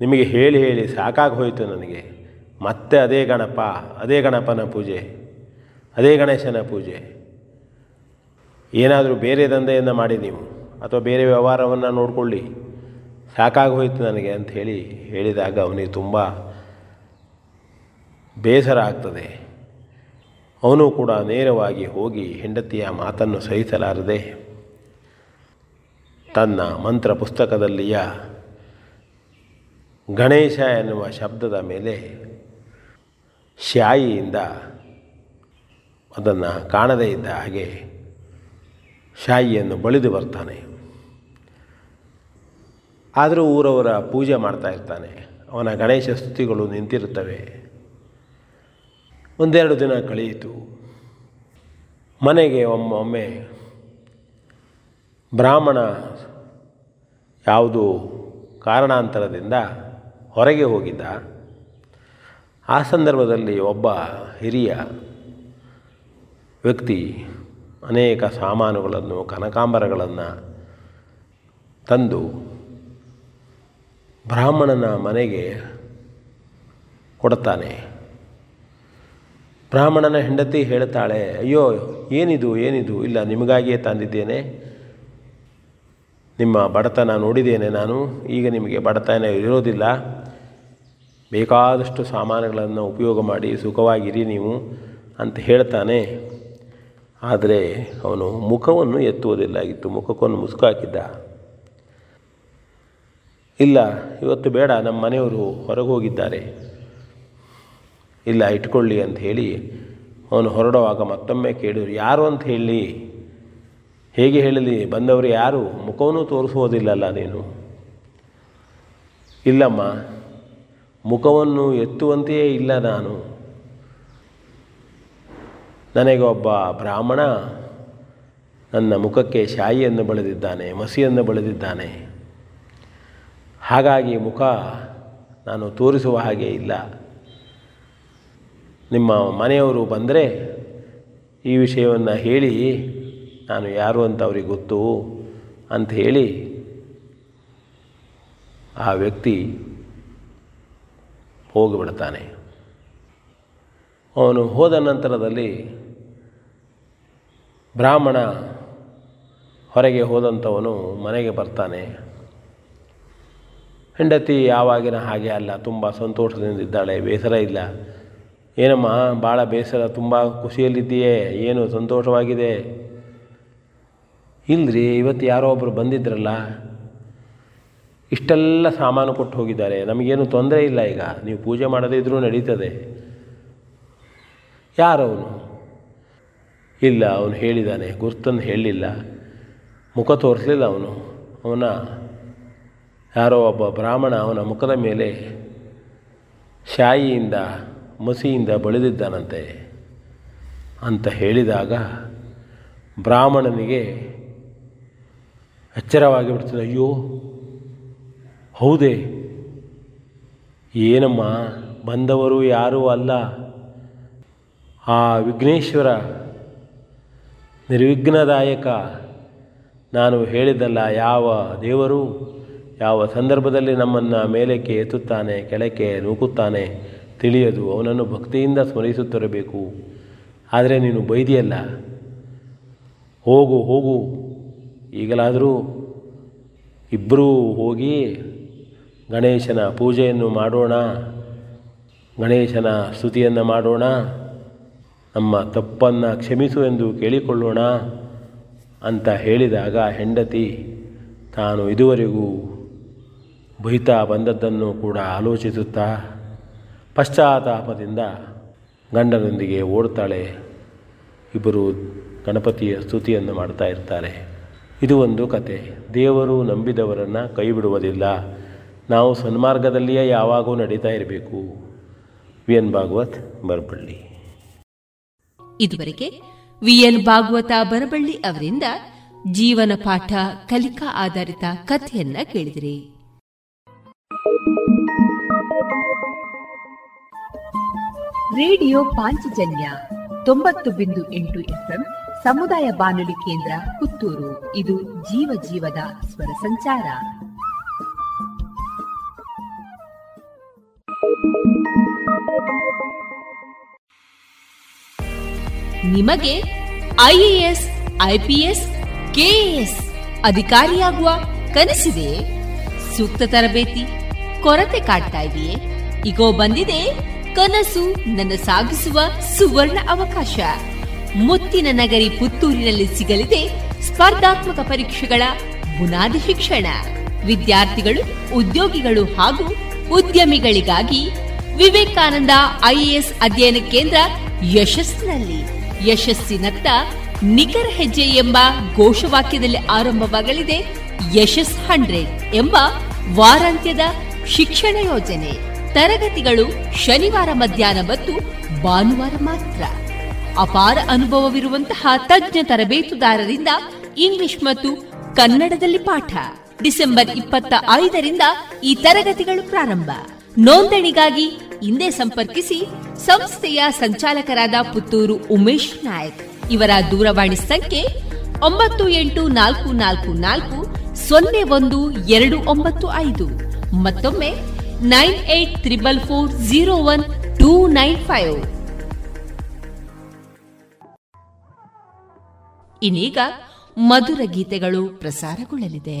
ನಿಮಗೆ ಹೇಳಿ ಹೇಳಿ ಸಾಕಾಗಿ ಹೋಯಿತು ನನಗೆ. ಮತ್ತೆ ಅದೇ ಗಣಪ, ಅದೇ ಗಣಪನ ಪೂಜೆ, ಅದೇ ಗಣೇಶನ ಪೂಜೆ. ಏನಾದರೂ ಬೇರೆ ದಂಧೆಯನ್ನು ಮಾಡಿ ನೀವು, ಅಥವಾ ಬೇರೆ ವ್ಯವಹಾರವನ್ನು ನೋಡಿಕೊಳ್ಳಿ. ಸಾಕಾಗಿ ಹೋಯಿತು ನನಗೆ ಅಂತ ಹೇಳಿ ಹೇಳಿದಾಗ ಅವನಿಗೆ ತುಂಬ ಬೇಸರ ಆಗ್ತದೆ. ಅವನು ಕೂಡ ನೇರವಾಗಿ ಹೋಗಿ ಹೆಂಡತಿಯ ಮಾತನ್ನು ಸಹಿಸಲಾರದೆ ತನ್ನ ಮಂತ್ರ ಪುಸ್ತಕದಲ್ಲಿಯ ಗಣೇಶ ಎನ್ನುವ ಶಬ್ದದ ಮೇಲೆ ಶಾಯಿಯಿಂದ ಅದನ್ನು ಕಾಣದೇ ಇದ್ದ ಹಾಗೆ ಶಾಯಿಯನ್ನು ಬಳಿದು ಬರ್ತಾನೆ. ಆದರೂ ಊರವರ ಪೂಜೆ ಮಾಡ್ತಾ ಇರ್ತಾನೆ. ಅವನ ಗಣೇಶ ಸ್ತುತಿಗಳು ನಿಂತಿರುತ್ತವೆ. ಒಂದೆರಡು ದಿನ ಕಳೆಯಿತು. ಮನೆಗೆ ಒಮ್ಮೊಮ್ಮೆ ಬ್ರಾಹ್ಮಣ ಯಾವುದು ಕಾರಣಾಂತರದಿಂದ ಹೊರಗೆ ಹೋಗಿದ್ದ, ಆ ಸಂದರ್ಭದಲ್ಲಿ ಒಬ್ಬ ಹಿರಿಯ ವ್ಯಕ್ತಿ ಅನೇಕ ಸಾಮಾನುಗಳನ್ನು, ಕನಕಾಂಬರಗಳನ್ನು ತಂದು ಬ್ರಾಹ್ಮಣನ ಮನೆಗೆ ಕೊಡ್ತಾನೆ ಬ್ರಾಹ್ಮಣನ ಹೆಂಡತಿ ಹೇಳ್ತಾಳೆ, ಅಯ್ಯೋ, ಏನಿದು ಏನಿದು? ಇಲ್ಲ, ನಿಮಗಾಗಿಯೇ ತಂದಿದ್ದೇನೆ. ನಿಮ್ಮ ಬಡತನ ನೋಡಿದ್ದೇನೆ ನಾನು, ಈಗ ನಿಮಗೆ ಬಡತನ ಇರೋದಿಲ್ಲ. ಬೇಕಾದಷ್ಟು ಸಾಮಾನುಗಳನ್ನು ಉಪಯೋಗ ಮಾಡಿ ಸುಖವಾಗಿರಿ ನೀವು ಅಂತ ಹೇಳ್ತಾನೆ. ಆದರೆ ಅವನು ಮುಖವನ್ನು ಎತ್ತುವುದಿಲ್ಲಾಗಿತ್ತು ಮುಖಕ್ಕೊಂದು ಮುಸುಕು ಹಾಕಿದ್ದ. ಇಲ್ಲ, ಇವತ್ತು ಬೇಡ, ನಮ್ಮ ಮನೆಯವರು ಹೊರಗೆ ಹೋಗಿದ್ದಾರೆ. ಇಲ್ಲ, ಇಟ್ಕೊಳ್ಳಿ ಅಂತ ಹೇಳಿ ಅವನು ಹೊರಡುವಾಗ ಮತ್ತೊಮ್ಮೆ ಕೇಳಿದರು, ಯಾರು ಅಂತ ಹೇಳಿ? ಹೇಗೆ ಹೇಳಲಿ? ಬಂದವರು ಯಾರು? ಮುಖವನ್ನು ತೋರಿಸುವುದಿಲ್ಲಲ್ಲ ನೀನು. ಇಲ್ಲಮ್ಮ, ಮುಖವನ್ನು ಎತ್ತುವಂತೆಯೇ ಇಲ್ಲ ನಾನು. ನನಗೆ ಒಬ್ಬ ಬ್ರಾಹ್ಮಣ ನನ್ನ ಮುಖಕ್ಕೆ ಶಾಯಿಯನ್ನು ಬಳೆದಿದ್ದಾನೆ, ಮಸಿಯನ್ನು ಬಳೆದಿದ್ದಾನೆ. ಹಾಗಾಗಿ ಮುಖ ನಾನು ತೋರಿಸುವ ಹಾಗೆ ಇಲ್ಲ. ನಿಮ್ಮ ಮನೆಯವರು ಬಂದರೆ ಈ ವಿಷಯವನ್ನು ಹೇಳಿ ನಾನು ಯಾರು ಅಂತ ಅವ್ರಿಗೆ ಗೊತ್ತು ಅಂತ ಹೇಳಿ ಆ ವ್ಯಕ್ತಿ ಹೋಗಿಬಿಡ್ತಾನೆ. ಅವನು ಹೋದ ನಂತರದಲ್ಲಿ ಬ್ರಾಹ್ಮಣ ಹೊರಗೆ ಹೋದಂಥವನು ಮನೆಗೆ ಬರ್ತಾನೆ. ಹೆಂಡತಿ ಯಾವಾಗಿನ ಹಾಗೆ ಅಲ್ಲ, ತುಂಬ ಸಂತೋಷದಿಂದಿದ್ದಾಳೆ ಬೇಸರ ಇಲ್ಲ. ಏನಮ್ಮ ಭಾಳ ಬೇಸರ, ತುಂಬ ಖುಷಿಯಲ್ಲಿದ್ದೀಯೇ, ಏನು ಸಂತೋಷವಾಗಿದೆ? ಇಲ್ರಿ ಇವತ್ತು ಯಾರೋ ಒಬ್ಬರು ಬಂದಿದ್ರಲ್ಲ, ಇಷ್ಟೆಲ್ಲ ಸಾಮಾನು ಕೊಟ್ಟು ಹೋಗಿದ್ದಾರೆ. ನಮಗೇನು ತೊಂದರೆ ಇಲ್ಲ ಈಗ. ನೀವು ಪೂಜೆ ಮಾಡದೇ ಇದ್ರೂ ನಡೀತದೆ. ಯಾರವನು ಇಲ್ಲ, ಅವನು ಹೇಳಿದ್ದಾನೆ ಗುರ್ತನ್ನು ಹೇಳಲಿಲ್ಲ ಮುಖ ತೋರಿಸಲಿಲ್ಲ ಅವನು. ಅವನ ಯಾರೋ ಒಬ್ಬ ಬ್ರಾಹ್ಮಣ ಅವನ ಮುಖದ ಮೇಲೆ ಶಾಯಿಯಿಂದ, ಮಸಿಯಿಂದ ಬಳಿದಿದ್ದಾನಂತೆ ಅಂತ ಹೇಳಿದಾಗ ಬ್ರಾಹ್ಮಣನಿಗೆ ಎಚ್ಚರವಾಗಿ ಬಿಡ್ತದೆ ಅಯ್ಯೋ, ಹೌದೇ, ಏನಮ್ಮ, ಬಂದವರು ಯಾರೂ ಅಲ್ಲ. ಆ ವಿಘ್ನೇಶ್ವರ ನಿರ್ವಿಘ್ನದಾಯಕ, ನಾನು ಹೇಳಿದ್ದಲ್ಲ, ಯಾವ ದೇವರು ಯಾವ ಸಂದರ್ಭದಲ್ಲಿ ನಮ್ಮನ್ನು ಮೇಲಕ್ಕೆ ಎತ್ತುತ್ತಾನೆ, ಕೆಳಕ್ಕೆ ನೂಕುತ್ತಾನೆ, ತಿಳಿಯದು, ಅವನನ್ನು ಭಕ್ತಿಯಿಂದ ಸ್ಮರಿಸುತ್ತಿರಬೇಕು. ಆದರೆ ನೀನು ಬೈದಿಯಲ್ಲ. ಹೋಗು ಹೋಗು. ಈಗಲಾದರೂ ಇಬ್ಬರೂ ಹೋಗಿ ಗಣೇಶನ ಪೂಜೆಯನ್ನು ಮಾಡೋಣ, ಗಣೇಶನ ಸ್ತುತಿಯನ್ನು ಮಾಡೋಣ, ನಮ್ಮ ತಪ್ಪನ್ನು ಕ್ಷಮಿಸು ಎಂದು ಕೇಳಿಕೊಳ್ಳೋಣ ಅಂತ ಹೇಳಿದಾಗ ಹೆಂಡತಿ ತಾನು ಇದುವರೆಗೂ ಬೈತಾ ಬಂದದ್ದನ್ನು ಕೂಡ ಆಲೋಚಿಸುತ್ತಾ ಪಶ್ಚಾತ್ತಾಪದಿಂದ ಗಂಡನೊಂದಿಗೆ ಓಡ್ತಾಳೆ. ಇಬ್ಬರು ಗಣಪತಿಯ ಸ್ತುತಿಯನ್ನು ಮಾಡ್ತಾ ಇರ್ತಾರೆ. ಇದು ಒಂದು ಕತೆ. ದೇವರು ನಂಬಿದವರನ್ನು ಕೈ ಬಿಡುವುದಿಲ್ಲ ನಾವು ಸನ್ಮಾರ್ಗದಲ್ಲಿಯೇ ಯಾವಾಗೂ ನಡೀತಾ ಇರಬೇಕು. ವಿ ಎನ್ ಭಾಗವತ್ ಬರಬಳ್ಳಿ. ಇದುವರೆಗೆ ವಿ ಎನ್ ಭಾಗವತ ಬರಬಳ್ಳಿ ಅವರಿಂದ ಜೀವನ ಪಾಠ ಕಲಿಕಾ ಆಧಾರಿತ ಕಥೆಯನ್ನ ಕೇಳಿದಿರಿ. ರೇಡಿಯೋ ಪಾಂಚಜನ್ಯ ತೊಂಬತ್ತು ಬಿಂದು ಎಂಟು ಎಫ್ಎಂ ಸಮುದಾಯ ಬಾನುಲಿ ಕೇಂದ್ರ ಪುತ್ತೂರು. ಇದು ಜೀವ ಜೀವದ ಸ್ವರ ಸಂಚಾರ. ನಿಮಗೆ ಐಎಎಸ್, ಐಪಿಎಸ್, ಕೆಎಎಸ್ ಅಧಿಕಾರಿಯಾಗುವ ಕನಸಿದೆ? ಸೂಕ್ತ ತರಬೇತಿ, ಕೊರತೆ ಕಾಡ್ತಾ ಇದೆಯೇ? ಈಗೋ ಬಂದಿದೆ ಕನಸು ನನ್ನ ಸಾಗಿಸುವ ಸುವರ್ಣ ಅವಕಾಶ. ಮುತ್ತಿನ ನಗರಿ ಪುತ್ತೂರಿನಲ್ಲಿ ಸಿಗಲಿದೆ ಸ್ಪರ್ಧಾತ್ಮಕ ಪರೀಕ್ಷೆಗಳ ಬುನಾದಿ ಶಿಕ್ಷಣ. ವಿದ್ಯಾರ್ಥಿಗಳು, ಉದ್ಯೋಗಿಗಳು ಹಾಗೂ ಉದ್ಯಮಿಗಳಿಗಾಗಿ ವಿವೇಕಾನಂದ ಐಎಎಸ್ ಅಧ್ಯಯನ ಕೇಂದ್ರ ಯಶಸ್ಸಿನಲ್ಲಿ. ಯಶಸ್ಸಿನತ್ತ ನಿಖರ ಹೆಜ್ಜೆ ಎಂಬ ಘೋಷವಾಕ್ಯದಲ್ಲಿ ಆರಂಭವಾಗಲಿದೆ ಯಶಸ್ ಹಂಡ್ರೆಡ್ ಎಂಬ ವಾರಾಂತ್ಯದ ಶಿಕ್ಷಣ ಯೋಜನೆ. ತರಗತಿಗಳು ಶನಿವಾರ ಮಧ್ಯಾಹ್ನ ಮತ್ತು ಭಾನುವಾರ ಮಾತ್ರ. ಅಪಾರ ಅನುಭವವಿರುವಂತಹ ತಜ್ಞ ತರಬೇತುದಾರರಿಂದ ಇಂಗ್ಲಿಷ್ ಮತ್ತು ಕನ್ನಡದಲ್ಲಿ ಪಾಠ. ಡಿಸೆಂಬರ್ ಇಪ್ಪತ್ತ ಐದರಿಂದ ಈ ತರಗತಿಗಳು ಪ್ರಾರಂಭ. ನೋಂದಣಿಗಾಗಿ ಹಿಂದೆ ಸಂಪರ್ಕಿಸಿ ಸಂಸ್ಥೆಯ ಸಂಚಾಲಕರಾದ ಪುತ್ತೂರು ಉಮೇಶ್ ನಾಯಕ್. ಇವರ ದೂರವಾಣಿ ಸಂಖ್ಯೆ ಒಂಬತ್ತು ಎಂಟು ನಾಲ್ಕು ನಾಲ್ಕು ನಾಲ್ಕು ಸೊನ್ನೆ ಒಂದು ಎರಡು ಒಂಬತ್ತು ಐದು. ಮತ್ತೊಮ್ಮೆ nine eight triple four zero one two nine five. ಇನ್ನೀಗ ಮಧುರ ಗೀತೆಗಳು ಪ್ರಸಾರಗೊಳ್ಳಲಿದೆ.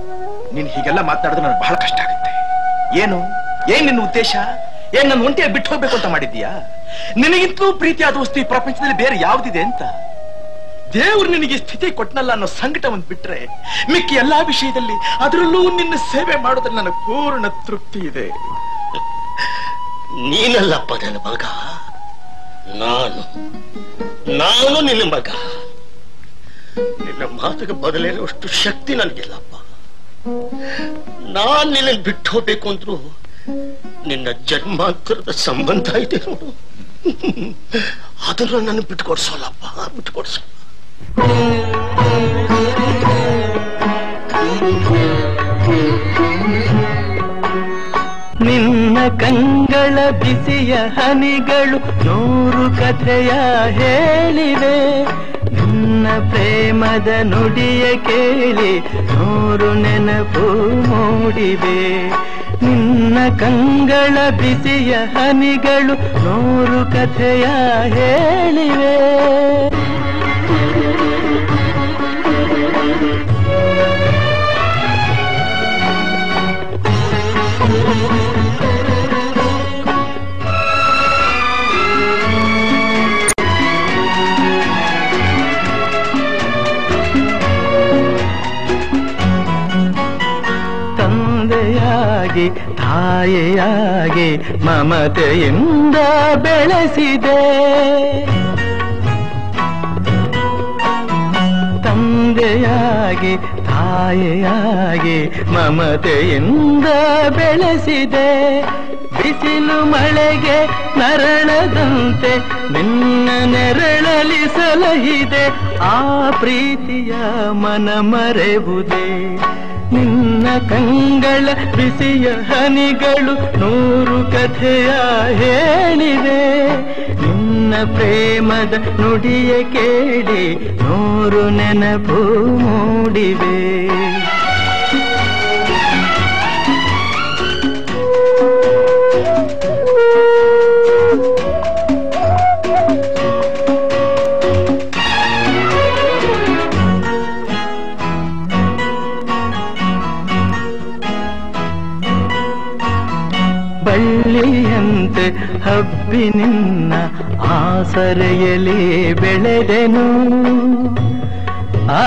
ನೀನ್ ಹೀಗೆಲ್ಲ ಮಾತಾಡಿದ್ರೆ ನನಗೆ ಬಹಳ ಕಷ್ಟ ಆಗುತ್ತೆ. ಏನು? ಏನ್ ನಿನ್ನ ಉದ್ದೇಶ? ಏನ್ ನನ್ನ ಒಂಟಿಯಲ್ಲಿ ಬಿಟ್ಟು ಹೋಗ್ಬೇಕು ಅಂತ ಮಾಡಿದ್ಯಾ ನಿನಗಿಂತಲೂ ಪ್ರೀತಿಯಾದ ವಸ್ತು ಈ ಪ್ರಪಂಚದಲ್ಲಿ ಬೇರೆ ಯಾವ್ದಿದೆ ಅಂತ? ದೇವ್ರು ನಿನಗೆ ಸ್ಥಿತಿ ಕೊಟ್ಟನಲ್ಲ ಅನ್ನೋ ಸಂಕಟ ಒಂದು ಬಿಟ್ರೆ ಮಿಕ್ಕಿ ಎಲ್ಲಾ ವಿಷಯದಲ್ಲಿ ಅದರಲ್ಲೂ ನಿನ್ನ ಸೇವೆ ಮಾಡೋದ್ರಲ್ಲಿ ನನಗೆ ಪೂರ್ಣ ತೃಪ್ತಿ ಇದೆ. ನೀನಲ್ಲಪ್ಪ ನನ್ನ ಮಗ. ನಾನು. ನಾನು ನಿನ್ನ ಮಗ. ನಿನ್ನ ಮಾತಿಗೆ ಬದಲೇನುವಷ್ಟು ಶಕ್ತಿ ನನಗಿಲ್ಲಪ್ಪ ನಾನ್ ನಿನ್ನ ಬಿಟ್ಟು ಹೋಗ್ಬೇಕು ಅಂದ್ರು ನಿನ್ನ ಜನ್ಮಾಂತರದ ಸಂಬಂಧ ಇದೆ ನೋಡು. ಅದನ್ನು ನಾನು ಬಿಟ್ಕೊಡ್ಸೋಲ್ಲಪ್ಪ, ಬಿಟ್ಕೊಡ್ಸೋ. ನಿನ್ನ ಕಂಗಳ ಬಿಸಿಯ ಹನಿಗಳು ನೂರು ಕಥೆಯ ಹೇಳಿವೆ. ನಿನ್ನ ಪ್ರೇಮದ ನುಡಿಯ ಕೇಳಿ ನೂರು ನೆನಪು ಮೂಡಿವೆ. ನಿನ್ನ ಕಂಗಳ ಬಿಸಿಯ ಹನಿಗಳು ನೂರು ಕಥೆಯ ಹೇಳಿವೆ. ತಾಯಿಯಾಗಿ ಮಮತೆಯಿಂದ ಬೆಳೆಸಿದೆ. ತಂದೆಯಾಗಿ, ತಾಯಿಯಾಗಿ ಮಮತೆಯಿಂದ ಬೆಳೆಸಿದೆ. ಬಿಸಿಲು ಮಳೆಗೆ ನರಳದಂತೆ ನಿನ್ನ ನೆರಳಲಿ ಸಲಹಿದೆ. ಆ ಪ್ರೀತಿಯ ಮನ ಮರೆವುದೇ ನಿನ್ನ ಕಂಗಳ ಬಿಸಿಯ ಹನಿಗಳು ನೂರು ಕಥೆಯ ಹೇಳಿದೆ ನಿನ್ನ ಪ್ರೇಮದ ನುಡಿಯ ಕೇಳಿ ನೂರು ನೆನಪು ಮೂಡಿವೆ. ಹಬ್ಬಿ ನಿನ್ನ ಆಸರೆಯಲ್ಲಿ ಬೆಳೆದೆನು. ಆ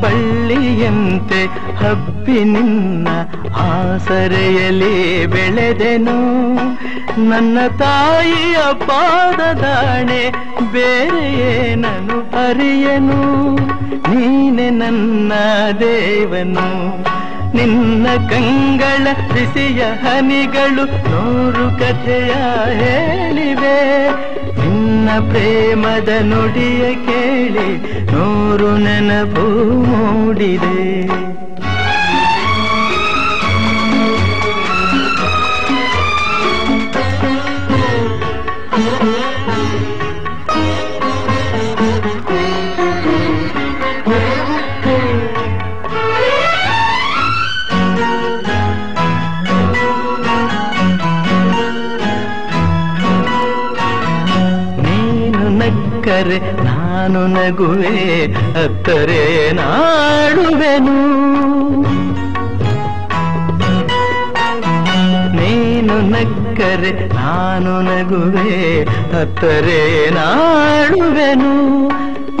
ಬಳ್ಳಿಯಂತೆ ಹಬ್ಬಿ ನಿನ್ನ ಆಸರೆಯಲಿ ಬೆಳೆದೆನು. ನನ್ನ ತಾಯಿಯ ಪಾದದಾಣೆ ಬೇರೆ ಏನನು ಅರಿಯನು? ನೀನೆ ನನ್ನ ದೇವನು. ನಿನ್ನ ಕಂಗಳ ಬಿಸಿಯ ಹನಿಗಳು ನೂರು ಕಥೆಯ ಹೇಳಿವೆ. ನಿನ್ನ ಪ್ರೇಮದ ನುಡಿಯ ಕೇಳಿ ನೂರು ನೆನಪು ಮೂಡಿದೆ. ನಗುವೆ ಅತ್ತರೆ ನಾಡುವೆನು. ನೀನು ನಕ್ಕರೆ, ನಾನು ನಗುವೆ ಅತ್ತರೆ ನಾಡುವೆನು.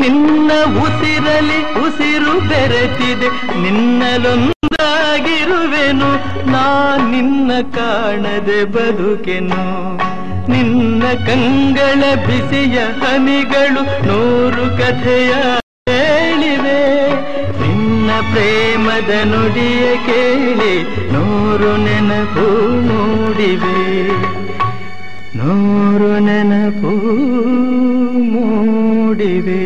ನಿನ್ನ ಉಸಿರಲಿ ಉಸಿರು ಬೆರೆತಿದೆ ನಿನ್ನಲೊಂದಾಗಿರುವೆನು ನಾ ನಿನ್ನ ಕಾಣದೆ ಬದುಕೆನು. ನಿನ್ನ ಕಂಗಳ ಬಿಸಿಯ ಹನಿಗಳು ನೂರು ಕಥೆಯ ಹೇಳಿವೆ. ನಿನ್ನ ಪ್ರೇಮದ ನುಡಿಯ ಕೇಳಿ ನೂರು ನೆನಪು ಮೂಡಿವೆ. ನೂರು ನೆನಪು ಮೂಡಿವೆ.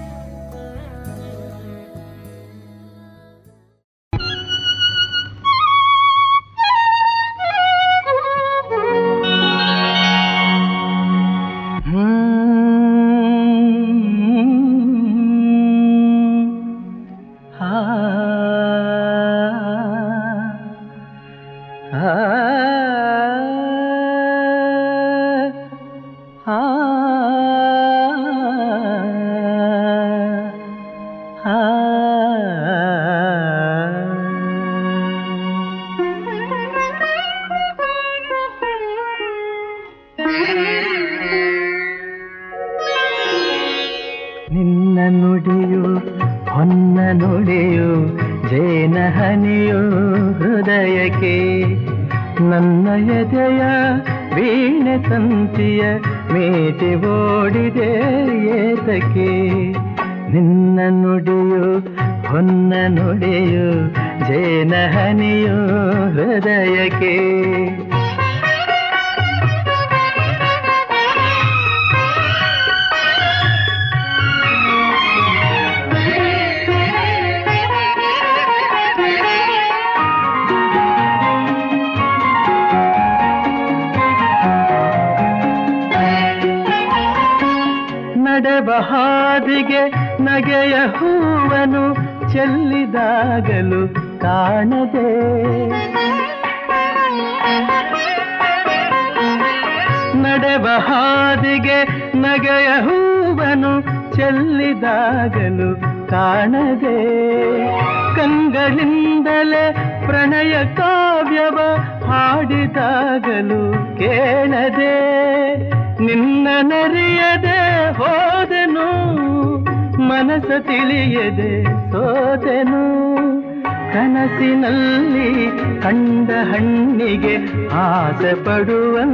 ಕನಸಿನಲ್ಲಿ ಕಂಡ ಹಣ್ಣಿಗೆ ಆಸೆ ಪಡುವಂತಾದೆನು.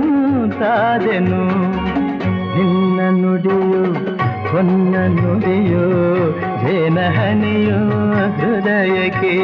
ನಿನ್ನ ನುಡಿಯೋ ಹೊನ್ನ ನುಡಿಯೋ ಜೇನ ಹನಿಯೋ ಹೃದಯಕ್ಕೆ.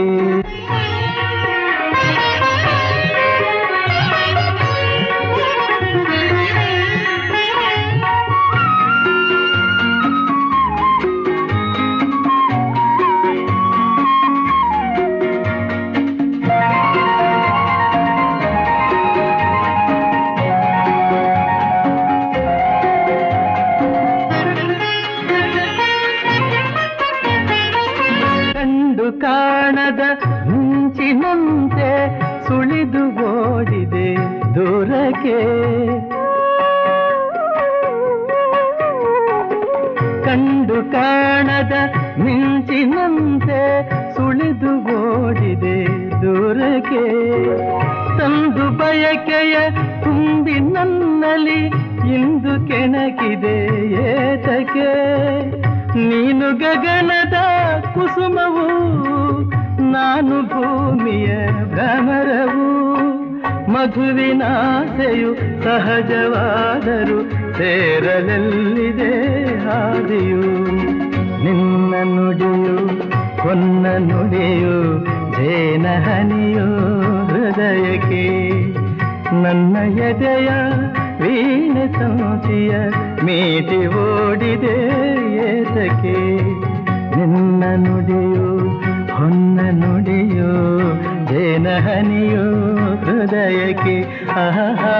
ಕಾಣದ ಮಿಂಚಿನಂತೆ ಸುಳಿದು ಓಡಿದೆ ದೂರಕ್ಕೆ. ತಂದು ಬಯಕೆಯ ತುಂಬಿ ನನ್ನಲಿ ಇಂದು ಕೆಣಕಿದೆ ಏತಕ್ಕೆ. ನೀನು ಗಗನದ ಕುಸುಮವು, ನಾನು ಭೂಮಿಯ ಭ್ರಮರವು. ಮಧುವಿನಾಸೆಯು ಸಹಜವಾದರು ಸೇರಲಲ್ಲಿದೆ ಹಾದಿಯೂ. ಹೊನ್ನ ನುಡಿಯು ಜೇನ ಹನಿಯು ಹೃದಯಕ್ಕೆ. ನನ್ನ ಎದೆಯ ವೀಣೆ ಸಂತಿಯ ಮೀಟಿ ಓಡಿದೆ ಏತಕ್ಕೆ. ನಿನ್ನ ನುಡಿಯು, ಹೊನ್ನ ನುಡಿಯು ಜೇನ ಹನಿಯು ಹೃದಯಕ್ಕೆ. ಆಹಾ.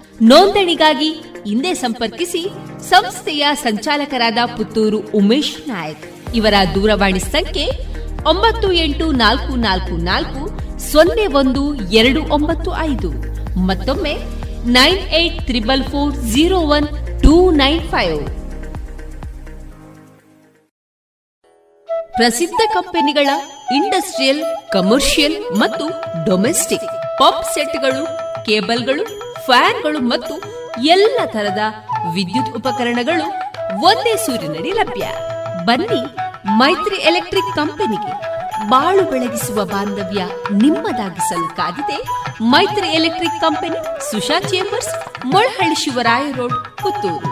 ನೋಂದಣಿಗಾಗಿ ಹಿಂದೆ ಸಂಪರ್ಕಿಸಿ ಸಂಸ್ಥೆಯ ಸಂಚಾಲಕರಾದ ಪುತ್ತೂರು ಉಮೇಶ್ ನಾಯಕ್. ಇವರ ದೂರವಾಣಿ ಸಂಖ್ಯೆ ಒಂಬತ್ತು ಎಂಟು ನಾಲ್ಕು ನಾಲ್ಕು ನಾಲ್ಕು ಸೊನ್ನೆ ಒಂದು ಎರಡು ಒಂಬತ್ತು ಐದು. ಮತ್ತೊಮ್ಮೆ nine eight triple four zero one two nine five. ಪ್ರಸಿದ್ಧ ಕಂಪನಿಗಳ ಇಂಡಸ್ಟ್ರಿಯಲ್, ಕಮರ್ಷಿಯಲ್ ಮತ್ತು ಡೊಮೆಸ್ಟಿಕ್. ಪಂಪ್ ಸೆಟ್ಗಳು, ಕೇಬಲ್ಗಳು ಫ್ಯಾನ್ಗಳು ಮತ್ತು ಎಲ್ಲ ತರದ ವಿದ್ಯುತ್ ಉಪಕರಣಗಳು ಒಂದೇ ಸೂರಿನಡಿ ಲಭ್ಯ. ಬನ್ನಿ ಮೈತ್ರಿ ಎಲೆಕ್ಟ್ರಿಕ್ ಕಂಪನಿಗೆ ಬಾಳು ಬೆಳಗಿಸುವ ಬಾಂಧವ್ಯ ನಿಮ್ಮದಾಗಿಸಲು ಕಾದಿದೆ Maitri electric company Susha chambers, Molahalli Shivaraya road, Puttur.